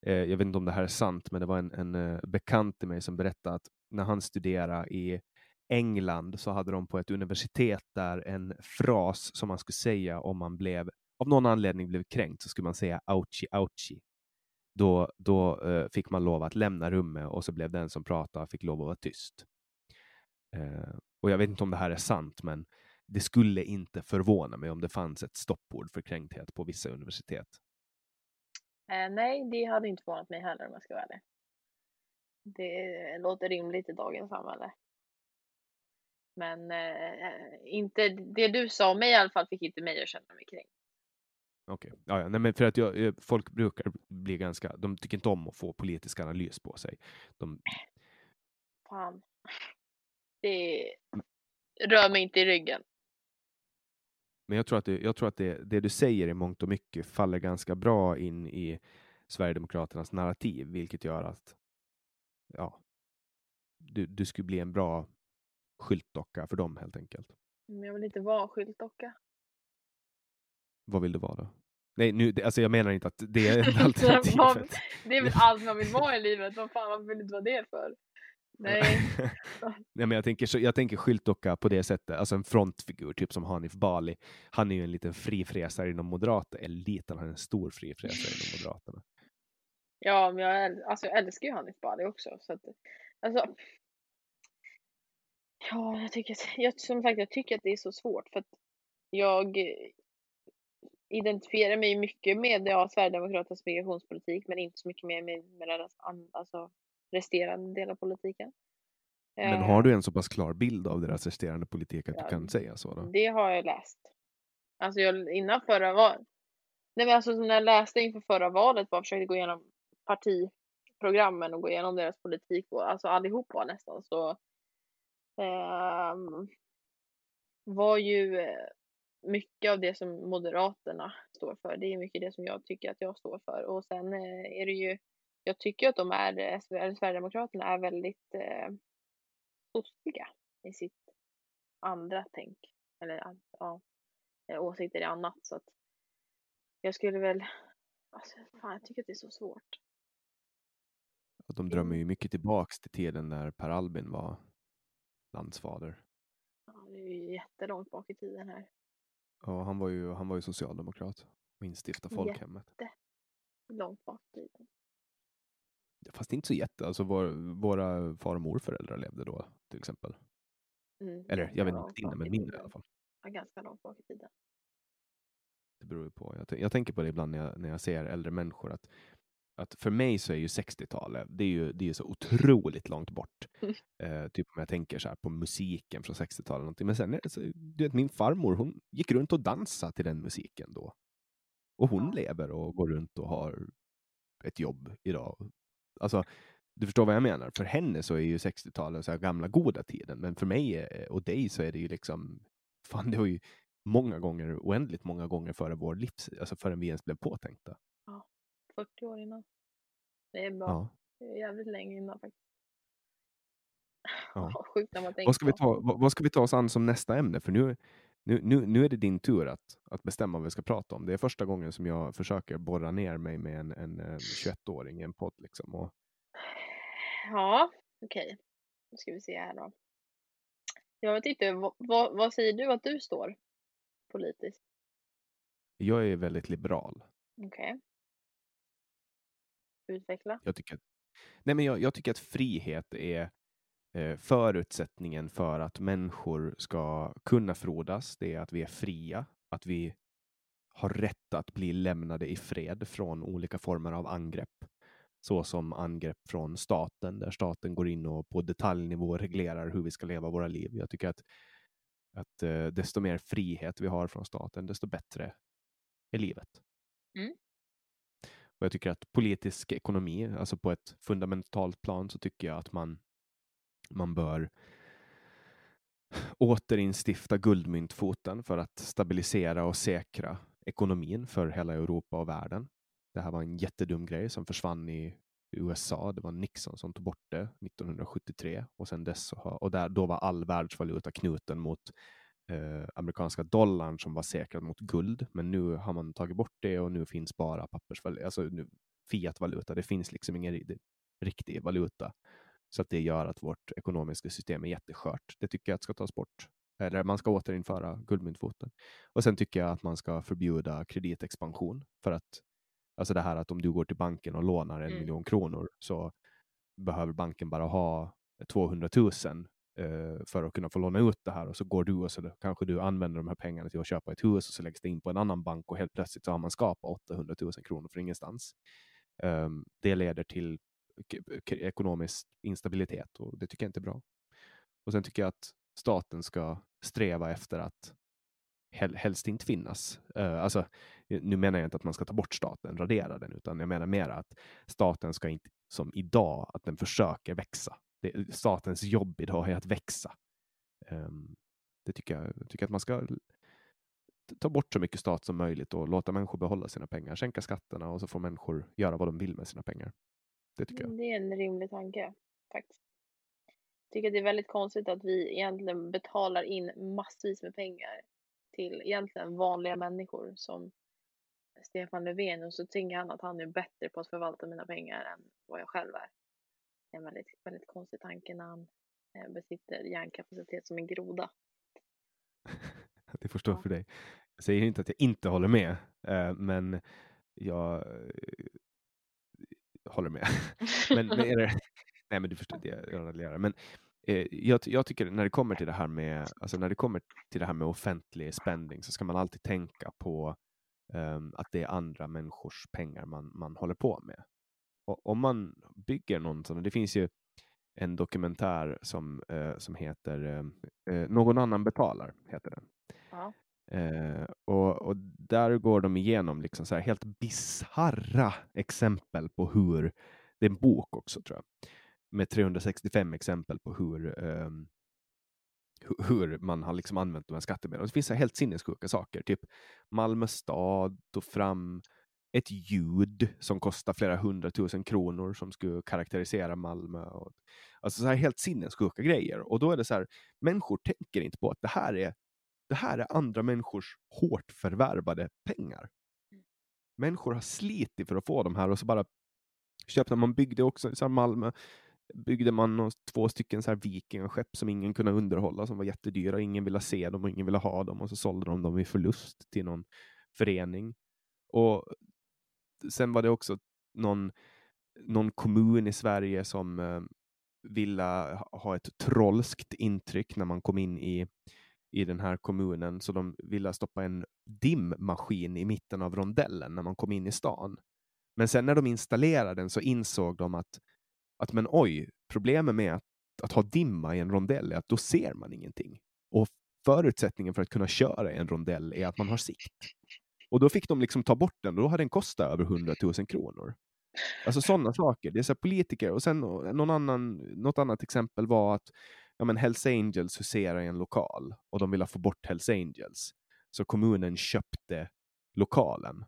eh, jag vet inte om det här är sant, men det var en, en eh, bekant till mig som berättade att när han studerade i England så hade de på ett universitet där en fras som man skulle säga om man blev av någon anledning blev kränkt så skulle man säga ouchi ouchi. Då, då eh, fick man lov att lämna rummet och så blev den som pratade fick lov att vara tyst. Eh, och jag vet inte om det här är sant, men det skulle inte förvåna mig om det fanns ett stoppord för kränkthet på vissa universitet. Eh, nej, det hade inte förvånat mig heller om jag ska vara ärlig. Det låter rimligt i dagens samhälle. Men eh, inte, det du sa om mig i alla fall fick inte mig att känna mig kränkt. Okej, ja, ja. Nej, men för att jag, jag- folk brukar bli ganska, de tycker inte om att få politisk analys på sig. De, Fan. Det rör mig inte i ryggen. men jag tror att, det, jag tror att det, det du säger i mångt och mycket faller ganska bra in i Sverigedemokraternas narrativ, vilket gör att ja, du, du skulle bli en bra skyltdocka för dem helt enkelt. Men jag vill inte vara skyltdocka. Vad vill du vara då? Nej, nu, alltså jag menar inte att det är alternativet. Det är väl allt man vill vara i livet. Vad fan, varför vill du inte vara det för? Nej. Nej, men jag tänker, så, jag tänker skyltdocka på det sättet, alltså en frontfigur, typ som Hanif Bali. Han är ju en liten frifräsare inom Moderaterna, eller liten, han är en stor frifräsare inom Moderaterna. Ja, men jag, äl- alltså, jag älskar ju Hanif Bali också. Så att, alltså, ja, jag tycker, att, jag, som sagt, jag tycker att det är så svårt för att jag identifierar mig mycket med ja, Sverigedemokraternas migrationspolitik men inte så mycket mer med, med deras an, alltså, resterande del av politiken. Men Eh, har du en så pass klar bild av deras resterande politik att Ja, du kan säga så? Då? Det har jag läst. Alltså jag, innan förra valet. Nej men alltså när jag läste inför förra valet bara försökte gå igenom partiprogrammen och gå igenom deras politik och alltså allihopa nästan så ehm, var ju eh, mycket av det som Moderaterna står för. Det är mycket det som jag tycker att jag står för och sen eh, är det ju jag tycker att de är, Sverigedemokraterna är väldigt eh, sossiga i sitt andra tänk. Eller ja, eh, åsikter i annat. Så att jag skulle väl, alltså fan jag tycker att det är så svårt. Att de drömmer ju mycket tillbaks till tiden när Per Albin var landsfader. Ja, det är ju jättelångt bak i tiden här. Och han var ju, han var ju socialdemokrat och instiftade Ja. folkhemmet. Långt bak i tiden. Fast inte så jätte, alltså vår, våra far och morföräldrar levde då till exempel. Mm, Eller jag vet inte dina, men i min i alla fall. Ja, ganska långt bak i tiden. Det beror ju på. Jag, jag tänker på det ibland när jag, när jag ser äldre människor. Att, att för mig så är ju 60-talet, det är ju det är så otroligt långt bort. Mm. Eh, typ om jag tänker så här på musiken från 60-talet. någonting. Men sen, så, du vet, min farmor, hon gick runt och dansade till den musiken då. Och hon Ja. lever och går runt och har ett jobb idag. Alltså, du förstår vad jag menar? För henne så är ju 60-talet så här gamla goda tiden. Men för mig eh, och dig så är det ju liksom, fan det var ju många gånger, oändligt många gånger före vår livs, alltså förrän vi ens blev påtänkta. 40 år innan. Det är bra. Ja. Det är jävligt länge innan faktiskt. Ja. Sjukt när man tänker Vad ska, vi ta, vad, vad ska vi ta oss an som nästa ämne? För nu, nu, nu, nu är det din tur att, att bestämma vad vi ska prata om. Det är första gången som jag försöker borra ner mig med en, en, eh, 21-åring i en podd. Liksom. Och Ja, okej. Nu ska vi se här då. Jag vet inte, vad, vad, vad säger du att du står politiskt? jag är väldigt liberal. Okej. Utveckla. Jag tycker, att- nej men jag, jag tycker att frihet är förutsättningen för att människor ska kunna frodas. Det är att vi är fria, att vi har rätt att bli lämnade i fred från olika former av angrepp. Så som angrepp från staten, där staten går in och på detaljnivå reglerar hur vi ska leva våra liv. Jag tycker att, att eh, desto mer frihet vi har från staten, desto bättre är livet. Mm. Och jag tycker att politisk ekonomi, alltså på ett fundamentalt plan, så tycker jag att man, man bör återinstifta guldmyntfoten för att stabilisera och säkra ekonomin för hela Europa och världen. Det här var en jättedum grej som försvann i USA. Det var Nixon som tog bort det 1973 och sen dess har, och där, då var all världsvaluta knuten mot eh, amerikanska dollarn som var säkrad mot guld. Men nu har man tagit bort det och nu finns bara pappersvaluta, alltså nu, fiatvaluta. Det finns liksom ingen riktig valuta. Så att det gör att vårt ekonomiska system är jätteskört. Det tycker jag att ska tas bort. Eller man ska återinföra guldmyntfoten. Och sen tycker jag att man ska förbjuda kreditexpansion. För att, alltså det här att om du går till banken och lånar en Mm. miljon kronor så behöver banken bara ha 200 000 eh, för att kunna få låna ut det här och så går du och så kanske du använder de här pengarna till att köpa ett hus och så läggs det in på en annan bank och helt plötsligt så har man skapat 800 000 kronor för ingenstans. Ehm, det leder till ekonomisk instabilitet och det tycker jag inte är bra. Och sen tycker jag att staten ska sträva efter att hel, helst inte finnas. Uh, alltså, eh, nu menar jag inte att man ska ta bort staten, radera den, utan jag menar mer att staten ska inte som idag, att den försöker växa. Det, statens jobb idag är att växa. Um, det tycker jag, jag tycker att man ska ta bort så mycket stat som möjligt och låta människor behålla sina pengar, sänka skatterna och så får människor göra vad de vill med sina pengar. Det tycker jag. Mm, Det är en rimlig tanke faktiskt. Jag tycker det är väldigt konstigt att vi egentligen betalar in massvis med pengar till egentligen vanliga människor som Stefan Löfven och så tänker han att han är bättre på att förvalta mina pengar än vad jag själv är. Det är en väldigt, väldigt konstig tanke när han eh, besitter hjärnkapacitet som en groda. Det får stå Ja. för dig. Jag säger inte att jag inte håller med, eh, men jag håller med. men, men det, nej, men du förstår det jag raljerar. Men eh, jag, jag tycker när det kommer till det här med, alltså när det kommer till det här med offentlig spending så ska man alltid tänka på ehm, att det är andra människors pengar man, man håller på med. Och om man bygger någon sån, det finns ju en dokumentär som, eh, som heter eh, eh, Någon annan betalar, heter den. Ja. Eh, och, och där går de igenom liksom så här helt bisarra exempel på hur, det är en bok också tror jag, med 365 exempel på hur, eh, hur man har liksom använt de här skattemedlen. Och Det finns så här helt sinnessjuka saker, typ Malmö stad tog fram ett ljud som kostar flera hundratusen kronor som skulle karaktärisera Malmö. Och, alltså så här helt sinnessjuka grejer. Och då är det så här, människor tänker inte på att det här är det här är andra människors hårt förvärvade pengar. Människor har slitit för att få de här och så bara köpte man byggde också i Malmö byggde man två stycken så här vikingaskepp som ingen kunde underhålla som var jättedyra. Ingen ville se dem och ingen ville ha dem och så sålde de dem i förlust till någon förening. Och sen var det också någon, någon kommun i Sverige som eh, vilja ha ett trollskt intryck när man kom in i, i den här kommunen, så de ville stoppa en dimmaskin i mitten av rondellen när man kom in i stan. Men sen när de installerade den så insåg de att, att men oj, problemet med att, att ha dimma i en rondell är att då ser man ingenting. Och förutsättningen för att kunna köra i en rondell är att man har sikt. Och då fick de liksom ta bort den och då hade den kostat över 100 000 kronor. Alltså sådana saker. Det är så politiker. Och sen någon annan, något annat exempel var att ja, men Hells Angels huserar i en lokal och de ville få bort Hells Angels. Så kommunen köpte lokalen.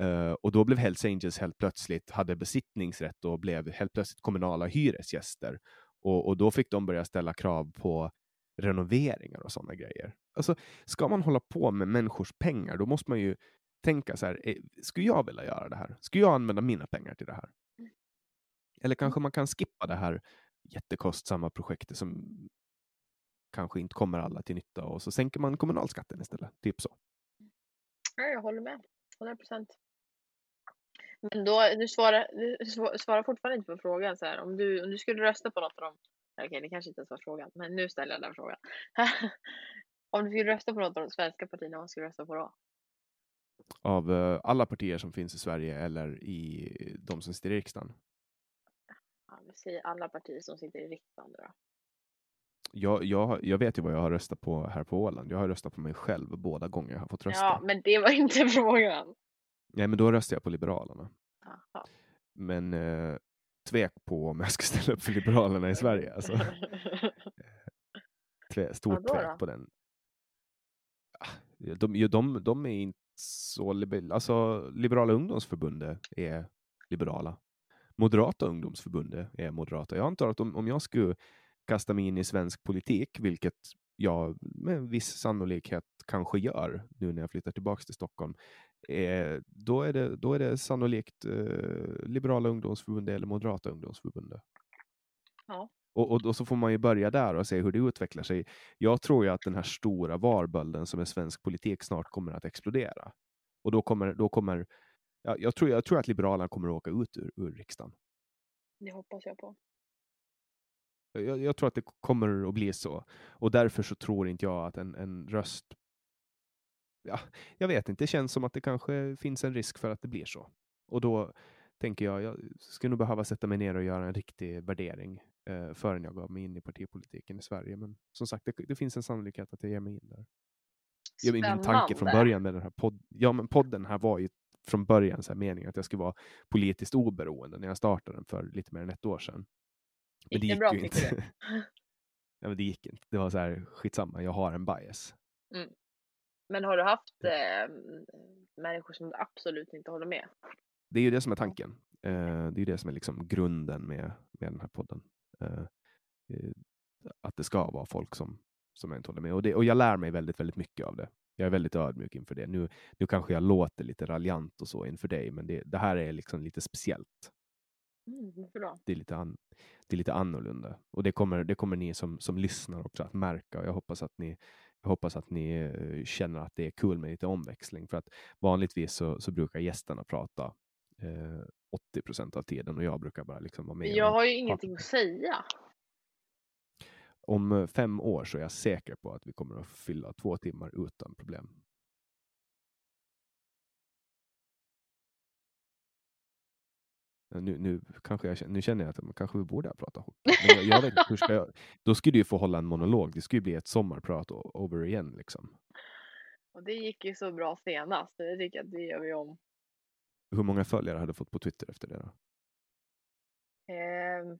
Uh, och då blev Hells Angels helt plötsligt, hade besittningsrätt och blev helt plötsligt kommunala hyresgäster. Och, och då fick de börja ställa krav på renoveringar och sådana grejer. Alltså, ska man hålla på med människors pengar, då måste man ju tänka så här, eh, skulle jag vilja göra det här? Skulle jag använda mina pengar till det här? Eller kanske man kan skippa det här jättekostsamma projektet som kanske inte kommer alla till nytta och så sänker man kommunalskatten istället. Typ så. Ja, jag håller med. 100 procent. Men då, du svarar, du svarar fortfarande inte på frågan så här, om du, om du skulle rösta på något av dem. Okej, det kanske inte ens var frågan, men nu ställer jag den frågan. om du skulle rösta på något av de svenska partierna, vad skulle du rösta på då? Av uh, alla partier som finns i Sverige eller i de som sitter i riksdagen? Ja, vi säger alla partier som sitter i riksdagen då. Jag, jag, jag vet ju vad jag har röstat på här på Åland. Jag har röstat på mig själv båda gånger jag har fått rösta. Ja, men det var inte frågan. Nej, men då röstade jag på Liberalerna. Aha. Men eh, tvek på om jag ska ställa upp för Liberalerna i Sverige. Alltså. Tve, stor ja, tvek på den. De, de, de är inte så liberala. Alltså, Liberala ungdomsförbundet är liberala. Moderata ungdomsförbundet är moderata. Jag antar att om, om jag skulle kasta mig in i svensk politik, vilket jag med viss sannolikhet kanske gör nu när jag flyttar tillbaka till Stockholm, eh, då, är det, då är det sannolikt eh, Liberala ungdomsförbundet eller Moderata ungdomsförbundet. Ja. Och, och, och, så får man ju börja där och se hur det utvecklar sig. Jag tror ju att den här stora varbölden som är svensk politik snart kommer att explodera. Och då kommer, då kommer ja, jag, tror, jag tror att Liberalerna kommer att åka ut ur, ur riksdagen. Det hoppas jag på. Jag, jag, tror att det kommer att bli så. Och därför så tror inte jag att en, en röst ja, jag vet inte, det känns som att det kanske finns en risk för att det blir så. Och då tänker jag, jag skulle nog behöva sätta mig ner och göra en riktig värdering eh, förrän jag gav mig in i partipolitiken i Sverige. Men som sagt, det, det finns en sannolikhet att jag ger mig in där. Spännande. Min tanke från början med den här podden, ja men podden här var ju från början så här meningen att jag skulle vara politiskt oberoende när jag startade den för lite mer än ett år sedan. Men gick det, det gick bra, ju inte. Du? ja, men det gick inte. Det var så här, skitsamma, jag har en bias. Mm. Men har du haft eh, människor som absolut inte håller med? Det är ju det som är tanken. Eh, det är ju det som är liksom grunden med, med den här podden. Eh, eh, att det ska vara folk som, som inte håller med. Och, det, och jag lär mig väldigt, väldigt mycket av det. Jag är väldigt ödmjuk inför det. Nu, nu kanske jag låter lite raljant och så inför dig, men det, det här är liksom lite speciellt. Mm, det, är lite an, det är lite annorlunda. Och det kommer, det kommer ni som, som lyssnar också att märka. Och jag hoppas att ni, jag hoppas att ni eh, känner att det är kul med lite omväxling. För att vanligtvis så, så brukar gästerna prata eh, 80 procent av tiden och jag brukar bara liksom vara med. Jag har ju ingenting att säga. Om eh, fem år så är jag säker på att vi kommer att fylla två timmar utan problem. Nu, nu, kanske jag, nu känner jag att kanske vi borde prata hockey. Jag, jag vet hur ska jag, då skulle du ju få hålla en monolog. Det skulle bli ett sommarprat over igen. Liksom. Och det gick ju så bra senast, jag tycker att det gör vi om. Hur många följare hade du fått på Twitter efter det? Då? Eh,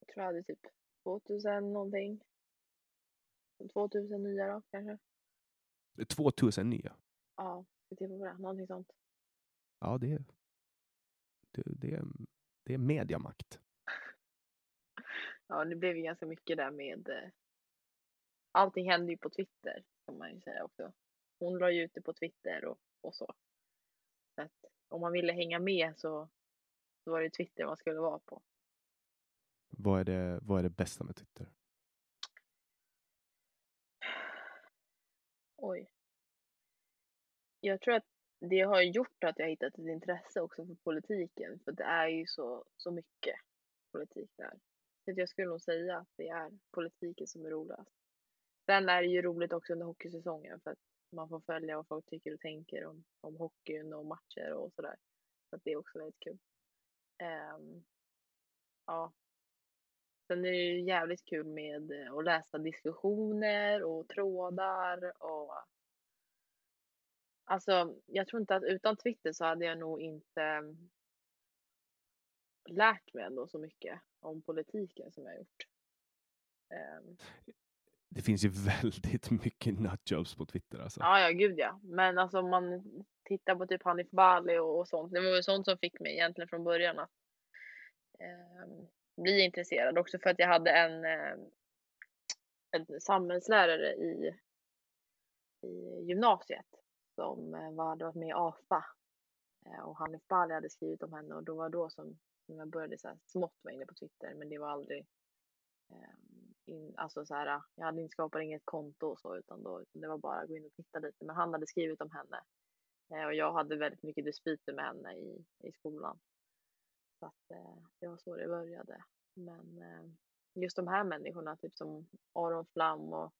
jag tror jag hade typ 2000 någonting. 2000 nya då kanske. 2000 nya? Ja, jag tippar på det. Någonting sånt. Ja, det är det, det, det är mediamakt. Ja, det blev ju ganska mycket där med eh, allting hände ju på Twitter kan man ju säga också. Hon la ju ut det på Twitter och, och så. så att om man ville hänga med så, så var det Twitter man skulle vara på. Vad är det, vad är det bästa med Twitter? Oj. Jag tror att det har gjort att jag hittat ett intresse också för politiken. För det är ju så, så mycket politik där. Så jag skulle nog säga att det är politiken som är roligast. Sen är det ju roligt också under hockeysäsongen för att man får följa vad folk tycker och tänker om, om hockeyn och matcher och sådär. Så att det är också väldigt kul. Um, ja. Sen är det ju jävligt kul med eh, att läsa diskussioner och trådar och Alltså, jag tror inte att utan Twitter så hade jag nog inte lärt mig ändå så mycket om politiken som jag har gjort. Um, det finns ju väldigt mycket nutjobs på Twitter alltså. Ja, ja, gud ja. Men alltså om man tittar på typ Hanif Bali och, och sånt. Det var ju sånt som fick mig egentligen från början att eh, bli intresserad. Också för att jag hade en, eh, en samhällslärare i, i gymnasiet som eh, var, hade varit med i AFA. Eh, och Hanif Bali hade skrivit om henne och då var då som, som jag började så här smått vara inne på Twitter. Men det var aldrig in, alltså så här, jag hade inte skapat inget konto och så utan då, det var bara att gå in och titta lite. Men han hade skrivit om henne och jag hade väldigt mycket dispyter med henne i, i skolan. Så att eh, det var så det började. Men eh, just de här människorna, typ som Aron Flam och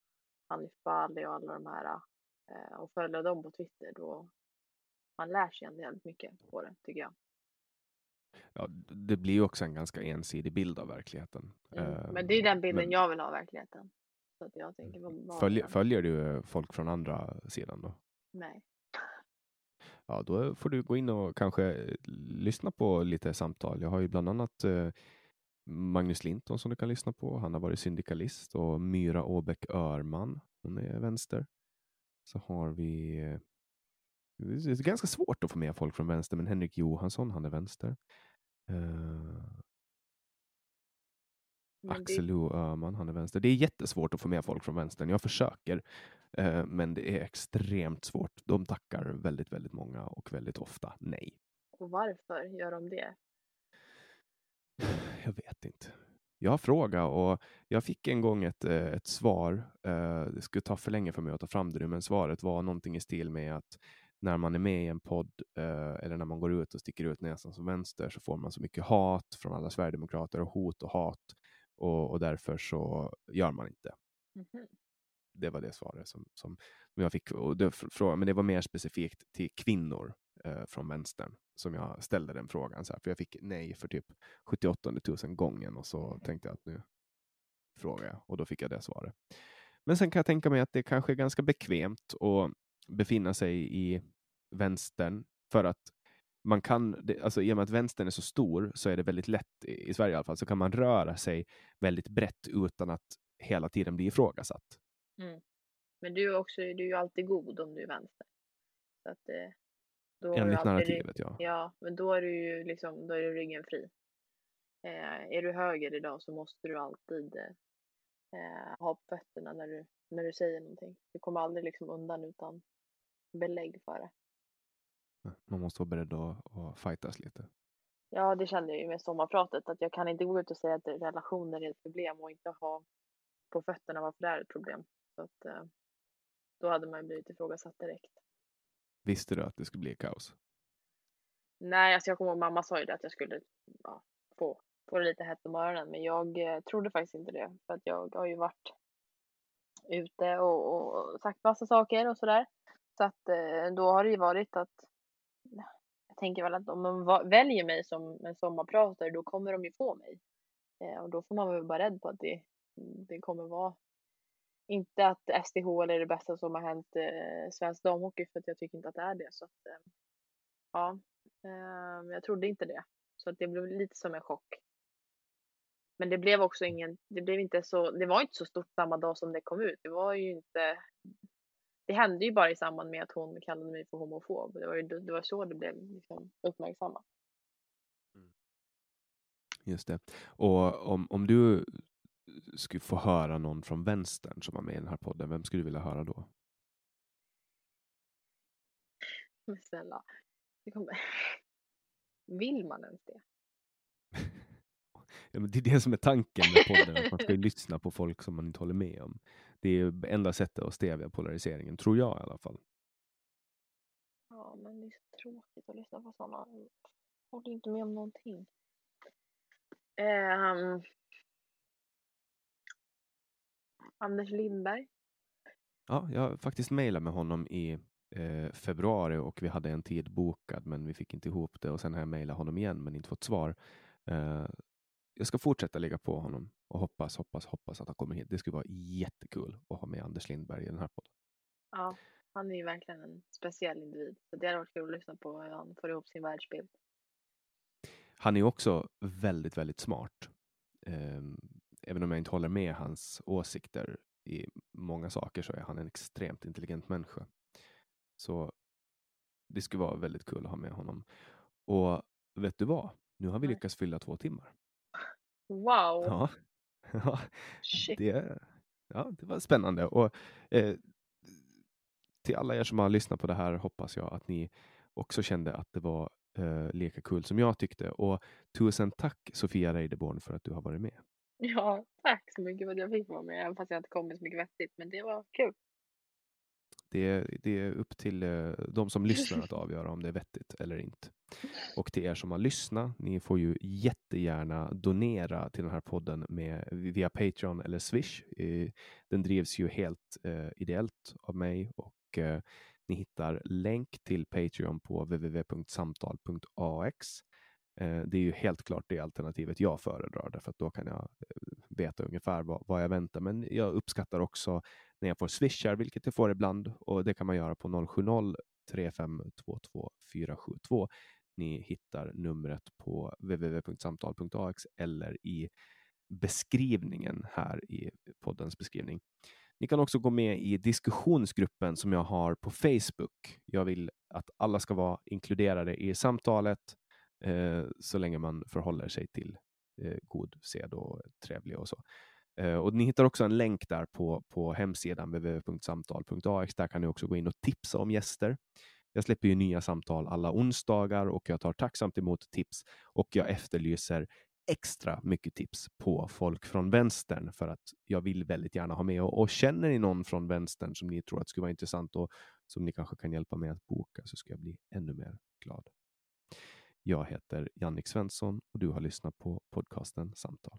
Hanif Bali och alla de här eh, och följa dem på Twitter då man lär sig en del mycket på det tycker jag ja, det blir också en ganska ensidig bild av verkligheten. Mm. Men det är den bilden men... jag vill ha av verkligheten. Så att jag tänker mm. följer, följer du folk från andra sidan då? Nej. Ja, då får du gå in och kanske lyssna på lite samtal. Jag har ju bland annat eh, Magnus Linton som du kan lyssna på. Han har varit syndikalist och Myra Åbäck Örman. Hon är vänster. Så har vi eh, det är ganska svårt att få med folk från vänster, men Henrik Johansson, han är vänster. Uh, Axel det... Öhman, han är vänster. Det är jättesvårt att få med folk från vänstern. Jag försöker, uh, men det är extremt svårt. De tackar väldigt, väldigt många och väldigt ofta nej. Och varför gör de det? Jag vet inte. Jag har frågat och jag fick en gång ett, eh, ett svar. Det skulle ta för länge för mig att ta fram det nu, men svaret var någonting i stil med att när man är med i en podd eh, eller när man går ut och sticker ut näsan som vänster så får man så mycket hat från alla sverigedemokrater och hot och hat och, och därför så gör man inte. Mm -hmm. Det var det svaret som, som jag fick. Och det, men det var mer specifikt till kvinnor eh, från vänstern som jag ställde den frågan. Så här, för jag fick nej för typ 78 000 gången och så tänkte jag att nu frågar jag och då fick jag det svaret. Men sen kan jag tänka mig att det kanske är ganska bekvämt att befinna sig i vänstern för att man kan, alltså i och med att vänstern är så stor så är det väldigt lätt, i Sverige i alla fall, så kan man röra sig väldigt brett utan att hela tiden bli ifrågasatt. Mm. Men du är, också, du är ju alltid god om du är vänster. Så att, eh, då Enligt narrativet, ja. Ja, men då är du ju liksom, då är du ryggen fri. Eh, är du höger idag så måste du alltid eh, ha på fötterna när du, när du säger någonting. Du kommer aldrig liksom undan utan belägg för det. Man måste vara beredd att, att fightas lite. Ja, det kände jag ju med sommarpratet att jag kan inte gå ut och säga att relationer är ett problem och inte ha på fötterna varför det är ett problem. Så att eh, då hade man blivit ifrågasatt direkt. Visste du att det skulle bli kaos? Nej, alltså jag kommer ihåg mamma sa ju det att jag skulle ja, få, få det lite hett på morgonen, men jag eh, trodde faktiskt inte det för att jag har ju varit ute och, och sagt massa saker och sådär. Så att eh, då har det ju varit att jag tänker väl att om de väljer mig som en sommarpratare då kommer de ju få mig. Eh, och då får man väl vara rädd på att det, det kommer vara inte att SDHL är det bästa som har hänt eh, svensk damhockey för att jag tycker inte att det är det. Så att, eh, ja, eh, jag trodde inte det. Så att det blev lite som en chock. Men det blev också ingen, det blev inte så, det var inte så stort samma dag som det kom ut. Det var ju inte, det hände ju bara i samband med att hon kallade mig för homofob. Det var, ju, det var så det blev liksom uppmärksammat. Mm. Just det. Och om, om du skulle få höra någon från vänstern som var med i den här podden, vem skulle du vilja höra då? Men snälla, det kommer... vill man ens det? ja, men det är det som är tanken med podden, att man ska lyssna på folk som man inte håller med om. Det är enda sättet att stävja polariseringen, tror jag i alla fall. Ja, men det är så tråkigt att lyssna på sådana. Håller inte med om någonting. Um, Anders Lindberg. Ja, jag faktiskt mejlat med honom i eh, februari och vi hade en tid bokad, men vi fick inte ihop det och sen har jag mejlat honom igen, men inte fått svar. Eh, jag ska fortsätta ligga på honom och hoppas, hoppas, hoppas att han kommer hit. Det skulle vara jättekul att ha med Anders Lindberg i den här podden. Ja, han är ju verkligen en speciell individ. Så det hade varit kul att lyssna på hur han får ihop sin världsbild. Han är också väldigt, väldigt smart. Um, även om jag inte håller med hans åsikter i många saker så är han en extremt intelligent människa. Så det skulle vara väldigt kul att ha med honom. Och vet du vad? Nu har vi lyckats fylla två timmar. Wow! Ja, ja, det, ja det var spännande. Och, eh, till alla er som har lyssnat på det här hoppas jag att ni också kände att det var eh, lika kul som jag tyckte. Och tusen tack Sofia Reideborn för att du har varit med. Ja, tack så mycket för att jag fick vara med, även fast jag inte kom med så mycket vettigt. Men det var kul. Det är, det är upp till eh, de som lyssnar att avgöra om det är vettigt eller inte. Och till er som har lyssnat, ni får ju jättegärna donera till den här podden med, via Patreon eller Swish. Den drivs ju helt eh, ideellt av mig och eh, ni hittar länk till Patreon på www.samtal.ax. Eh, det är ju helt klart det alternativet jag föredrar, därför att då kan jag eh, veta ungefär vad, vad jag väntar. Men jag uppskattar också när jag får swishar, vilket jag får ibland, och det kan man göra på 070 3522 472. Ni hittar numret på www.samtal.ax eller i beskrivningen här i poddens beskrivning. Ni kan också gå med i diskussionsgruppen som jag har på Facebook. Jag vill att alla ska vara inkluderade i samtalet eh, så länge man förhåller sig till eh, god sed och trevlig och så. Eh, och ni hittar också en länk där på, på hemsidan www.samtal.ax. Där kan ni också gå in och tipsa om gäster. Jag släpper ju nya samtal alla onsdagar och jag tar tacksamt emot tips och jag efterlyser extra mycket tips på folk från vänstern för att jag vill väldigt gärna ha med. Och, och känner ni någon från vänstern som ni tror att skulle vara intressant och som ni kanske kan hjälpa mig att boka så ska jag bli ännu mer glad. Jag heter Jannik Svensson och du har lyssnat på podcasten Samtal.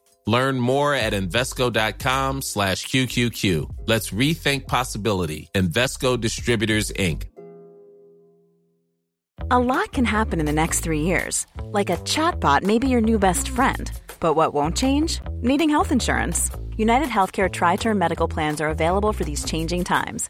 Learn more at Invesco.com slash QQQ. Let's rethink possibility. Investco Distributors, Inc. A lot can happen in the next three years. Like a chatbot may be your new best friend. But what won't change? Needing health insurance. United Healthcare Tri Term Medical Plans are available for these changing times.